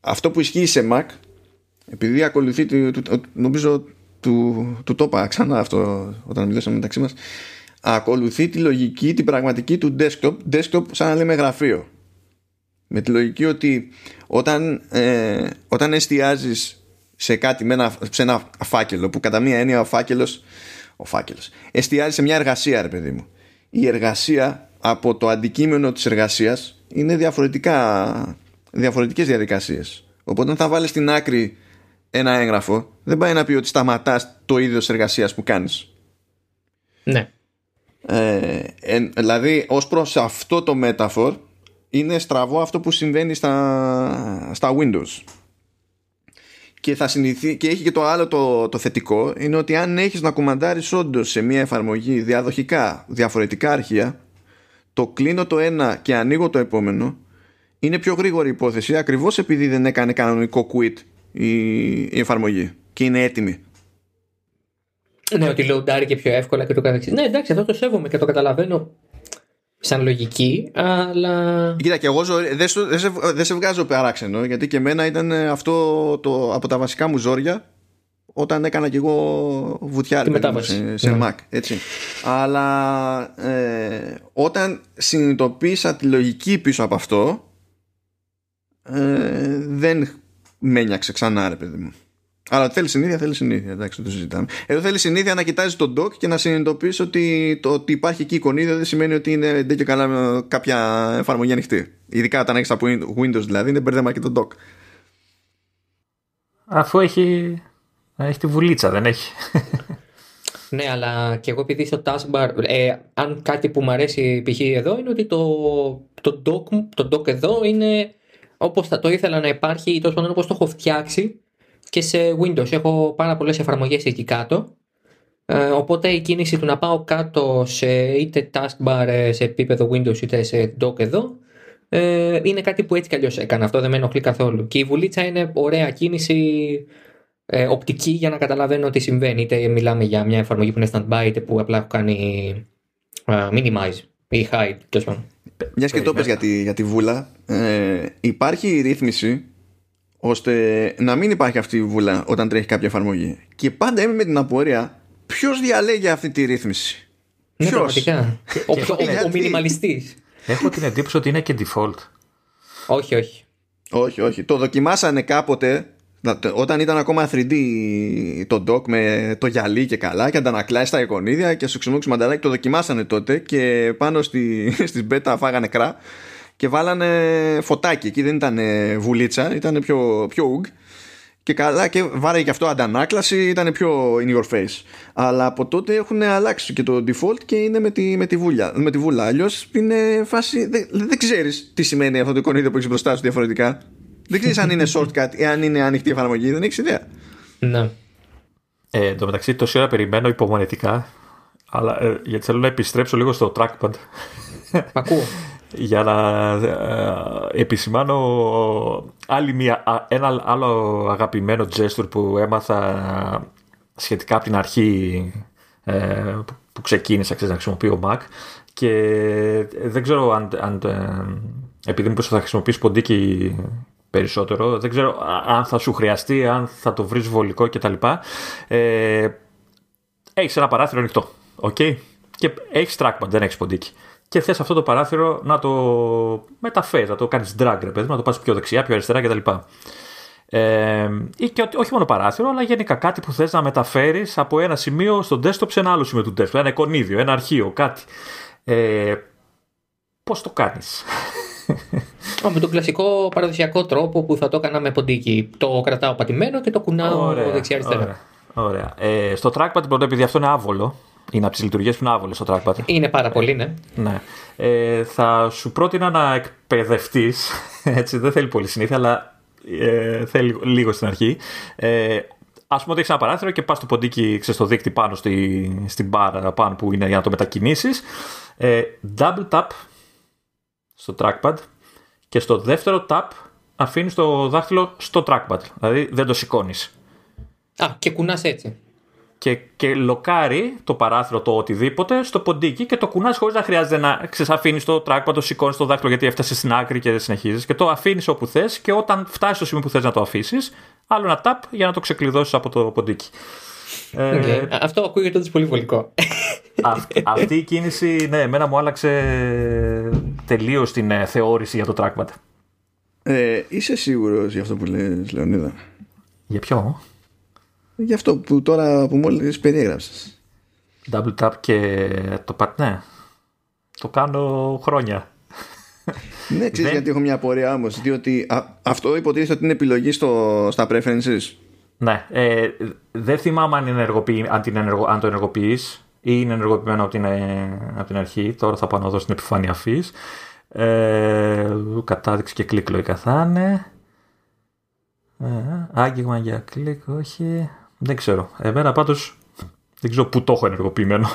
[SPEAKER 1] αυτό που ισχύει σε Mac, επειδή ακολουθεί, του, του- νομίζω του, του το είπα ξανά αυτό όταν μιλήσαμε μεταξύ μας, ακολουθεί τη λογική, την πραγματική του desktop, desktop σαν να λέμε γραφείο. Με τη λογική ότι όταν, ε, όταν εστιάζεις σε κάτι, με ένα, σε ένα φάκελο, που κατά μία έννοια ο φάκελος, ο φάκελος, εστιάζει σε μια εργασία ρε παιδί μου. Η εργασία από το αντικείμενο της εργασίας είναι διαφορετικά, διαφορετικές διαδικασίες. Οπότε αν θα βάλεις στην άκρη ένα έγγραφο, δεν πάει να πει ότι σταματάς το είδος εργασίας που κάνεις.
[SPEAKER 3] ναι
[SPEAKER 1] Ε, εν- δηλαδή ως προς αυτό το metaphor είναι στραβό αυτό που συμβαίνει στα, στα Windows και, θα συνηθί, και έχει και το άλλο το, το θετικό είναι ότι αν έχεις να κουμαντάρεις όντως σε μια εφαρμογή διαδοχικά διαφορετικά αρχεία το κλείνω το ένα και ανοίγω το επόμενο είναι πιο γρήγορη υπόθεση ακριβώς επειδή δεν έκανε κανονικό quit η, η εφαρμογή και είναι έτοιμη
[SPEAKER 3] ναι ότι loadάρει και πιο εύκολα και το καθεξής ναι εντάξει αυτό το σέβομαι και το καταλαβαίνω σαν λογική αλλά
[SPEAKER 1] Κοίτα, και εγώ ζω- δεν, σου- δεν σε, δεν σε βγάζω παράξενο, γιατί και εμένα ήταν αυτό το, από τα βασικά μου ζόρια όταν έκανα και εγώ βουτιά
[SPEAKER 3] Τη
[SPEAKER 1] ρε παιδί μου,
[SPEAKER 3] μετάβαση.
[SPEAKER 1] σε, σε
[SPEAKER 3] Ναι.
[SPEAKER 1] Mac. Έτσι. Αλλά ε, όταν συνειδητοποίησα τη λογική πίσω από αυτό, ε, δεν με ένιαξε ξανά, ρε παιδί μου. Αλλά ότι θέλει συνήθεια, θέλει συνήθεια. Εντάξει, δεν το συζητάμε. Εδώ θέλει συνήθεια να κοιτάζει τον dock και να συνειδητοποιήσει ότι το ότι υπάρχει εκεί εικονίδιο δεν σημαίνει ότι είναι ντε και καλά με κάποια εφαρμογή ανοιχτή. Ειδικά όταν έχεις από Windows δηλαδή, είναι μπερδέμα και το dock.
[SPEAKER 2] Αφού έχει, έχει τη βουλίτσα, δεν έχει. [laughs]
[SPEAKER 3] Ναι, αλλά και εγώ επειδή στο taskbar, ε, αν κάτι που μου αρέσει π.χ. εδώ είναι ότι το, το, dock, μου- το dock εδώ είναι όπως θα το ήθελα να υπάρχει ή τόσο πάντων όπως το έχω φτιάξει και σε Windows. Έχω πάρα πολλές εφαρμογές εκεί κάτω. Ε, οπότε η κίνηση του να πάω κάτω σε είτε taskbar ε, σε επίπεδο Windows είτε σε dock εδώ ε, είναι κάτι που έτσι κι αλλιώς έκανα. Αυτό δεν με ενοχλεί καθόλου. Και η βουλίτσα είναι ωραία κίνηση ε, οπτική για να καταλαβαίνω τι συμβαίνει. Είτε μιλάμε για μια εφαρμογή που είναι standby, είτε που απλά έχω κάνει ε, minimize ή hide. τέλος πάντων.
[SPEAKER 1] Μιας και το πες για τη, για τη βούλα, ε, υπάρχει η ρύθμιση ώστε να μην υπάρχει αυτή η βούλα όταν τρέχει κάποια εφαρμογή. Και πάντα είμαι με την απορία ποιος διαλέγει αυτή τη ρύθμιση.
[SPEAKER 3] Ναι,
[SPEAKER 1] Ποιος;
[SPEAKER 3] πραγματικά. ο,
[SPEAKER 2] Και-
[SPEAKER 3] ο, ο,
[SPEAKER 1] γιατί;
[SPEAKER 3] ο minimalistis.
[SPEAKER 2] Έχω την εντύπωση ότι είναι και default.
[SPEAKER 3] όχι, όχι.
[SPEAKER 1] Όχι, όχι. Το δοκιμάσανε κάποτε να- τε- όταν ήταν ακόμα 3D το dock με το γυαλί και καλά και αντανακλάει στα εικονίδια και στο ξεμούξι μανταλάκι το δοκιμάσανε τότε και πάνω στη, [laughs] στις beta φάγανε κρά και βάλανε φωτάκι. Εκεί δεν ήταν βουλίτσα, ήταν πιο, πιο ουγ. Και καλά και βάρε και αυτό αντανάκλαση ήταν πιο in your face. Αλλά από τότε έχουν αλλάξει και το default και είναι με τη, με τη, βούλια, με τη βούλα. Αλλιώς είναι φάση. Δεν, δεν ξέρεις τι σημαίνει αυτό το εικονίδιο που έχεις μπροστά σου διαφορετικά. Δεν ξέρεις αν είναι shortcut ή αν είναι ανοιχτή εφαρμογή. Δεν έχεις ιδέα.
[SPEAKER 3] Ναι.
[SPEAKER 2] Ε, εν τω μεταξύ, τόση ώρα περιμένω υπομονετικά, αλλά, ε, γιατί θέλω να επιστρέψω λίγο στο trackpad
[SPEAKER 3] Ακούω.
[SPEAKER 2] για να ε, επισημάνω άλλη μια, α, ένα άλλο αγαπημένο gesture που έμαθα σχετικά από την αρχή ε, που- που ξεκίνησα ξέρεις, να χρησιμοποιώ Mac και δεν ξέρω αν, αν ε, επειδή μήπως θα χρησιμοποιήσω ποντίκι περισσότερο δεν ξέρω α- αν θα σου χρειαστεί αν θα το βρεις βολικό κτλ ε, έχεις ένα παράθυρο ανοιχτό okay? και έχεις trackpad δεν έχεις ποντίκι και θες αυτό το παράθυρο να το μεταφέρεις, να το κάνεις drag ρε παιδί, μου, να το πας πιο δεξιά, πιο αριστερά κτλ. Ε, ή και ότι- όχι μόνο παράθυρο, αλλά γενικά κάτι που θες να μεταφέρεις από ένα σημείο στο desktop σε ένα άλλο σημείο του desktop. Ένα εικονίδιο, ένα αρχείο, κάτι. Ε, πώς το κάνεις;
[SPEAKER 3] Με τον κλασικό παραδοσιακό τρόπο που θα το έκανα με ποντίκι. Το κρατάω πατημένο και το κουνάω δεξιά-αριστερά.
[SPEAKER 2] Ωραία. ωραία. Ε, στο trackpad πρώτα, επειδή αυτό είναι άβολο, είναι από τις λειτουργίες που είναι άβολε στο trackpad.
[SPEAKER 3] Είναι πάρα πολύ, ναι.
[SPEAKER 2] ναι. Ε, θα σου πρότεινα να εκπαιδευτείς. [laughs] Έτσι, δεν θέλει πολύ συνήθεια, αλλά ε, θέλει λίγο στην αρχή. Ε, Α πούμε ότι έχεις ένα παράθυρο και πας το ποντίκι στο δίκτυο πάνω στη, στην μπάρα πάνω που είναι για να το μετακινήσεις. Ε, double tap στο trackpad και στο δεύτερο tap αφήνεις το δάχτυλο στο trackpad. Δηλαδή δεν το σηκώνεις.
[SPEAKER 3] Α, και κουνάς έτσι.
[SPEAKER 2] Και, και λοκάρει το παράθυρο το οτιδήποτε στο ποντίκι και το κουνάς χωρίς να χρειάζεται να ξεσαφήνεις το trackpad, το σηκώνεις το δάχτυλο γιατί έφτασε στην άκρη και δεν συνεχίζεις. Και το αφήνεις όπου θες και όταν φτάσεις στο σημείο που θες να το αφήσεις, άλλο ένα tap για να το ξεκλειδώσεις από το ποντίκι.
[SPEAKER 3] Okay. Ε, αυτό ακούγεται ότι πολύ βολικό.
[SPEAKER 2] αυτή η κίνηση, ναι, εμένα μου άλλαξε τελείως την ε, θεώρηση για το trackpad.
[SPEAKER 1] Ε, είσαι σίγουρος για αυτό που λες Λεωνίδα;
[SPEAKER 2] Για ποιο;
[SPEAKER 1] Για αυτό που τώρα που μόλις περιέγραψες.
[SPEAKER 2] Double tap και το pad, ναι. Το κάνω χρόνια.
[SPEAKER 1] ναι, ξέρεις γιατί έχω μια απορία όμως. Διότι αυτό υποτίθεται ότι είναι επιλογή στο, στα preferences.
[SPEAKER 2] Ναι. Ε, δεν θυμάμαι αν, αν, την ενεργο, αν το ενεργοποιείς ή είναι ενεργοποιημένο από την, ε, από την αρχή. Τώρα θα πάω να δω στην επιφάνεια αφής. Ε, κατάδειξη και κλικ λογικά θα είναι. Ε, άγγιγμα για κλικ, όχι. Δεν ξέρω. Εμένα πάντως δεν ξέρω πού το έχω ενεργοποιημένο.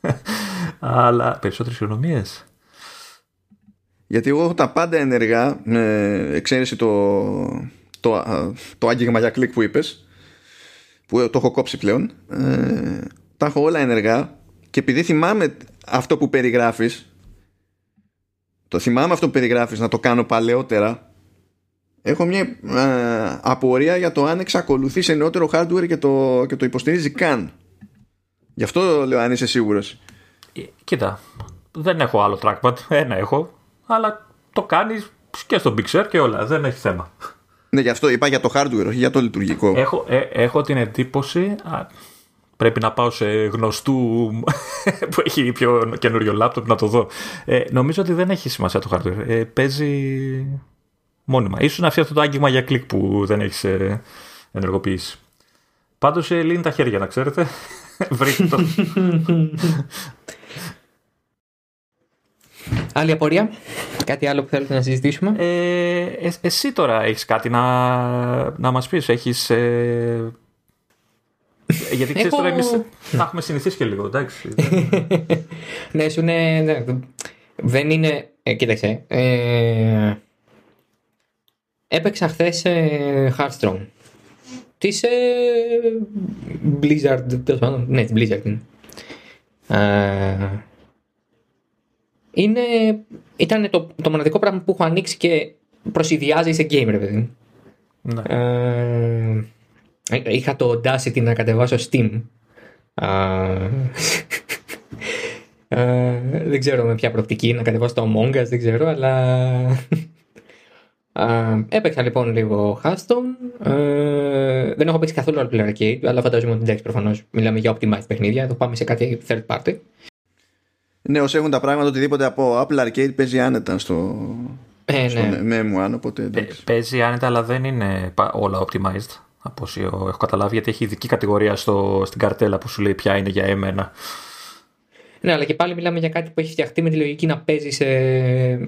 [SPEAKER 2] [laughs] Αλλά περισσότερες οικονομίε.
[SPEAKER 1] Γιατί εγώ έχω τα πάντα ενεργά, με εξαίρεση το, το, το άγγιγμα για κλικ που είπες, που το έχω κόψει πλέον. Ε, τα έχω όλα ενεργά και επειδή θυμάμαι αυτό που περιγράφεις, το θυμάμαι αυτό που περιγράφεις να το κάνω παλαιότερα, έχω μια ε, απορία για το αν εξακολουθείς σε νεότερο hardware και το, και το υποστηρίζει καν. Γι' αυτό λέω αν είσαι σίγουρος.
[SPEAKER 2] Ε, κοίτα, δεν έχω άλλο trackpad, ένα έχω, αλλά το κάνεις και στο Big και όλα, δεν έχει θέμα.
[SPEAKER 1] Ναι, γι' αυτό είπα για το hardware, όχι για το λειτουργικό.
[SPEAKER 2] Έχω, ε, έχω την εντύπωση. Α, πρέπει να πάω σε γνωστού [laughs] που έχει πιο καινούριο λάπτοπ να το δω. Ε, νομίζω ότι δεν έχει σημασία το hardware. Ε, παίζει μόνιμα. Ίσως να αυτό το άγγιγμα για κλικ που δεν έχεις ε, ενεργοποιήσει. Πάντως ε, λύνει τα χέρια, να ξέρετε. [laughs] Βρείτε το. [laughs]
[SPEAKER 3] Άλλη απορία, κάτι άλλο που θέλετε να συζητήσουμε;
[SPEAKER 2] Ε, ε εσύ τώρα έχεις κάτι να, να μας πεις, έχεις... Ε, γιατί ξέρεις Έχω... τώρα εμείς θα έχουμε συνηθίσει και λίγο, εντάξει. [laughs]
[SPEAKER 3] ναι, σου είναι... Ναι, δεν είναι... Ε, κοίταξε. Ε, έπαιξα χθες ε, Hearthstone. Της ε, Blizzard, τέλος πάντων. Ναι, της Blizzard είναι. Ε, είναι, ήταν το, το μοναδικό πράγμα που έχω ανοίξει και προσυδειάζει σε game, ρε παιδί. Ναι. Ε, είχα το Audacity να κατεβάσω Steam. Ε, δεν ξέρω με ποια προοπτική να κατεβάσω το Among Us, δεν ξέρω, αλλά... Uh, έπαιξα λοιπόν λίγο Hearthstone. Uh, δεν έχω παίξει καθόλου Apple Arcade, αλλά φαντάζομαι ότι εντάξει, προφανώς μιλάμε για optimized παιχνίδια. Εδώ πάμε σε κάτι third party.
[SPEAKER 1] Ναι, όσο έχουν τα πράγματα οτιδήποτε από Apple Arcade παίζει άνετα στο, ε, στο ναι. M1, οπότε
[SPEAKER 2] Παίζει άνετα, αλλά δεν είναι όλα optimized. Από όσο έχω καταλάβει, γιατί έχει ειδική κατηγορία στο, στην καρτέλα που σου λέει ποια είναι για εμένα.
[SPEAKER 3] Ναι, αλλά και πάλι μιλάμε για κάτι που έχει φτιαχτεί με τη λογική να παίζει σε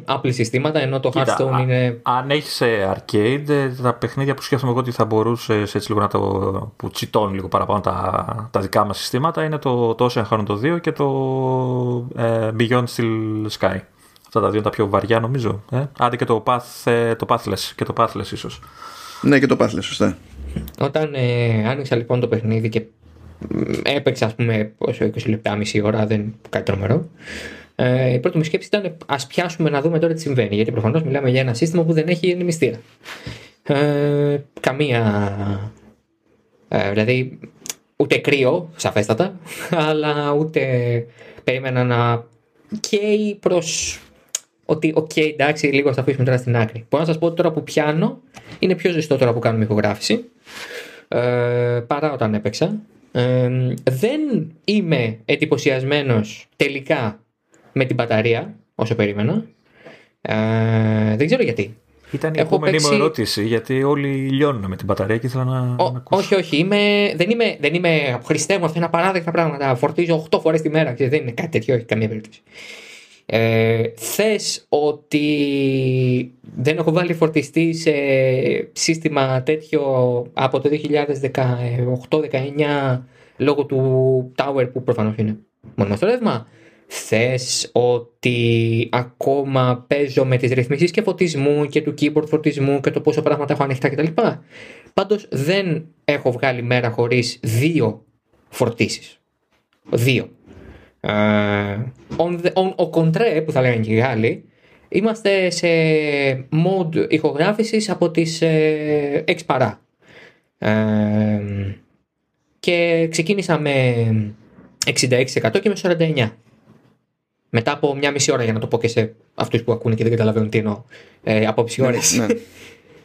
[SPEAKER 3] Apple συστήματα, ενώ το Κοίτα, Hearthstone είναι.
[SPEAKER 2] Αν έχεις arcade, τα παιχνίδια που σκέφτομαι εγώ ότι θα μπορούσες έτσι λίγο να το. που τσιτώνει λίγο παραπάνω τα, τα δικά μας συστήματα είναι το, το Ocean το 2 και το ε, Beyond Steel Sky. Αυτά τα δύο είναι τα πιο βαριά νομίζω. Ε; Άντε και το, path, ε, το Pathless και το Pathless ίσως.
[SPEAKER 1] Ναι, και το Pathless, σωστά.
[SPEAKER 3] Όταν ε, άνοιξα λοιπόν το παιχνίδι και έπαιξα, ας πούμε, όσο 20 λεπτά, μισή ώρα, δεν κάτι τρομερό. Ε, η πρώτη μου σκέψη ήταν ας πιάσουμε να δούμε τώρα τι συμβαίνει. Γιατί προφανώς μιλάμε για ένα σύστημα που δεν έχει ανεμιστήρα. Ε, καμία. Ε, δηλαδή, ούτε κρύο, σαφέστατα, αλλά ούτε περίμενα να καίει προς ότι, ok, okay, εντάξει, λίγο θα αφήσουμε τώρα στην άκρη. Μπορώ να σας πω ότι τώρα που πιάνω είναι πιο ζεστό τώρα που κάνουμε ηχογράφηση ε, παρά όταν έπαιξα δεν είμαι εντυπωσιασμένος τελικά με την μπαταρία. όσο περίμενα. Ε, δεν ξέρω γιατί.
[SPEAKER 2] Ήταν η
[SPEAKER 3] Έχω
[SPEAKER 2] επόμενη
[SPEAKER 3] παίξει-
[SPEAKER 2] μου ερώτηση, γιατί όλοι λιώνουν με την μπαταρία και ήθελα να,
[SPEAKER 3] Ο-
[SPEAKER 2] να ακούσω.
[SPEAKER 3] όχι, όχι. Είμαι, δεν, είμαι, δεν είμαι από Χριστέ μου, αυτά είναι απαράδεκτα πράγματα. Φορτίζω 8 φορές τη μέρα. Ξέρεις, δεν είναι κάτι τέτοιο, όχι καμία περίπτωση. Ε, Θες ότι δεν έχω βάλει φορτιστή σε σύστημα τέτοιο από το 2018-19 λόγω του Tower που προφανώς είναι μόνο στο ρεύμα; Θες ότι ακόμα παίζω με τις ρυθμίσεις και φωτισμού και του keyboard φορτισμού και το πόσο πράγματα έχω ανοιχτά κτλ. Πάντως δεν έχω βγάλει μέρα χωρίς δύο φορτίσεις. Δύο. Ε, on the, on, ο κοντρέ που θα λέγανε και οι Γάλλοι είμαστε σε mode ηχογράφησης από τις ε, 6 παρά. Ε, και ξεκίνησα με 66% και με 49%. Μετά από μια μισή ώρα για να το πω και σε αυτούς που ακούνε και δεν καταλαβαίνουν τι εννοώ. Ε, από μισή ώρα.
[SPEAKER 1] Ναι.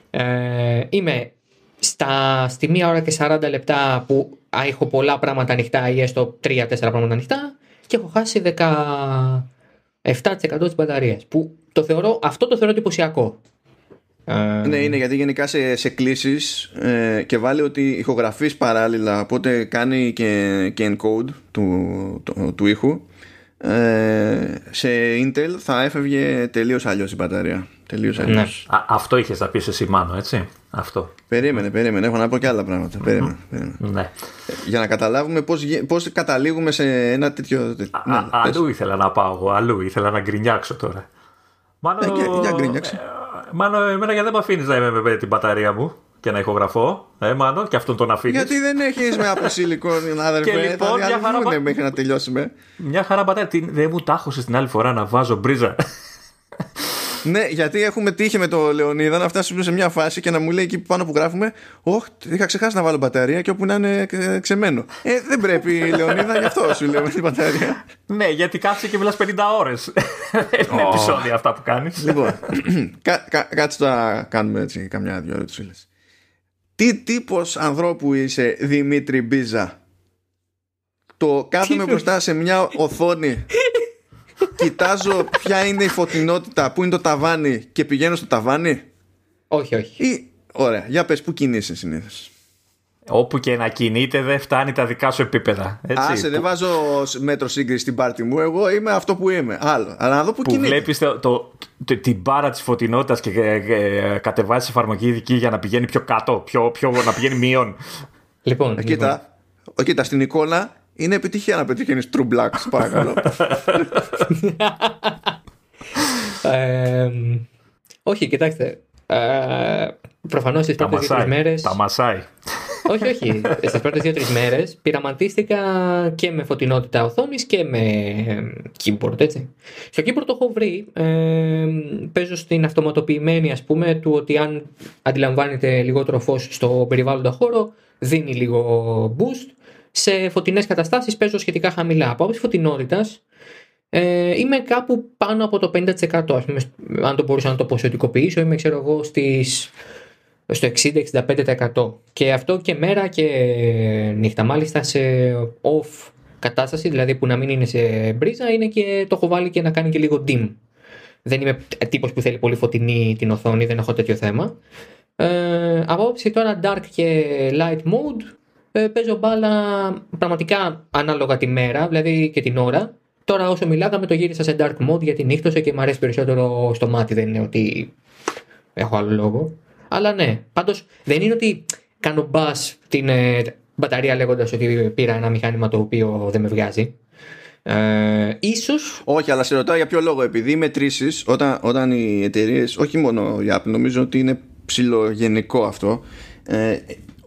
[SPEAKER 3] Ε, είμαι στα, στη μία ώρα και 40 λεπτά που α, έχω πολλά πράγματα ανοιχτά ή έστω 3-4 πράγματα ανοιχτά και έχω χάσει 17% της μπαταρίας που το θεωρώ, αυτό το θεωρώ εντυπωσιακό. Ε,
[SPEAKER 1] Ναι, είναι γιατί γενικά σε, σε κλήσεις ε, και βάλει ότι ηχογραφείς παράλληλα, οπότε κάνει και, και encode του, του, του ήχου. Ε, σε Intel θα έφευγε τελείως αλλιώς η μπαταρία. Τελείως αλλιώς.
[SPEAKER 3] Ναι.
[SPEAKER 2] Α, αυτό είχες να πεις εσύ, Μάνο, έτσι; Αυτό.
[SPEAKER 1] Περίμενε, περίμενε. Έχω να πω και άλλα πράγματα. Περίμενε, περίμενε.
[SPEAKER 2] Ναι.
[SPEAKER 1] Για να καταλάβουμε πώς πώς καταλήγουμε σε ένα τέτοιο.
[SPEAKER 2] Α,
[SPEAKER 1] Ναι,
[SPEAKER 2] α,
[SPEAKER 1] πες.
[SPEAKER 2] αλλού ήθελα να πάω εγώ, αλλού ήθελα να γκρινιάξω τώρα. Μάνο,
[SPEAKER 1] Ε, για- για γκρινιάξε.
[SPEAKER 2] ε, Μάνο, εμένα γιατί δεν με αφήνεις να είμαι με την μπαταρία μου; Και να ηχογραφώ, ε, Μάνο, και αυτόν τον αφήνεις.
[SPEAKER 1] Γιατί δεν έχεις με από silicon, αδερφέ.
[SPEAKER 2] Και λοιπόν,
[SPEAKER 1] θα
[SPEAKER 2] μια χαρά
[SPEAKER 1] διαλυθούνε
[SPEAKER 2] πα-
[SPEAKER 1] μέχρι να τελειώσουμε.
[SPEAKER 2] Μια χαρά μπαταρία. Τι- Δεν μου τάχωσε την άλλη φορά να βάζω μπρίζα.
[SPEAKER 1] Ναι, γιατί έχουμε τύχει με το Λεωνίδα να φτάσουμε σε μια φάση και να μου λέει εκεί πάνω που γράφουμε Όχι, είχα ξεχάσει να βάλω μπαταρία και όπου να είναι ε, ξεμένο. Ε, δεν πρέπει, Λεωνίδα, γι' αυτό σου λέω με την μπαταρία.
[SPEAKER 2] ναι, γιατί κάτσε και μιλάς 50 ώρες. Δεν είναι επεισόδια αυτά που κάνεις.
[SPEAKER 1] λοιπόν, [clears throat] κα, κα, κάτσε τώρα κάνουμε έτσι καμιά δυο ερωτησίλες. Τι τύπος ανθρώπου είσαι, Δημήτρη Μπίζα; Το κάθομαι μπροστά σε μια οθόνη Κοιτάζω ποια είναι η φωτεινότητα, πού είναι το ταβάνι και πηγαίνω στο ταβάνι;
[SPEAKER 3] όχι, όχι.
[SPEAKER 1] Ή, ωραία, για πες πού κινείσαι συνήθως;
[SPEAKER 2] Όπου και να κινείται δεν φτάνει τα δικά σου επίπεδα. Έτσι,
[SPEAKER 1] Άσε, δεν
[SPEAKER 2] που,
[SPEAKER 1] βάζω μέτρο σύγκριση στην πάρτι μου. Εγώ είμαι αυτό που είμαι. Άλλο. Αλλά να δω πού
[SPEAKER 2] που
[SPEAKER 1] κινείται.
[SPEAKER 2] βλέπεις το, το- το- την μπάρα της φωτεινότητας και ε, ε, κατεβάζεις εφαρμογή ειδική για να πηγαίνει πιο κάτω, πιο, πιο, να πηγαίνει μείον.
[SPEAKER 3] Λοιπόν,
[SPEAKER 1] Ε,
[SPEAKER 3] λοιπόν,
[SPEAKER 1] Κοίτα, ο, κοίτα, στην εικόνα είναι επιτυχία να πετυχαίνεις true black, σου παρακαλώ. [laughs]
[SPEAKER 3] ε, όχι, κοιτάξτε. Ε, Προφανώς στις
[SPEAKER 2] τα
[SPEAKER 3] πρώτες δύο-τρεις
[SPEAKER 2] μασάει.
[SPEAKER 3] μέρε.
[SPEAKER 2] Τα μασάει.
[SPEAKER 3] όχι, όχι. [laughs] Στις πρώτες δύο-τρεις μέρες πειραματίστηκα και με φωτεινότητα οθόνης και με ε, keyboard, έτσι. Στο keyboard το έχω βρει. Ε, παίζω στην αυτοματοποιημένη, ας πούμε, του ότι αν αντιλαμβάνεται λιγότερο φως στο περιβάλλοντα χώρο, δίνει λίγο boost. Σε φωτεινές καταστάσεις παίζω σχετικά χαμηλά. Από άποψη φωτεινότητας ε, είμαι κάπου πάνω από το 50%. Ας πούμε, αν το μπορούσα να το ποσοτικοποιήσω, είμαι ξέρω εγώ στις, στο 60-65%. Και αυτό και μέρα και νύχτα. Μάλιστα σε off κατάσταση, δηλαδή που να μην είναι σε μπρίζα, είναι και το έχω βάλει και να κάνει και λίγο dim. Δεν είμαι τύπος που θέλει πολύ φωτεινή την οθόνη, δεν έχω τέτοιο θέμα. Ε, από άποψη τώρα dark και light mode, ε, παίζω μπάλα πραγματικά ανάλογα τη μέρα, δηλαδή και την ώρα. Τώρα όσο μιλάγαμε το γύρισα σε dark mode γιατί νύχτωσε και μου αρέσει περισσότερο στο μάτι, δεν είναι ότι έχω άλλο λόγο. Αλλά ναι, πάντως δεν είναι ότι κάνω μπας την ε, μπαταρία λέγοντας ότι πήρα ένα μηχάνημα το οποίο δεν με βγάζει. Ε, ίσως
[SPEAKER 1] όχι, αλλά σε ρωτάω για ποιο λόγο. Επειδή οι μετρήσεις, όταν, όταν οι εταιρείες, όχι μόνο η Apple, νομίζω ότι είναι ψηλογενικό αυτό. Ε,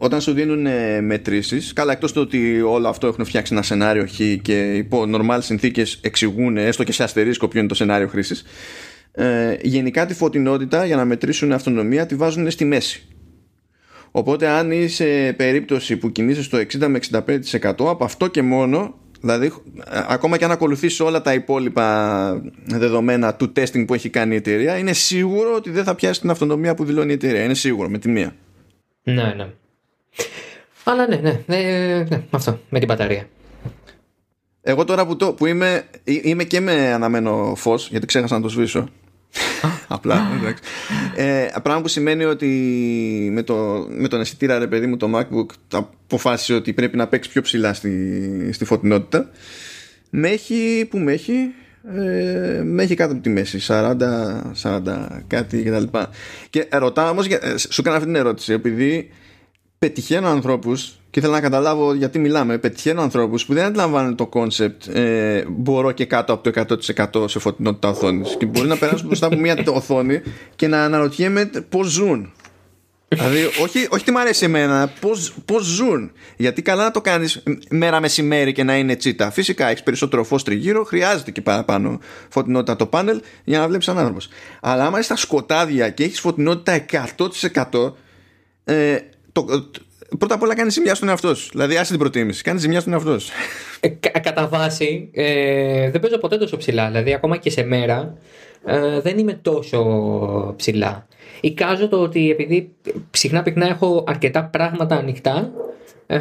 [SPEAKER 1] όταν σου δίνουν ε, μετρήσεις, καλά εκτός του ότι όλο αυτό έχουν φτιάξει ένα σενάριο χ και υπό normal συνθήκες εξηγούν έστω και σε αστερίσκο ποιο είναι το σενάριο χρήσης. Ε, γενικά τη φωτεινότητα για να μετρήσουν αυτονομία τη βάζουν στη μέση. Οπότε αν είσαι περίπτωση που κινείσαι στο 60 με 65% από αυτό και μόνο Δηλαδή, ακόμα και αν ακολουθήσει όλα τα υπόλοιπα δεδομένα του testing που έχει κάνει η εταιρεία, είναι σίγουρο ότι δεν θα πιάσει την αυτονομία που δηλώνει η εταιρεία. Είναι σίγουρο, με τη μία.
[SPEAKER 3] Ναι, ναι. Αλλά ναι, ναι, ναι, ναι αυτό, με την μπαταρία.
[SPEAKER 1] Εγώ τώρα που, το, που είμαι, είμαι και με αναμένο φως, γιατί ξέχασα να το σβήσω. [laughs] Απλά, εντάξει. Ε, πράγμα που σημαίνει ότι με, το, με τον αισθητήρα, ρε παιδί μου, το MacBook αποφάσισε ότι πρέπει να παίξει πιο ψηλά στη, στη φωτεινότητα. Με έχει, που με έχει, ε, με έχει κάτω από τη μέση 40, 40 κάτι κτλ. Και, και ρωτάω όμως, ε, σου έκανα αυτή την ερώτηση επειδή πετυχαίνω ανθρώπους και ήθελα να καταλάβω γιατί μιλάμε. Πετυχαίνω ανθρώπους που δεν αντιλαμβάνουν το concept ε, μπορώ και κάτω από το 100% σε φωτεινότητα οθόνης. Και μπορεί να περάσουν μπροστά από μια οθόνη και να αναρωτιέμαι πώς ζουν. δηλαδή, όχι, όχι τι μου αρέσει εμένα, πώς ζουν. Γιατί καλά να το κάνεις μέρα μεσημέρι και να είναι τσίτα. Φυσικά έχεις περισσότερο φως τριγύρω, χρειάζεται και παραπάνω φωτεινότητα το πάνελ για να βλέπεις σαν άνθρωπος. Αλλά άμα είσαι στα σκοτάδια και έχεις φωτεινότητα 100%, ε, το, πρώτα απ' όλα κάνει ζημιά στον εαυτό σου. Δηλαδή, άσε την προτίμηση. Κάνει ζημιά στον εαυτό σου.
[SPEAKER 3] Ε, κατά βάση, ε, δεν παίζω ποτέ τόσο ψηλά. Δηλαδή, ακόμα και σε μέρα ε, δεν είμαι τόσο ψηλά. Εικάζω το ότι επειδή συχνά πυκνά έχω αρκετά πράγματα ανοιχτά, ε,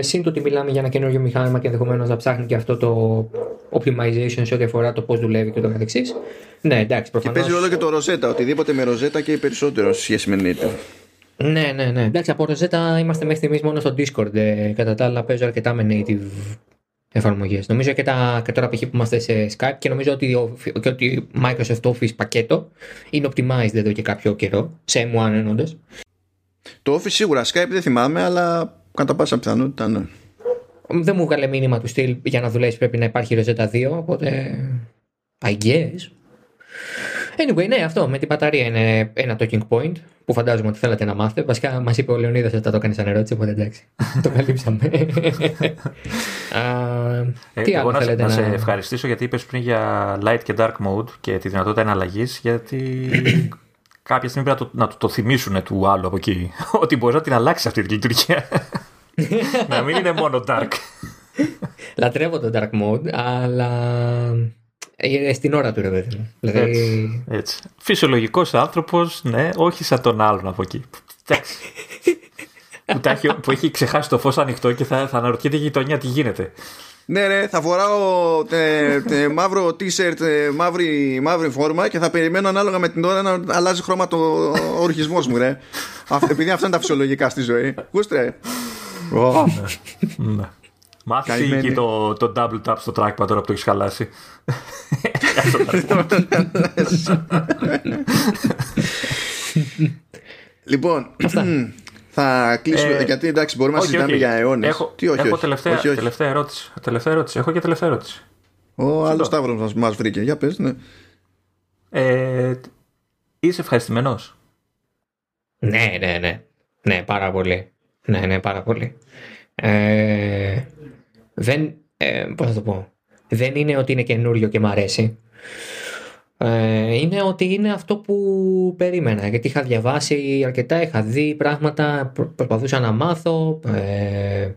[SPEAKER 3] συν το ότι μιλάμε για ένα καινούργιο μηχάνημα και ενδεχομένως να ψάχνει και αυτό το optimization σε ό,τι αφορά το πώς δουλεύει και το καθεξής. Ναι, εντάξει, προφανώς...
[SPEAKER 1] Και παίζει όλο και το ροζέτα. Οτιδήποτε με ροζέτα και περισσότερο σε σχέση με native.
[SPEAKER 3] Ναι, ναι, ναι. Εντάξει, από Rosetta είμαστε μέχρι στιγμής μόνο στο Discord. Ε, κατά τα άλλα, παίζω αρκετά με native εφαρμογές. Νομίζω και, τα, και τώρα π.χ. που είμαστε σε Skype και νομίζω ότι, και ότι Microsoft Office πακέτο είναι optimized εδώ και κάποιο καιρό. Σε M1 ενώντα.
[SPEAKER 1] Το Office σίγουρα, Skype δεν θυμάμαι, αλλά κατά πάσα πιθανότητα ναι.
[SPEAKER 3] Δεν μου βγάλε μήνυμα του στυλ για να δουλέψει πρέπει να υπάρχει Rosetta 2, οπότε. I guess. Anyway, ναι, αυτό με την μπαταρία είναι ένα talking point που φαντάζομαι ότι θέλατε να μάθετε. Βασικά μας είπε ο Λεωνίδας ότι θα το έκανε σαν ερώτηση, οπότε εντάξει. [laughs] το καλύψαμε.
[SPEAKER 2] ε, τι άλλο θέλετε να, να... σε ευχαριστήσω γιατί είπες πριν για light και dark mode και τη δυνατότητα εναλλαγής, γιατί [coughs] κάποια στιγμή πρέπει να το, το, θυμίσουν του άλλου από εκεί. [laughs] ότι μπορείς να την αλλάξεις αυτή τη λειτουργία. [laughs] να μην είναι μόνο dark.
[SPEAKER 3] Λατρεύω το dark mode, αλλά ε, στην ώρα του, ρε παιδί μου.
[SPEAKER 2] Δηλαδή... Έτσι, έτσι. Φυσιολογικός άνθρωπος, ναι, όχι σαν τον άλλον από εκεί. [laughs] που, έχει, που έχει ξεχάσει το φως ανοιχτό και θα, θα αναρωτιέται η γειτονιά τι γίνεται.
[SPEAKER 1] Ναι, ναι, θα φοράω τε, τε, μαύρο t-shirt, μαύρη, μαύρη φόρμα και θα περιμένω ανάλογα με την ώρα να αλλάζει χρώμα το ορχισμός μου, ρε. Επειδή αυτά είναι τα φυσιολογικά στη ζωή. Κούστρε.
[SPEAKER 2] Ναι. Μάθεις εκεί το, το double tap στο trackpad τώρα που το έχεις χαλάσει. [laughs]
[SPEAKER 1] λοιπόν, [clears throat] θα κλείσουμε ε, γιατί εντάξει μπορούμε να συζητάμε για αιώνες.
[SPEAKER 2] Έχω, Τι, όχι, έχω όχι, τελευταία, όχι, όχι. τελευταία, ερώτηση. τελευταία ερώτηση. Έχω και τελευταία ερώτηση.
[SPEAKER 1] Ο άλλος Σταύρος μας βρήκε. Για πες, ναι.
[SPEAKER 2] Ε, είσαι ευχαριστημένος;
[SPEAKER 3] Ναι, ναι, ναι. Ναι, πάρα πολύ. Ναι, ναι, πάρα πολύ. Ε, δεν, ε, πώς θα το πω, δεν είναι ότι είναι καινούριο και μ' αρέσει. Ε, είναι ότι είναι αυτό που περίμενα γιατί είχα διαβάσει αρκετά, είχα δει πράγματα, προσπαθούσα να μάθω ε,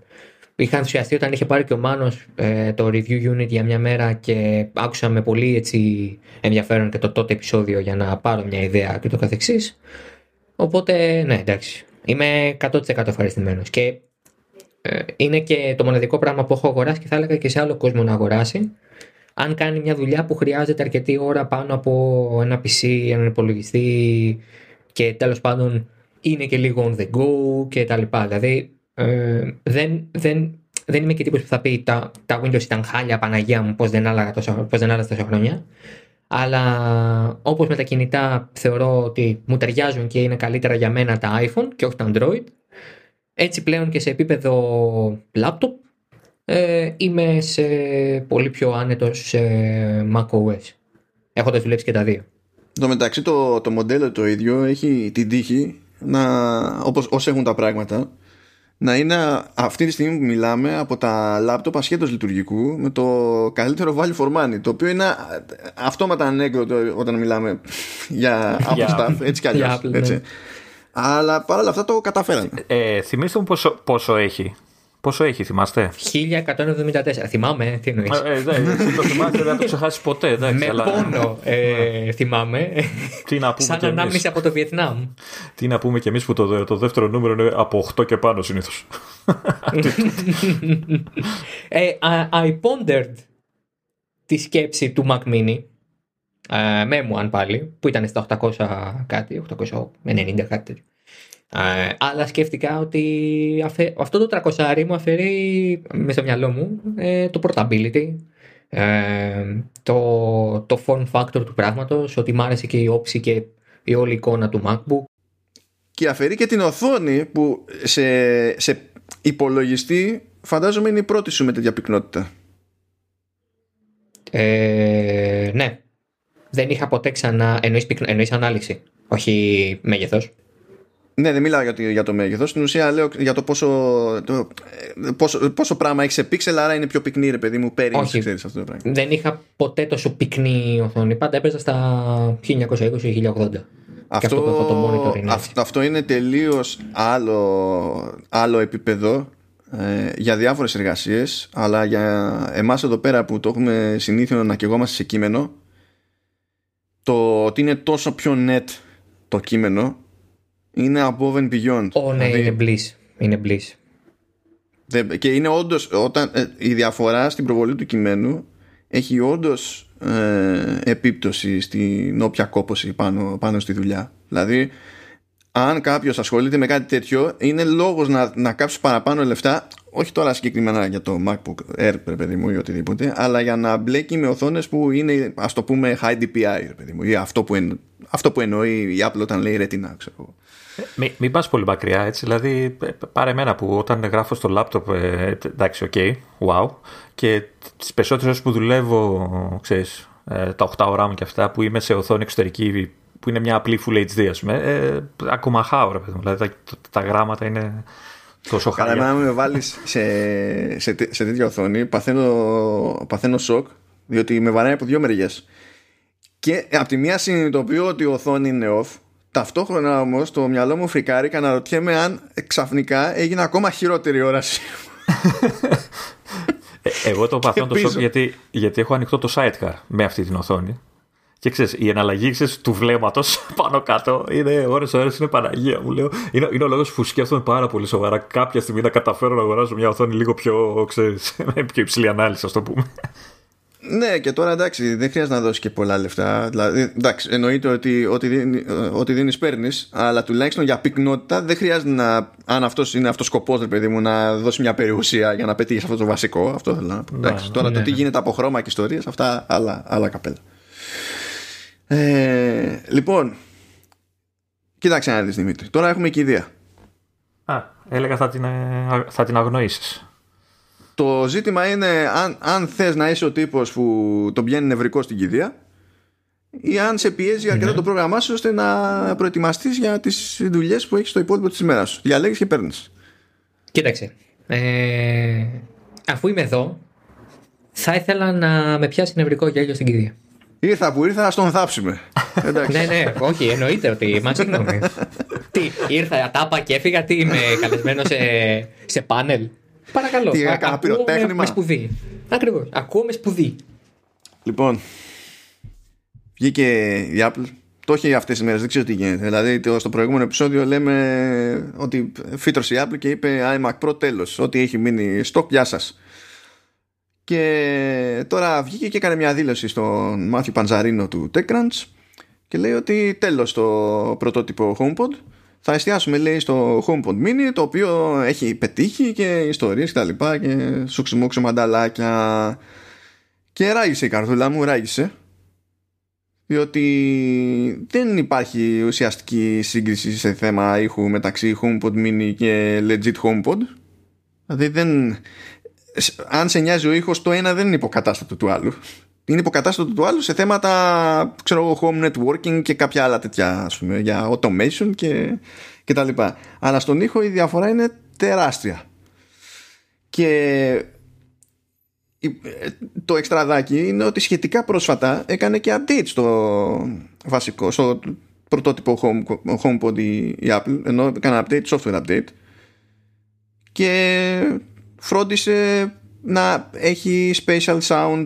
[SPEAKER 3] είχα ενθουσιαστεί όταν είχε πάρει και ο Μάνος ε, το review unit για μια μέρα και άκουσα με πολύ έτσι, ενδιαφέρον και το τότε επεισόδιο για να πάρω μια ιδέα και το καθεξής οπότε ναι εντάξει είμαι 100% ευχαριστημένος και ε, είναι και το μοναδικό πράγμα που έχω αγοράσει και θα έλεγα και σε άλλο κόσμο να αγοράσει. Αν κάνει μια δουλειά που χρειάζεται αρκετή ώρα πάνω από ένα PC, έναν υπολογιστή και τέλος πάντων είναι και λίγο on the go και τα λοιπά. Δηλαδή ε, δεν, δεν, δεν είμαι και τύπος που θα πει τα, τα Windows ήταν χάλια Παναγία μου πώς δεν άλλαζα τόσα, πώς δεν άλλαζα τόσα χρόνια. Αλλά όπως με τα κινητά θεωρώ ότι μου ταιριάζουν και είναι καλύτερα για μένα τα iPhone και όχι τα Android έτσι πλέον και σε επίπεδο laptop ε, είμαι σε πολύ πιο άνετο σε macOS. Έχοντας δουλέψει και τα δύο.
[SPEAKER 1] Το μεταξύ το, το μοντέλο το ίδιο έχει την τύχη να, όπως όσοι έχουν τα πράγματα να είναι αυτή τη στιγμή που μιλάμε από τα λάπτοπ ασχέτως λειτουργικού με το καλύτερο value for money το οποίο είναι αυτόματα ανέκδοτο όταν μιλάμε για Apple stuff έτσι κι αλλιώς έτσι. Αλλά παρόλα αυτά το καταφέρανε.
[SPEAKER 2] Ε, θυμήστε μου πόσο, πόσο έχει. Πόσο έχει, θυμάστε;
[SPEAKER 3] 1174. Θυμάμαι, τι εννοείς;
[SPEAKER 2] Ε, ε, ναι, το θυμάστε, δεν θα το ξεχάσεις ποτέ. Εντάξει,
[SPEAKER 3] Με αλλά... πόνο ε, θυμάμαι.
[SPEAKER 2] Τι να πούμε
[SPEAKER 3] Σαν ανάμνηση από το Βιετνάμ.
[SPEAKER 2] Τι να πούμε κι εμείς που το, το δεύτερο νούμερο είναι από 8 και πάνω συνήθως. [laughs]
[SPEAKER 3] Ε, I pondered τη σκέψη του Mac Mini ε, με μου αν πάλι, που ήταν στα 800 κάτι, 890 κάτι τέτοιο. Ε, αλλά σκέφτηκα ότι αυτό το 300 μου αφαιρεί μέσα στο μυαλό μου ε, το portability, ε, το, το form factor του πράγματος, ότι μ' άρεσε και η όψη και η όλη εικόνα του MacBook.
[SPEAKER 1] Και αφαιρεί και την οθόνη που σε, σε υπολογιστή φαντάζομαι είναι η πρώτη σου με τέτοια πυκνότητα.
[SPEAKER 3] Ε, ναι. Δεν είχα ποτέ ξανά. Εννοείς, εννοείς ανάλυση, όχι μέγεθος.
[SPEAKER 1] Ναι, δεν μιλάω για το, για το μέγεθος. Στην ουσία λέω για το πόσο, το, πόσο, πόσο πράγμα έχεις σε πίξελ, άρα είναι πιο πυκνή, ρε παιδί μου. Παίρνει, ξέρεις αυτό το πράγμα.
[SPEAKER 3] Δεν είχα ποτέ τόσο πυκνή οθόνη. Πάντα έπαιζα στα 1920-1080.
[SPEAKER 1] Αυτό, αυτό, το, είναι αυτό, αυτό είναι τελείως άλλο, άλλο επίπεδο ε, για διάφορες εργασίες αλλά για εμάς εδώ πέρα που το έχουμε συνήθιο να κεγόμαστε σε κείμενο το ότι είναι τόσο πιο net το κείμενο είναι above and beyond.
[SPEAKER 3] Ω, ναι, δηλαδή, είναι bliss. Είναι bliss.
[SPEAKER 1] Και είναι όντως, όταν ε, η διαφορά στην προβολή του κειμένου έχει όντως ε, επίπτωση στην όποια κόποση πάνω, πάνω στη δουλειά. Δηλαδή, αν κάποιος ασχολείται με κάτι τέτοιο, είναι λόγος να, να κάψει παραπάνω λεφτά, όχι τώρα συγκεκριμένα για το MacBook Air, παιδί μου, ή οτιδήποτε, αλλά για να μπλέκει με οθόνες που είναι, ας το πούμε, high DPI, παιδί μου, ή αυτό που, εν, αυτό που εννοεί η Apple όταν λέει Retina, ξέρω
[SPEAKER 2] μην, μην πας πολύ μακριά, έτσι. Δηλαδή, πάρε εμένα που όταν γράφω στο λάπτοπ, ε, εντάξει, ok, okay, wow. Και τις περισσότερες που δουλεύω, ξέρεις, ε, τα 8 ώρα μου και αυτά, που είμαι σε οθόνη εξωτερική, που είναι μια απλή Full HD, ας πούμε, ε, ακόμα χάω, ρε παιδί μου. Δηλαδή, τα, τα, γράμματα είναι τόσο χάρη.
[SPEAKER 1] Καλά, με βάλεις σε, σε, σε, τέτοια οθόνη, παθαίνω, παθαίνω σοκ, διότι με βαράει από δύο μεριές. Και από τη μία συνειδητοποιώ ότι η οθόνη είναι off Ταυτόχρονα όμως το μυαλό μου φρικάρει και αναρωτιέμαι αν ξαφνικά έγινε ακόμα χειρότερη η όραση. [laughs]
[SPEAKER 2] Ε, εγώ το παθαίνω το σοκ γιατί, γιατί έχω ανοιχτό το sidecar με αυτή την οθόνη. Και ξέρεις, η εναλλαγή ξέρεις, του βλέμματος [laughs] πάνω κάτω είναι ώρε-ώρε είναι Παναγία μου. Λέω. Είναι, είναι ο λόγος που σκέφτομαι πάρα πολύ σοβαρά κάποια στιγμή να καταφέρω να αγοράσω μια οθόνη λίγο πιο, ξέρεις, [laughs] με πιο υψηλή ανάλυση, ας το πούμε.
[SPEAKER 1] Ναι, και τώρα εντάξει, δεν χρειάζεται να δώσεις και πολλά λεφτά. Δηλαδή, εντάξει, εννοείται ότι ό,τι δίνει, ό,τι δίνεις παίρνεις, αλλά τουλάχιστον για πυκνότητα δεν χρειάζεται να, αν αυτός είναι αυτός σκοπός, ρε παιδί μου, να δώσει μια περιουσία για να πετύχεις αυτό το βασικό. Αυτό θέλω να πω. Εντάξει, τώρα ναι, το τι ναι. γίνεται από χρώμα και ιστορίες, αυτά άλλα, άλλα καπέλα. Ε, λοιπόν, κοίταξε να δεις Δημήτρη. Τώρα έχουμε και ιδέα.
[SPEAKER 2] Α, έλεγα θα την, θα την αγνοήσεις.
[SPEAKER 1] Το ζήτημα είναι αν, αν θες να είσαι ο τύπος που τον πιάνει νευρικό στην κηδεία ή αν σε πιέζει αρκετά ναι. το πρόγραμμά σου ώστε να προετοιμαστείς για τις δουλειές που έχεις στο υπόλοιπο της ημέρας σου. Διαλέγεις και παίρνεις.
[SPEAKER 3] Κοίταξε. Ε, αφού είμαι εδώ, θα ήθελα να με πιάσει νευρικό γέλιο στην κηδεία.
[SPEAKER 1] Ήρθα που ήρθα, να τον θάψουμε. [laughs]
[SPEAKER 3] ναι, ναι, όχι, εννοείται ότι. Μα συγγνώμη. [laughs] τι, ήρθα, τάπα και έφυγα, τι είμαι καλεσμένος σε, σε πάνελ; Παρακαλώ.
[SPEAKER 1] Τι έκανα πυροτέχνημα.
[SPEAKER 3] Με σπουδή. Ακριβώς. Ακούω με σπουδή.
[SPEAKER 1] Λοιπόν, βγήκε η Apple. Το έχει αυτές τις μέρες, δεν ξέρω τι γίνεται. Δηλαδή, στο προηγούμενο επεισόδιο λέμε ότι φύτρωσε η Apple και είπε iMac Pro τέλος. Ό,τι έχει μείνει στο γεια σας. Και τώρα βγήκε και έκανε μια δήλωση στον Μάθιο Παντζαρίνο του TechCrunch και λέει ότι τέλος το πρωτότυπο HomePod θα εστιάσουμε λέει στο HomePod Mini το οποίο έχει πετύχει και ιστορίες και τα λοιπά και σουξιμούξου μανταλάκια και ράγισε η καρδούλα μου ράγισε διότι δεν υπάρχει ουσιαστική σύγκριση σε θέμα ήχου μεταξύ HomePod Mini και legit HomePod. Δηλαδή δεν αν σε νοιάζει ο ήχος το ένα δεν είναι υποκατάστατο του άλλου είναι υποκατάστατο του άλλου σε θέματα ξέρω home networking και κάποια άλλα τέτοια ας πούμε, για automation και, και τα λοιπά. Αλλά στον ήχο η διαφορά είναι τεράστια. Και το εξτραδάκι είναι ότι σχετικά πρόσφατα έκανε και update στο βασικό, στο πρωτότυπο home, HomePod η, η Apple ενώ έκανε update, software update και φρόντισε να έχει spatial sound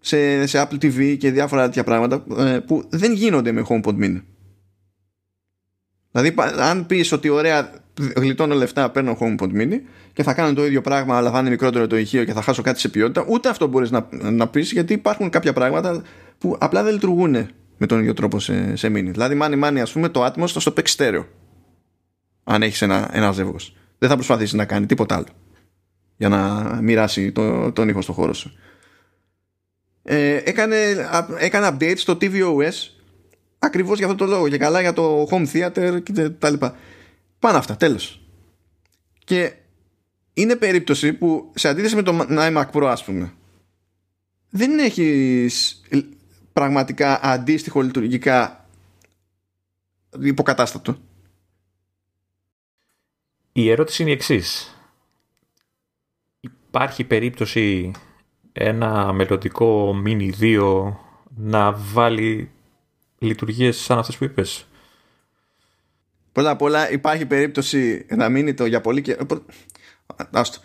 [SPEAKER 1] σε, σε Apple TV και διάφορα τέτοια πράγματα ε, που δεν γίνονται με HomePod Mini. Δηλαδή, αν πεις ότι ωραία, γλιτώνω λεφτά, παίρνω HomePod mini και θα κάνω το ίδιο πράγμα, αλλά θα είναι μικρότερο το ηχείο και θα χάσω κάτι σε ποιότητα, ούτε αυτό μπορείς να, να πεις, γιατί υπάρχουν κάποια πράγματα που απλά δεν λειτουργούν με τον ίδιο τρόπο σε, σε mini. Δηλαδή, μάνι μάνι, ας πούμε, το Atmos θα στο παίξει στέρεο. Αν έχεις ένα, ένα ζεύγος. Δεν θα προσπαθήσεις να κάνει τίποτα άλλο για να μοιράσει το, τον ήχο στο χώρο σου. Ε, έκανε, έκανε update στο tvOS ακριβώς για αυτό το λόγο και καλά για το home theater και τα λοιπά. Πάνω αυτά, τέλος. Και είναι περίπτωση που σε αντίθεση με το iMac Pro ας πούμε δεν έχεις πραγματικά αντίστοιχο λειτουργικά υποκατάστατο.
[SPEAKER 2] Η ερώτηση είναι η εξής. Υπάρχει περίπτωση ένα μελλοντικό Mini 2 να βάλει λειτουργίες σαν αυτές που είπες;
[SPEAKER 1] Πρώτα απ' όλα υπάρχει περίπτωση να μείνει το για πολύ και... Άστο.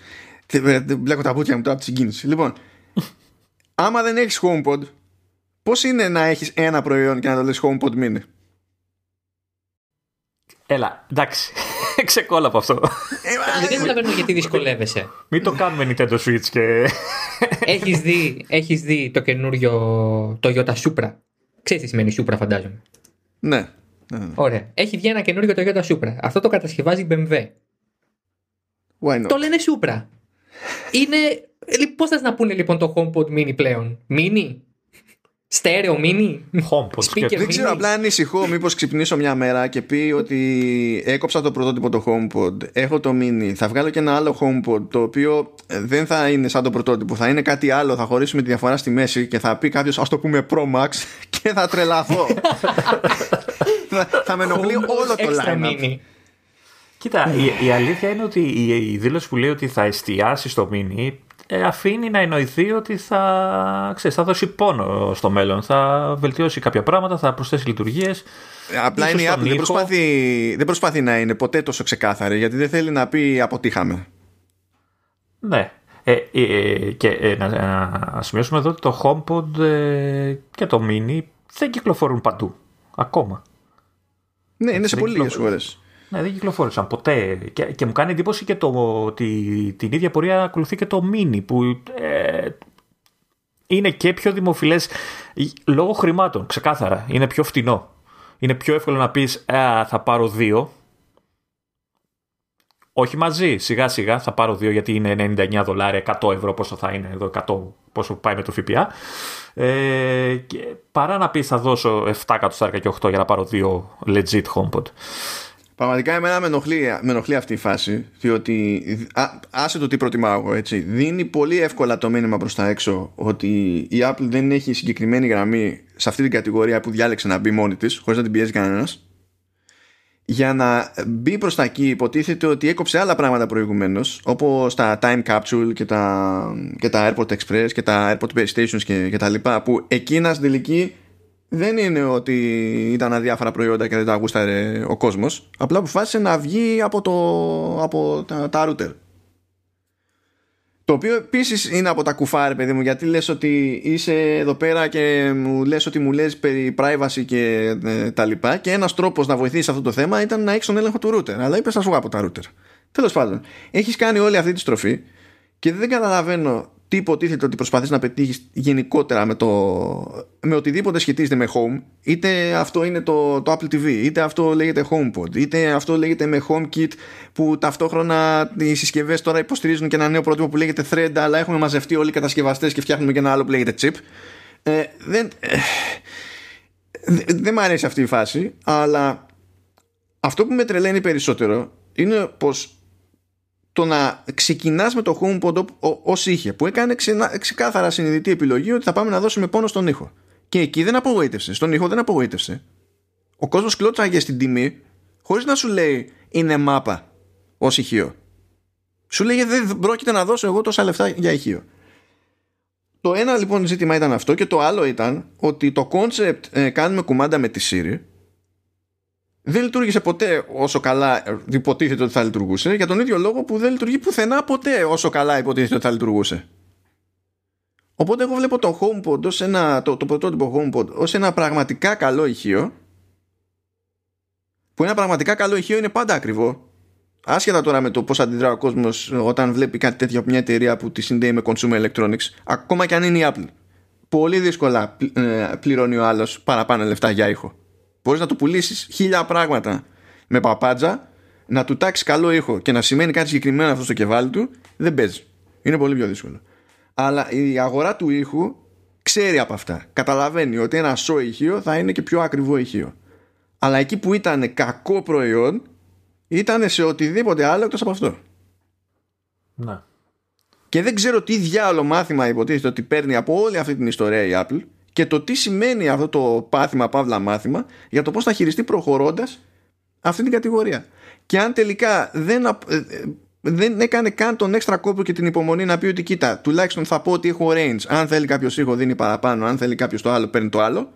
[SPEAKER 1] Μπλέκω τα πούτια μου τώρα από τη συγκίνηση. Λοιπόν, [laughs] άμα δεν έχεις HomePod, πώς είναι να έχεις ένα προϊόν και να το λες HomePod Mini;
[SPEAKER 2] Έλα, εντάξει. Ξεκόλα από αυτό.
[SPEAKER 3] Ε, δεν καταλαβαίνω γιατί δυσκολεύεσαι.
[SPEAKER 2] Μην το κάνουμε Nintendo Switch και.
[SPEAKER 3] Έχεις δει, έχεις δει το καινούριο Toyota Supra; Ξέρεις τι σημαίνει Supra, φαντάζομαι.
[SPEAKER 1] Ναι.
[SPEAKER 3] Ωραία. Έχει βγει ένα καινούριο Toyota Supra. Αυτό το κατασκευάζει BMW.
[SPEAKER 1] Why not?
[SPEAKER 3] Το λένε Supra. Είναι. Πώς θα να πούνε λοιπόν το HomePod Mini πλέον; Mini; Στέρεο mini.
[SPEAKER 2] HomePod.
[SPEAKER 3] Speaker
[SPEAKER 1] Δεν ξέρω,
[SPEAKER 3] mini.
[SPEAKER 1] απλά ανησυχώ μήπως ξυπνήσω μια μέρα και πει ότι έκοψα το πρωτότυπο το HomePod, έχω το mini, θα βγάλω και ένα άλλο HomePod το οποίο ε, δεν θα είναι σαν το πρωτότυπο, θα είναι κάτι άλλο, θα χωρίσουμε τη διαφορά στη μέση και θα πει κάποιος ας το πούμε Pro Max και θα τρελαθώ. [laughs] θα, θα με ενοχλεί όλο το
[SPEAKER 3] Extra
[SPEAKER 1] line
[SPEAKER 3] mini.
[SPEAKER 2] Κοίτα, η, η αλήθεια είναι ότι η, η δήλωση που λέει ότι θα εστιάσει στο mini ε, αφήνει να εννοηθεί ότι θα, ξέρεις, θα δώσει πόνο στο μέλλον. Θα βελτιώσει κάποια πράγματα, θα προσθέσει λειτουργίες.
[SPEAKER 1] Απλά
[SPEAKER 2] Ίσως
[SPEAKER 1] είναι η
[SPEAKER 2] στον
[SPEAKER 1] Apple, δεν
[SPEAKER 2] ήχο.
[SPEAKER 1] προσπαθεί, δεν προσπαθεί να είναι ποτέ τόσο ξεκάθαρη γιατί δεν θέλει να πει αποτύχαμε.
[SPEAKER 2] Ναι. Ε, ε, ε, και ε, να, να σημειώσουμε εδώ ότι το HomePod ε, και το Mini δεν κυκλοφορούν παντού. Ακόμα.
[SPEAKER 1] Ναι, είναι σε
[SPEAKER 2] Δεν
[SPEAKER 1] πολύ λίγες
[SPEAKER 2] κυκλοφορεί.
[SPEAKER 1] χώρες.
[SPEAKER 2] Ναι, δεν κυκλοφόρησαν ποτέ. Και, και μου κάνει εντύπωση και το ότι την ίδια πορεία ακολουθεί και το Mini που ε, είναι και πιο δημοφιλές λόγω χρημάτων, ξεκάθαρα. Είναι πιο φτηνό. Είναι πιο εύκολο να πεις «Α, θα πάρω δύο». Όχι μαζί, σιγά σιγά θα πάρω δύο γιατί είναι 99 δολάρια, 100 ευρώ πόσο θα είναι εδώ, 100 πόσο πάει με το ΦΠΑ. Ε, και παρά να πεις θα δώσω 7 κατοστάρια και 8 για να πάρω δύο legit HomePod.
[SPEAKER 1] Πραγματικά εμένα με ενοχλεί, με ενοχλεί αυτή η φάση διότι α, άσε το τι προτιμάω εγώ έτσι. Δίνει πολύ εύκολα το μήνυμα προς τα έξω ότι η Apple δεν έχει συγκεκριμένη γραμμή σε αυτή την κατηγορία που διάλεξε να μπει μόνη της χωρίς να την πιέζει κανένας. Για να μπει προς τα εκεί υποτίθεται ότι έκοψε άλλα πράγματα προηγουμένως όπως τα Time Capsule και τα, και τα Airport Express και τα Airport Pay Stations και, και τα λοιπά που εκείνας στην τελική δεν είναι ότι ήταν αδιάφορα προϊόντα και δεν τα γούσταρε ο κόσμος απλά αποφάσισε να βγει από, το, από τα, τα router το οποίο επίσης είναι από τα κουφά, ρε παιδί μου, γιατί λες ότι είσαι εδώ πέρα και μου λες ότι μου λες περί privacy και ε, τα λοιπά. Και ένας τρόπος να βοηθήσεις αυτό το θέμα ήταν να έχεις τον έλεγχο του router. Αλλά είπες να σου βγω από τα router. Τέλος πάντων, έχεις κάνει όλη αυτή τη στροφή και δεν καταλαβαίνω τι υποτίθεται ότι προσπαθείς να πετύχεις γενικότερα με, το, με οτιδήποτε σχετίζεται με home είτε αυτό είναι το, το Apple TV είτε αυτό λέγεται HomePod είτε αυτό λέγεται με HomeKit που ταυτόχρονα οι συσκευές τώρα υποστηρίζουν και ένα νέο πρότυπο που λέγεται Thread αλλά έχουμε μαζευτεί όλοι οι κατασκευαστές και φτιάχνουμε και ένα άλλο που λέγεται Chip. Ε, δεν, ε, δεν δεν μ' αρέσει αυτή η φάση αλλά αυτό που με τρελαίνει περισσότερο είναι πως το να ξεκινάς με το HomePod ως είχε που έκανε ξενα- ξεκάθαρα συνειδητή επιλογή ότι θα πάμε να δώσουμε πόνο στον ήχο. Και εκεί δεν απογοήτευσε, στον ήχο δεν απογοήτευσε. Ο κόσμος κλώτσαγε στην τιμή χωρίς να σου λέει είναι μάπα ως ηχείο σου λέγε δεν πρόκειται να δώσω εγώ τόσα λεφτά για ηχείο το ένα λοιπόν ζήτημα ήταν αυτό και το άλλο ήταν ότι το concept ε, κάνουμε κουμάντα με τη Siri δεν λειτουργήσε ποτέ όσο καλά ε, υποτίθεται ότι θα λειτουργούσε για τον ίδιο λόγο που δεν λειτουργεί πουθενά ποτέ όσο καλά υποτίθεται ότι θα λειτουργούσε. Οπότε εγώ βλέπω το HomePod ως ένα, το, το πρωτότυπο HomePod ως ένα πραγματικά καλό ηχείο που ένα πραγματικά καλό ηχείο είναι πάντα ακριβό. Άσχετα τώρα με το πώς αντιδρά ο κόσμος όταν βλέπει κάτι τέτοιο από μια εταιρεία που τη συνδέει με consumer electronics, ακόμα και αν είναι η Apple. Πολύ δύσκολα ε, πληρώνει ο άλλος παραπάνω λεφτά για ήχο. Μπορείς να του πουλήσεις χίλια πράγματα με παπάντζα, να του τάξεις καλό ήχο και να σημαίνει κάτι συγκεκριμένο αυτό στο κεφάλι του, δεν παίζει. Είναι πολύ πιο δύσκολο. Αλλά η αγορά του ήχου ξέρει από αυτά. Καταλαβαίνει ότι ένα σο ηχείο θα είναι και πιο ακριβό ηχείο. Αλλά εκεί που ήταν κακό προϊόν, ήταν σε οτιδήποτε άλλο εκτός από αυτό.
[SPEAKER 2] Ναι.
[SPEAKER 1] Και δεν ξέρω τι διάλογο μάθημα υποτίθεται ότι παίρνει από όλη αυτή την ιστορία η Apple και το τι σημαίνει αυτό το πάθημα, παύλα μάθημα για το πώς θα χειριστεί προχωρώντας αυτή την κατηγορία. Και αν τελικά δεν, ε, ε, δεν έκανε καν τον έξτρα κόπο και την υπομονή να πει ότι κοίτα, τουλάχιστον θα πω ότι έχω range. Αν θέλει κάποιος ήχο δίνει παραπάνω, αν θέλει κάποιος το άλλο παίρνει το άλλο.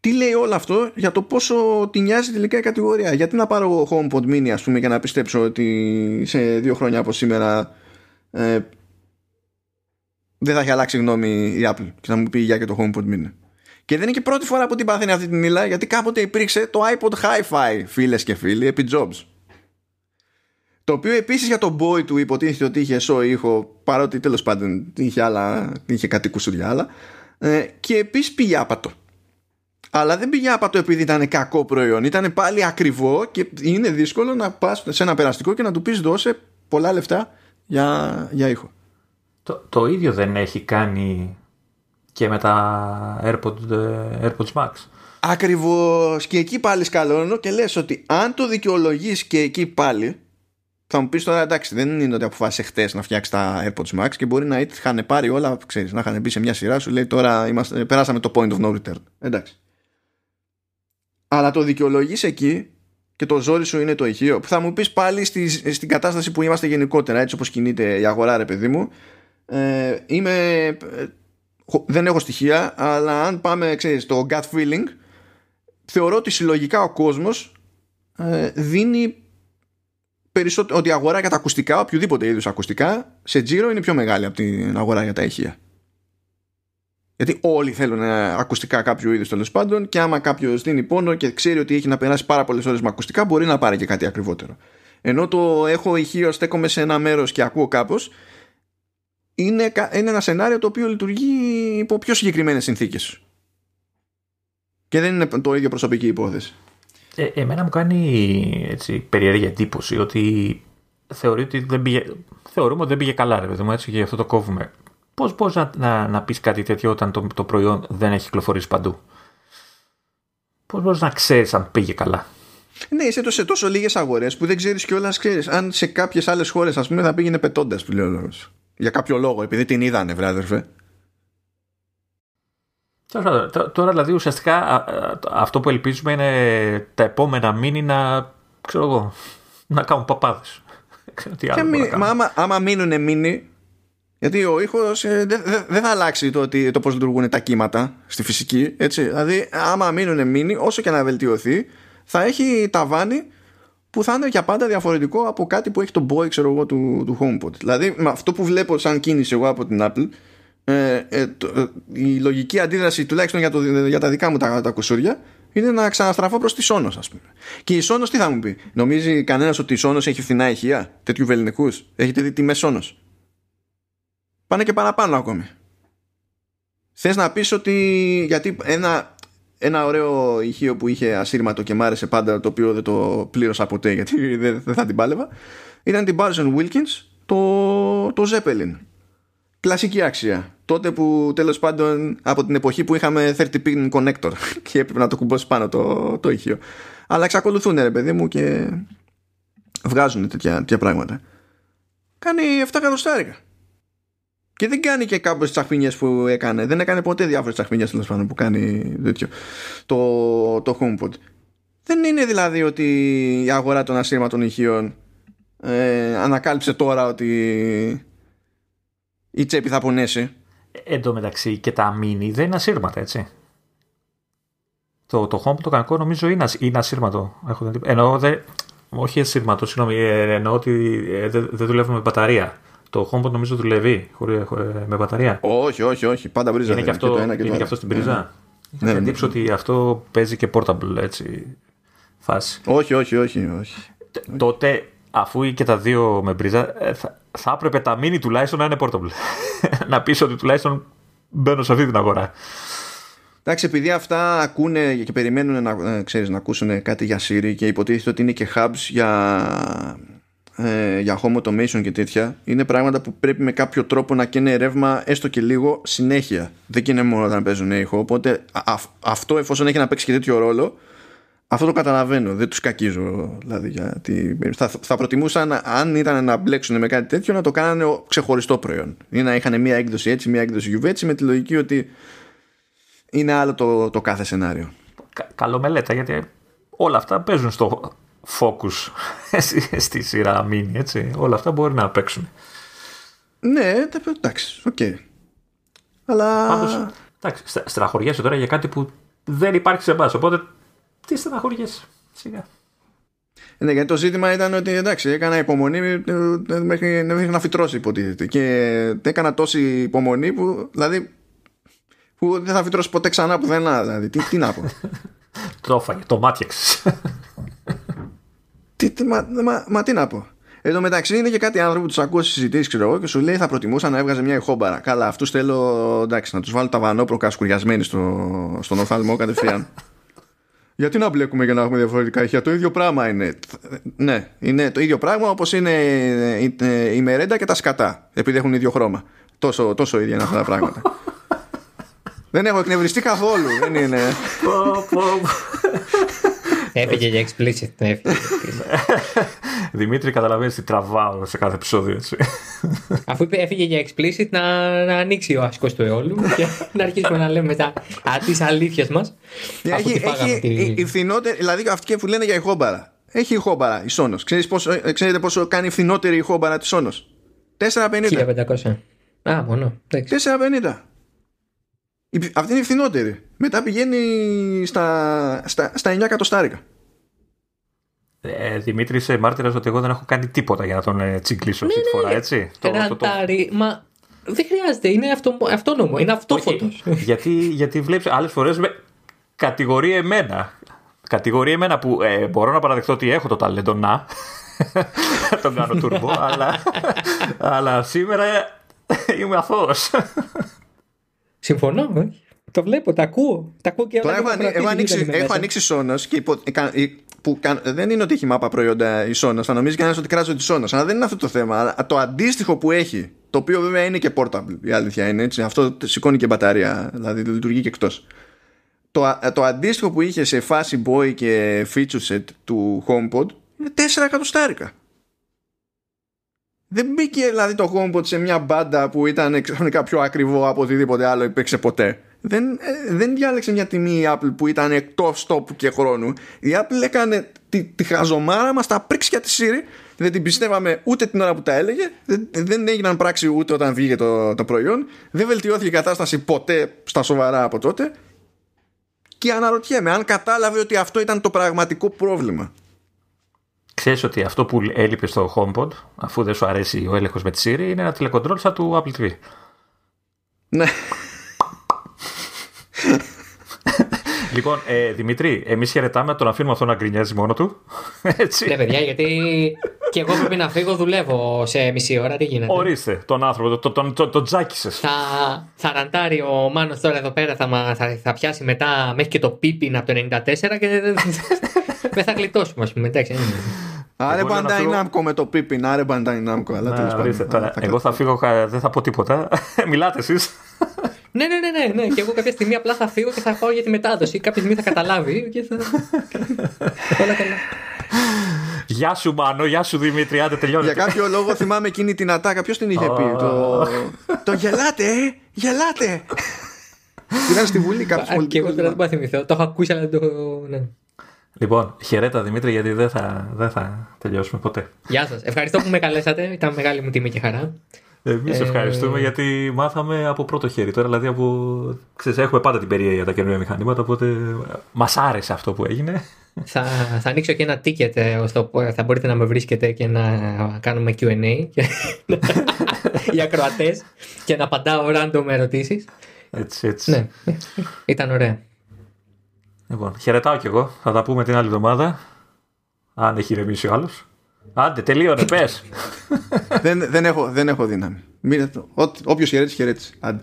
[SPEAKER 1] Τι λέει όλο αυτό για το πόσο τη νοιάζει τελικά η κατηγορία; Γιατί να πάρω εγώ HomePod Mini, ας πούμε, για να πιστέψω ότι σε δύο χρόνια από σήμερα ε, δεν θα έχει αλλάξει γνώμη η Apple και θα μου πει για και το HomePod Mini. Και δεν είναι και πρώτη φορά που την πάθαινε αυτή την ύλα, γιατί κάποτε υπήρξε το iPod Hi-Fi, φίλες και φίλοι, επί Jobs. Το οποίο επίσης για τον boy του υποτίθεται ότι είχε σο ήχο, παρότι τέλος πάντων είχε, άλλα, είχε κάτι κουσουριά άλλα. Ε, και επίσης πήγε άπατο. Αλλά δεν πήγε άπατο επειδή ήταν κακό προϊόν. Ήταν πάλι ακριβό και είναι δύσκολο να πας σε ένα περαστικό και να του πεις δώσε πολλά λεφτά για, για ήχο.
[SPEAKER 2] Το, το ίδιο δεν έχει κάνει και με τα AirPods, ε, AirPods Max.
[SPEAKER 1] Ακριβώς και εκεί πάλι σκαλώνω και λες ότι αν το δικαιολογείς και εκεί πάλι θα μου πεις τώρα εντάξει, δεν είναι ότι αποφάσισε χτες να φτιάξει τα AirPods Max και μπορεί να είχαν πάρει όλα, ξέρεις, να είχαν μπει σε μια σειρά σου. Λέει τώρα είμαστε, περάσαμε το point of no return. Εντάξει. Αλλά το δικαιολογείς εκεί και το ζόρι σου είναι το ηχείο. Που θα μου πεις πάλι στη, στην κατάσταση που είμαστε γενικότερα, έτσι όπως κινείται η αγορά, ρε παιδί μου. Ε, είμαι. Ε, δεν έχω στοιχεία, αλλά αν πάμε, ξέρεις, στο gut feeling, θεωρώ ότι συλλογικά ο κόσμος ε, δίνει περισσότερο, ότι η αγορά για τα ακουστικά, οποιοδήποτε είδους ακουστικά, σε τζίρο είναι πιο μεγάλη από την αγορά για τα ηχεία. Γιατί όλοι θέλουν ε, ακουστικά κάποιου είδους τέλος πάντων και άμα κάποιος δίνει πόνο και ξέρει ότι έχει να περάσει πάρα πολλές ώρες με ακουστικά, μπορεί να πάρει και κάτι ακριβότερο. Ενώ το έχω ηχείο, στέκομαι σε ένα μέρος και ακούω κάπως, είναι, είναι ένα σενάριο το οποίο λειτουργεί υπό πιο συγκεκριμένες συνθήκες. Και δεν είναι το ίδιο προσωπική υπόθεση.
[SPEAKER 2] Ε, εμένα μου κάνει έτσι, περίεργη εντύπωση ότι θεωρεί ότι δεν πήγε, θεωρούμε ότι δεν πήγε καλά, ρε παιδί μου, έτσι, και γι' αυτό το κόβουμε. Πώς μπορεί να, να, να πεις κάτι τέτοιο όταν το, το προϊόν δεν έχει κυκλοφορήσει παντού; Πώς μπορεί να ξέρεις αν πήγε καλά;
[SPEAKER 1] Ναι, είσαι σε τόσο λίγες αγορές που δεν ξέρεις κιόλας, ξέρεις αν σε κάποιες άλλες χώρες, ας πούμε, θα πήγαινε πετώντας, που λέει ο Για κάποιο λόγο, επειδή την είδανε, βράδερφε.
[SPEAKER 2] Τώρα δηλαδή ουσιαστικά αυτό που ελπίζουμε είναι τα επόμενα μήνυ να, ξέρω εγώ, να κάνουν παπάδες. [laughs]
[SPEAKER 1] μα άμα, άμα μείνουν μήνυ, γιατί ο ήχος ε, δεν δε, θα αλλάξει το, ότι, το πώς λειτουργούν τα κύματα στη φυσική. Έτσι. Δηλαδή άμα μείνουν μήνυ, όσο και να βελτιωθεί, θα έχει ταβάνι που θα είναι για πάντα διαφορετικό από κάτι που έχει το boy ξέρω εγώ, του, του HomePod. Δηλαδή με αυτό που βλέπω σαν κίνηση εγώ από την Apple ε, ε, το, ε, η λογική αντίδραση τουλάχιστον για, το, για τα δικά μου τα, τα κουσούρια είναι να ξαναστραφώ προς τη Sonos ας πούμε. Και η Sonos τι θα μου πει; Νομίζει κανένας ότι η Sonos έχει φθηνά ηχεία; Τέτοιου βεληνικούς; Έχετε δει τιμές Sonos; Πάνε και παραπάνω ακόμη. Θες να πεις ότι γιατί ένα, ένα ωραίο ηχείο που είχε ασύρματο και μ' άρεσε πάντα το οποίο δεν το πλήρωσα ποτέ γιατί δεν, δεν θα την πάλευα ήταν την Barson Wilkins το, το Zeppelin κλασική άξια. Τότε που τέλος πάντων από την εποχή που είχαμε 30 pin connector [laughs] και έπρεπε να το κουμπώσει πάνω το, το ηχείο. Αλλά εξακολουθούν ρε παιδί μου και βγάζουν τέτοια, τέτοια πράγματα. Κάνει 7 εκατοστάρικα. Και δεν κάνει και κάποιες τσαχπινιέ που έκανε. Δεν έκανε ποτέ διάφορες τσαχπινιέ τέλος πάντων που κάνει τέτοιο. Το, το HomePod. Δεν είναι δηλαδή ότι η αγορά των ασύρματων ηχείων ε, ανακάλυψε τώρα ότι η τσέπη θα πονέσει.
[SPEAKER 2] Εν τω μεταξύ και τα mini δεν είναι ασύρματα, έτσι. Το, το home το κανονικό νομίζω είναι, είναι ασύρματο. Έχω Εννοώ, δε, όχι ασύρματο, συγγνώμη, ε, εννοώ ότι ε, δεν δε δουλεύει με μπαταρία. Το HomePod νομίζω δουλεύει χωρί, ε, με μπαταρία.
[SPEAKER 1] Όχι, όχι, όχι. Πάντα πρίζα.
[SPEAKER 2] Είναι και αυτό, και είναι και αυτό στην πρίζα. Ναι, ναι, ναι. ότι αυτό παίζει και portable έτσι. φάση.
[SPEAKER 1] Όχι, όχι, όχι. όχι.
[SPEAKER 2] Τότε, αφού και τα δύο με μπρίζα, ε, θα, θα έπρεπε τα mini τουλάχιστον να είναι portable. [laughs] να πεις ότι τουλάχιστον μπαίνω σε αυτή την αγορά.
[SPEAKER 1] Εντάξει, επειδή αυτά ακούνε και περιμένουν να, ε, ξέρεις, να ακούσουν κάτι για Siri και υποτίθεται ότι είναι και hubs για, ε, για home automation και τέτοια, είναι πράγματα που πρέπει με κάποιο τρόπο να καίνε ρεύμα έστω και λίγο συνέχεια. Δεν καίνε μόνο όταν παίζουν ήχο. Οπότε αυτό εφόσον έχει να παίξει και τέτοιο ρόλο, αυτό το καταλαβαίνω. Δεν τους κακίζω. Δηλαδή, γιατί θα, θα προτιμούσαν, αν ήταν να μπλέξουν με κάτι τέτοιο, να το κάνανε ξεχωριστό προϊόν. Ή να είχαν μία έκδοση έτσι, μία έκδοση U έτσι, με τη λογική ότι είναι άλλο το, το κάθε σενάριο.
[SPEAKER 2] Κα, καλό μελέτα, γιατί όλα αυτά παίζουν στο focus [laughs] στη σειρά mini, έτσι. Όλα αυτά μπορεί να παίξουν.
[SPEAKER 1] Ναι, εντάξει, ok. Okay. Αλλά...
[SPEAKER 2] Πάντως, εντάξει, στεναχωριέσαι τώρα για κάτι που δεν υπάρχει σε εμάς, οπότε τι στεναχωριέσαι, σιγά.
[SPEAKER 1] Ναι, γιατί το ζήτημα ήταν ότι εντάξει, έκανα υπομονή ε, ε, μέχρι να φυτρώσει υποτίθεται. Και έκανα τόση υπομονή που, δηλαδή, που δεν θα φυτρώσει ποτέ ξανά πουθενά. Δηλαδή, τι, τι να πω. [laughs]
[SPEAKER 2] το έφαγε, το μάτιαξες.
[SPEAKER 1] Τι, τι, μα, μα, μα, τι να πω. Εν τω μεταξύ είναι και κάτι άνθρωποι που τους ακούω στις συζητήσεις, ξέρω εγώ, και σου λέει θα προτιμούσα να έβγαζε μια ηχόμπαρα. Καλά, αυτούς θέλω εντάξει, να τους βάλω τα βανόπροκα σκουριασμένοι στο, στον οφθαλμό κατευθείαν. [laughs] Γιατί να μπλέκουμε για να έχουμε διαφορετικά ηχεία; Το ίδιο πράγμα είναι. Ναι, είναι το ίδιο πράγμα όπως είναι η μερέντα και τα σκατά. Επειδή έχουν ίδιο χρώμα. Τόσο, τόσο ίδια είναι αυτά τα πράγματα. [laughs] Δεν έχω εκνευριστεί καθόλου. Δεν είναι.
[SPEAKER 3] Έφυγε για explicit. Έφυγε. [laughs]
[SPEAKER 2] Δημήτρη, καταλαβαίνεις τι τραβάω σε κάθε επεισόδιο. Έτσι.
[SPEAKER 3] Αφού είπε έφυγε για explicit, να, να ανοίξει ο ασκό του αιώλου και [laughs] να αρχίσουμε να λέμε μετά τις αλήθειες μας.
[SPEAKER 1] Έχει, έχει τη... η, η φθηνότερη, δηλαδή αυτοί που λένε για ηχόμπαρα. Έχει ηχόμπαρα η Sonos. Ξέρετε πόσο, ε, ξέρετε πόσο κάνει η φθηνότερη ηχόμπαρα τη Sonos. 4,50.
[SPEAKER 3] 1500. Α, μόνο.
[SPEAKER 1] 4,50. Αυτή είναι η φθηνότερη. Μετά πηγαίνει στα, στα, στα 9 εκατοστάρικα.
[SPEAKER 2] Ε, Δημήτρη, είσαι μάρτυρας ότι εγώ δεν έχω κάνει τίποτα για να τον ε, τσιγκλίσω
[SPEAKER 3] ναι,
[SPEAKER 2] αυτή τη
[SPEAKER 3] ναι,
[SPEAKER 2] φορά,
[SPEAKER 3] ναι.
[SPEAKER 2] έτσι.
[SPEAKER 3] Το, το, το... Μα δεν χρειάζεται, είναι αυτο, αυτόνομο, είναι αυτόφωτος.
[SPEAKER 2] γιατί γιατί βλέπεις άλλες φορές με... κατηγορεί εμένα. Κατηγορεί εμένα που ε, μπορώ να παραδεχτώ ότι έχω το ταλέντο να. [laughs] τον κάνω τουρμπο, αλλά, [laughs] αλλά σήμερα είμαι αθώος.
[SPEAKER 3] Συμφωνώ, ε. Το βλέπω, τα ακούω. Τα ακούω και
[SPEAKER 1] Τώρα έχω, έχω, ανοίξει, έχω ανοίξει Sonos και υπο, που δεν είναι ότι έχει μάπα προϊόντα η Sonos. Θα νομίζεις κανένα ότι κράζω τη Sonos. Αλλά δεν είναι αυτό το θέμα. Αλλά το αντίστοιχο που έχει, το οποίο βέβαια είναι και portable, η αλήθεια είναι έτσι. Αυτό σηκώνει και μπαταρία, δηλαδή λειτουργεί και εκτός. Το, το αντίστοιχο που είχε σε φάση boy και feature set του HomePod είναι 4 εκατοστάρικα. Δεν μπήκε δηλαδή το HomePod σε μια μπάντα που ήταν ξαφνικά πιο ακριβό από οτιδήποτε άλλο υπήρξε ποτέ. Δεν, ε, δεν διάλεξε μια τιμή η Apple που ήταν εκτός τόπου και χρόνου. Η Apple έκανε τη, τη χαζομάρα μας τα πρίξια της Siri. Δεν την πιστεύαμε ούτε την ώρα που τα έλεγε. Δεν, δεν έγιναν πράξη ούτε όταν βγήκε το, το προϊόν. Δεν βελτιώθηκε η κατάσταση ποτέ στα σοβαρά από τότε. Και αναρωτιέμαι αν κατάλαβε ότι αυτό ήταν το πραγματικό πρόβλημα.
[SPEAKER 2] Ξέρεις ότι αυτό που έλειπε στο HomePod, αφού δεν σου αρέσει ο έλεγχος με τη Siri, είναι ένα τηλεκοντρόλ σαν του Apple TV.
[SPEAKER 1] Ναι.
[SPEAKER 2] λοιπόν, ε, Δημήτρη, εμείς χαιρετάμε τον αφήνουμε αυτό να γκρινιάζει μόνο του. Έτσι.
[SPEAKER 3] Ναι, παιδιά, γιατί και εγώ πρέπει να φύγω, δουλεύω σε μισή ώρα. Τι γίνεται;
[SPEAKER 2] Ορίστε τον άνθρωπο, τον το, το, το, τζάκισες.
[SPEAKER 3] Θα, θα ραντάρει ο Μάνος τώρα εδώ πέρα, θα, θα, θα πιάσει μετά μέχρι και το πίπιν από το 94 και δεν θα γλιτώσουμε, ας πούμε. Εντάξει,
[SPEAKER 1] Άρε Bandai Namco με το Pippin, άρε Bandai Namco. Αλλά τέλος πάντων.
[SPEAKER 2] Εγώ θα φύγω, δεν θα πω τίποτα. [laughs] Μιλάτε εσείς.
[SPEAKER 3] Ναι, ναι, ναι, ναι, ναι. Και εγώ κάποια στιγμή απλά θα φύγω και θα πάω για τη μετάδοση. Κάποια στιγμή θα καταλάβει και θα. Όλα καλά.
[SPEAKER 2] Γεια σου Μάνο, γεια σου Δημήτρη, άντε τελειώνει.
[SPEAKER 1] Για κάποιο λόγο θυμάμαι εκείνη την ατάκα. Ποιος την είχε πει. Το, το γελάτε, ε, γελάτε. Ήταν στη Βουλή κάποιος πολιτικός.
[SPEAKER 3] Και εγώ τώρα δεν πάω θυμηθώ. Το έχω ακούσει, αλλά δεν το. Ναι.
[SPEAKER 2] Λοιπόν, χαιρέτα Δημήτρη, γιατί δεν θα, δεν θα τελειώσουμε ποτέ.
[SPEAKER 3] Γεια σας. Ευχαριστώ που με καλέσατε. Ήταν μεγάλη μου τιμή και χαρά.
[SPEAKER 2] Εμείς ε... ευχαριστούμε γιατί μάθαμε από πρώτο χέρι. Τώρα δηλαδή από. Ξέρεις, έχουμε πάντα την περιέργεια τα καινούργια μηχανήματα, οπότε μας άρεσε αυτό που έγινε.
[SPEAKER 3] Θα, θα ανοίξω και ένα ticket ώστε θα μπορείτε να με βρίσκετε και να κάνουμε QA [laughs] για ακροατές και να απαντάω random ερωτήσεις.
[SPEAKER 2] Έτσι, έτσι.
[SPEAKER 3] Ναι, ήταν ωραία.
[SPEAKER 2] Λοιπόν, χαιρετάω κι εγώ. Θα τα πούμε την άλλη εβδομάδα. Αν έχει ηρεμήσει ο άλλος. Άντε, τελείωνε, πες. [laughs]
[SPEAKER 1] δεν, δεν, έχω, δεν έχω δύναμη. Όποιος χαιρέτησε, χαιρέτησε. Άντε.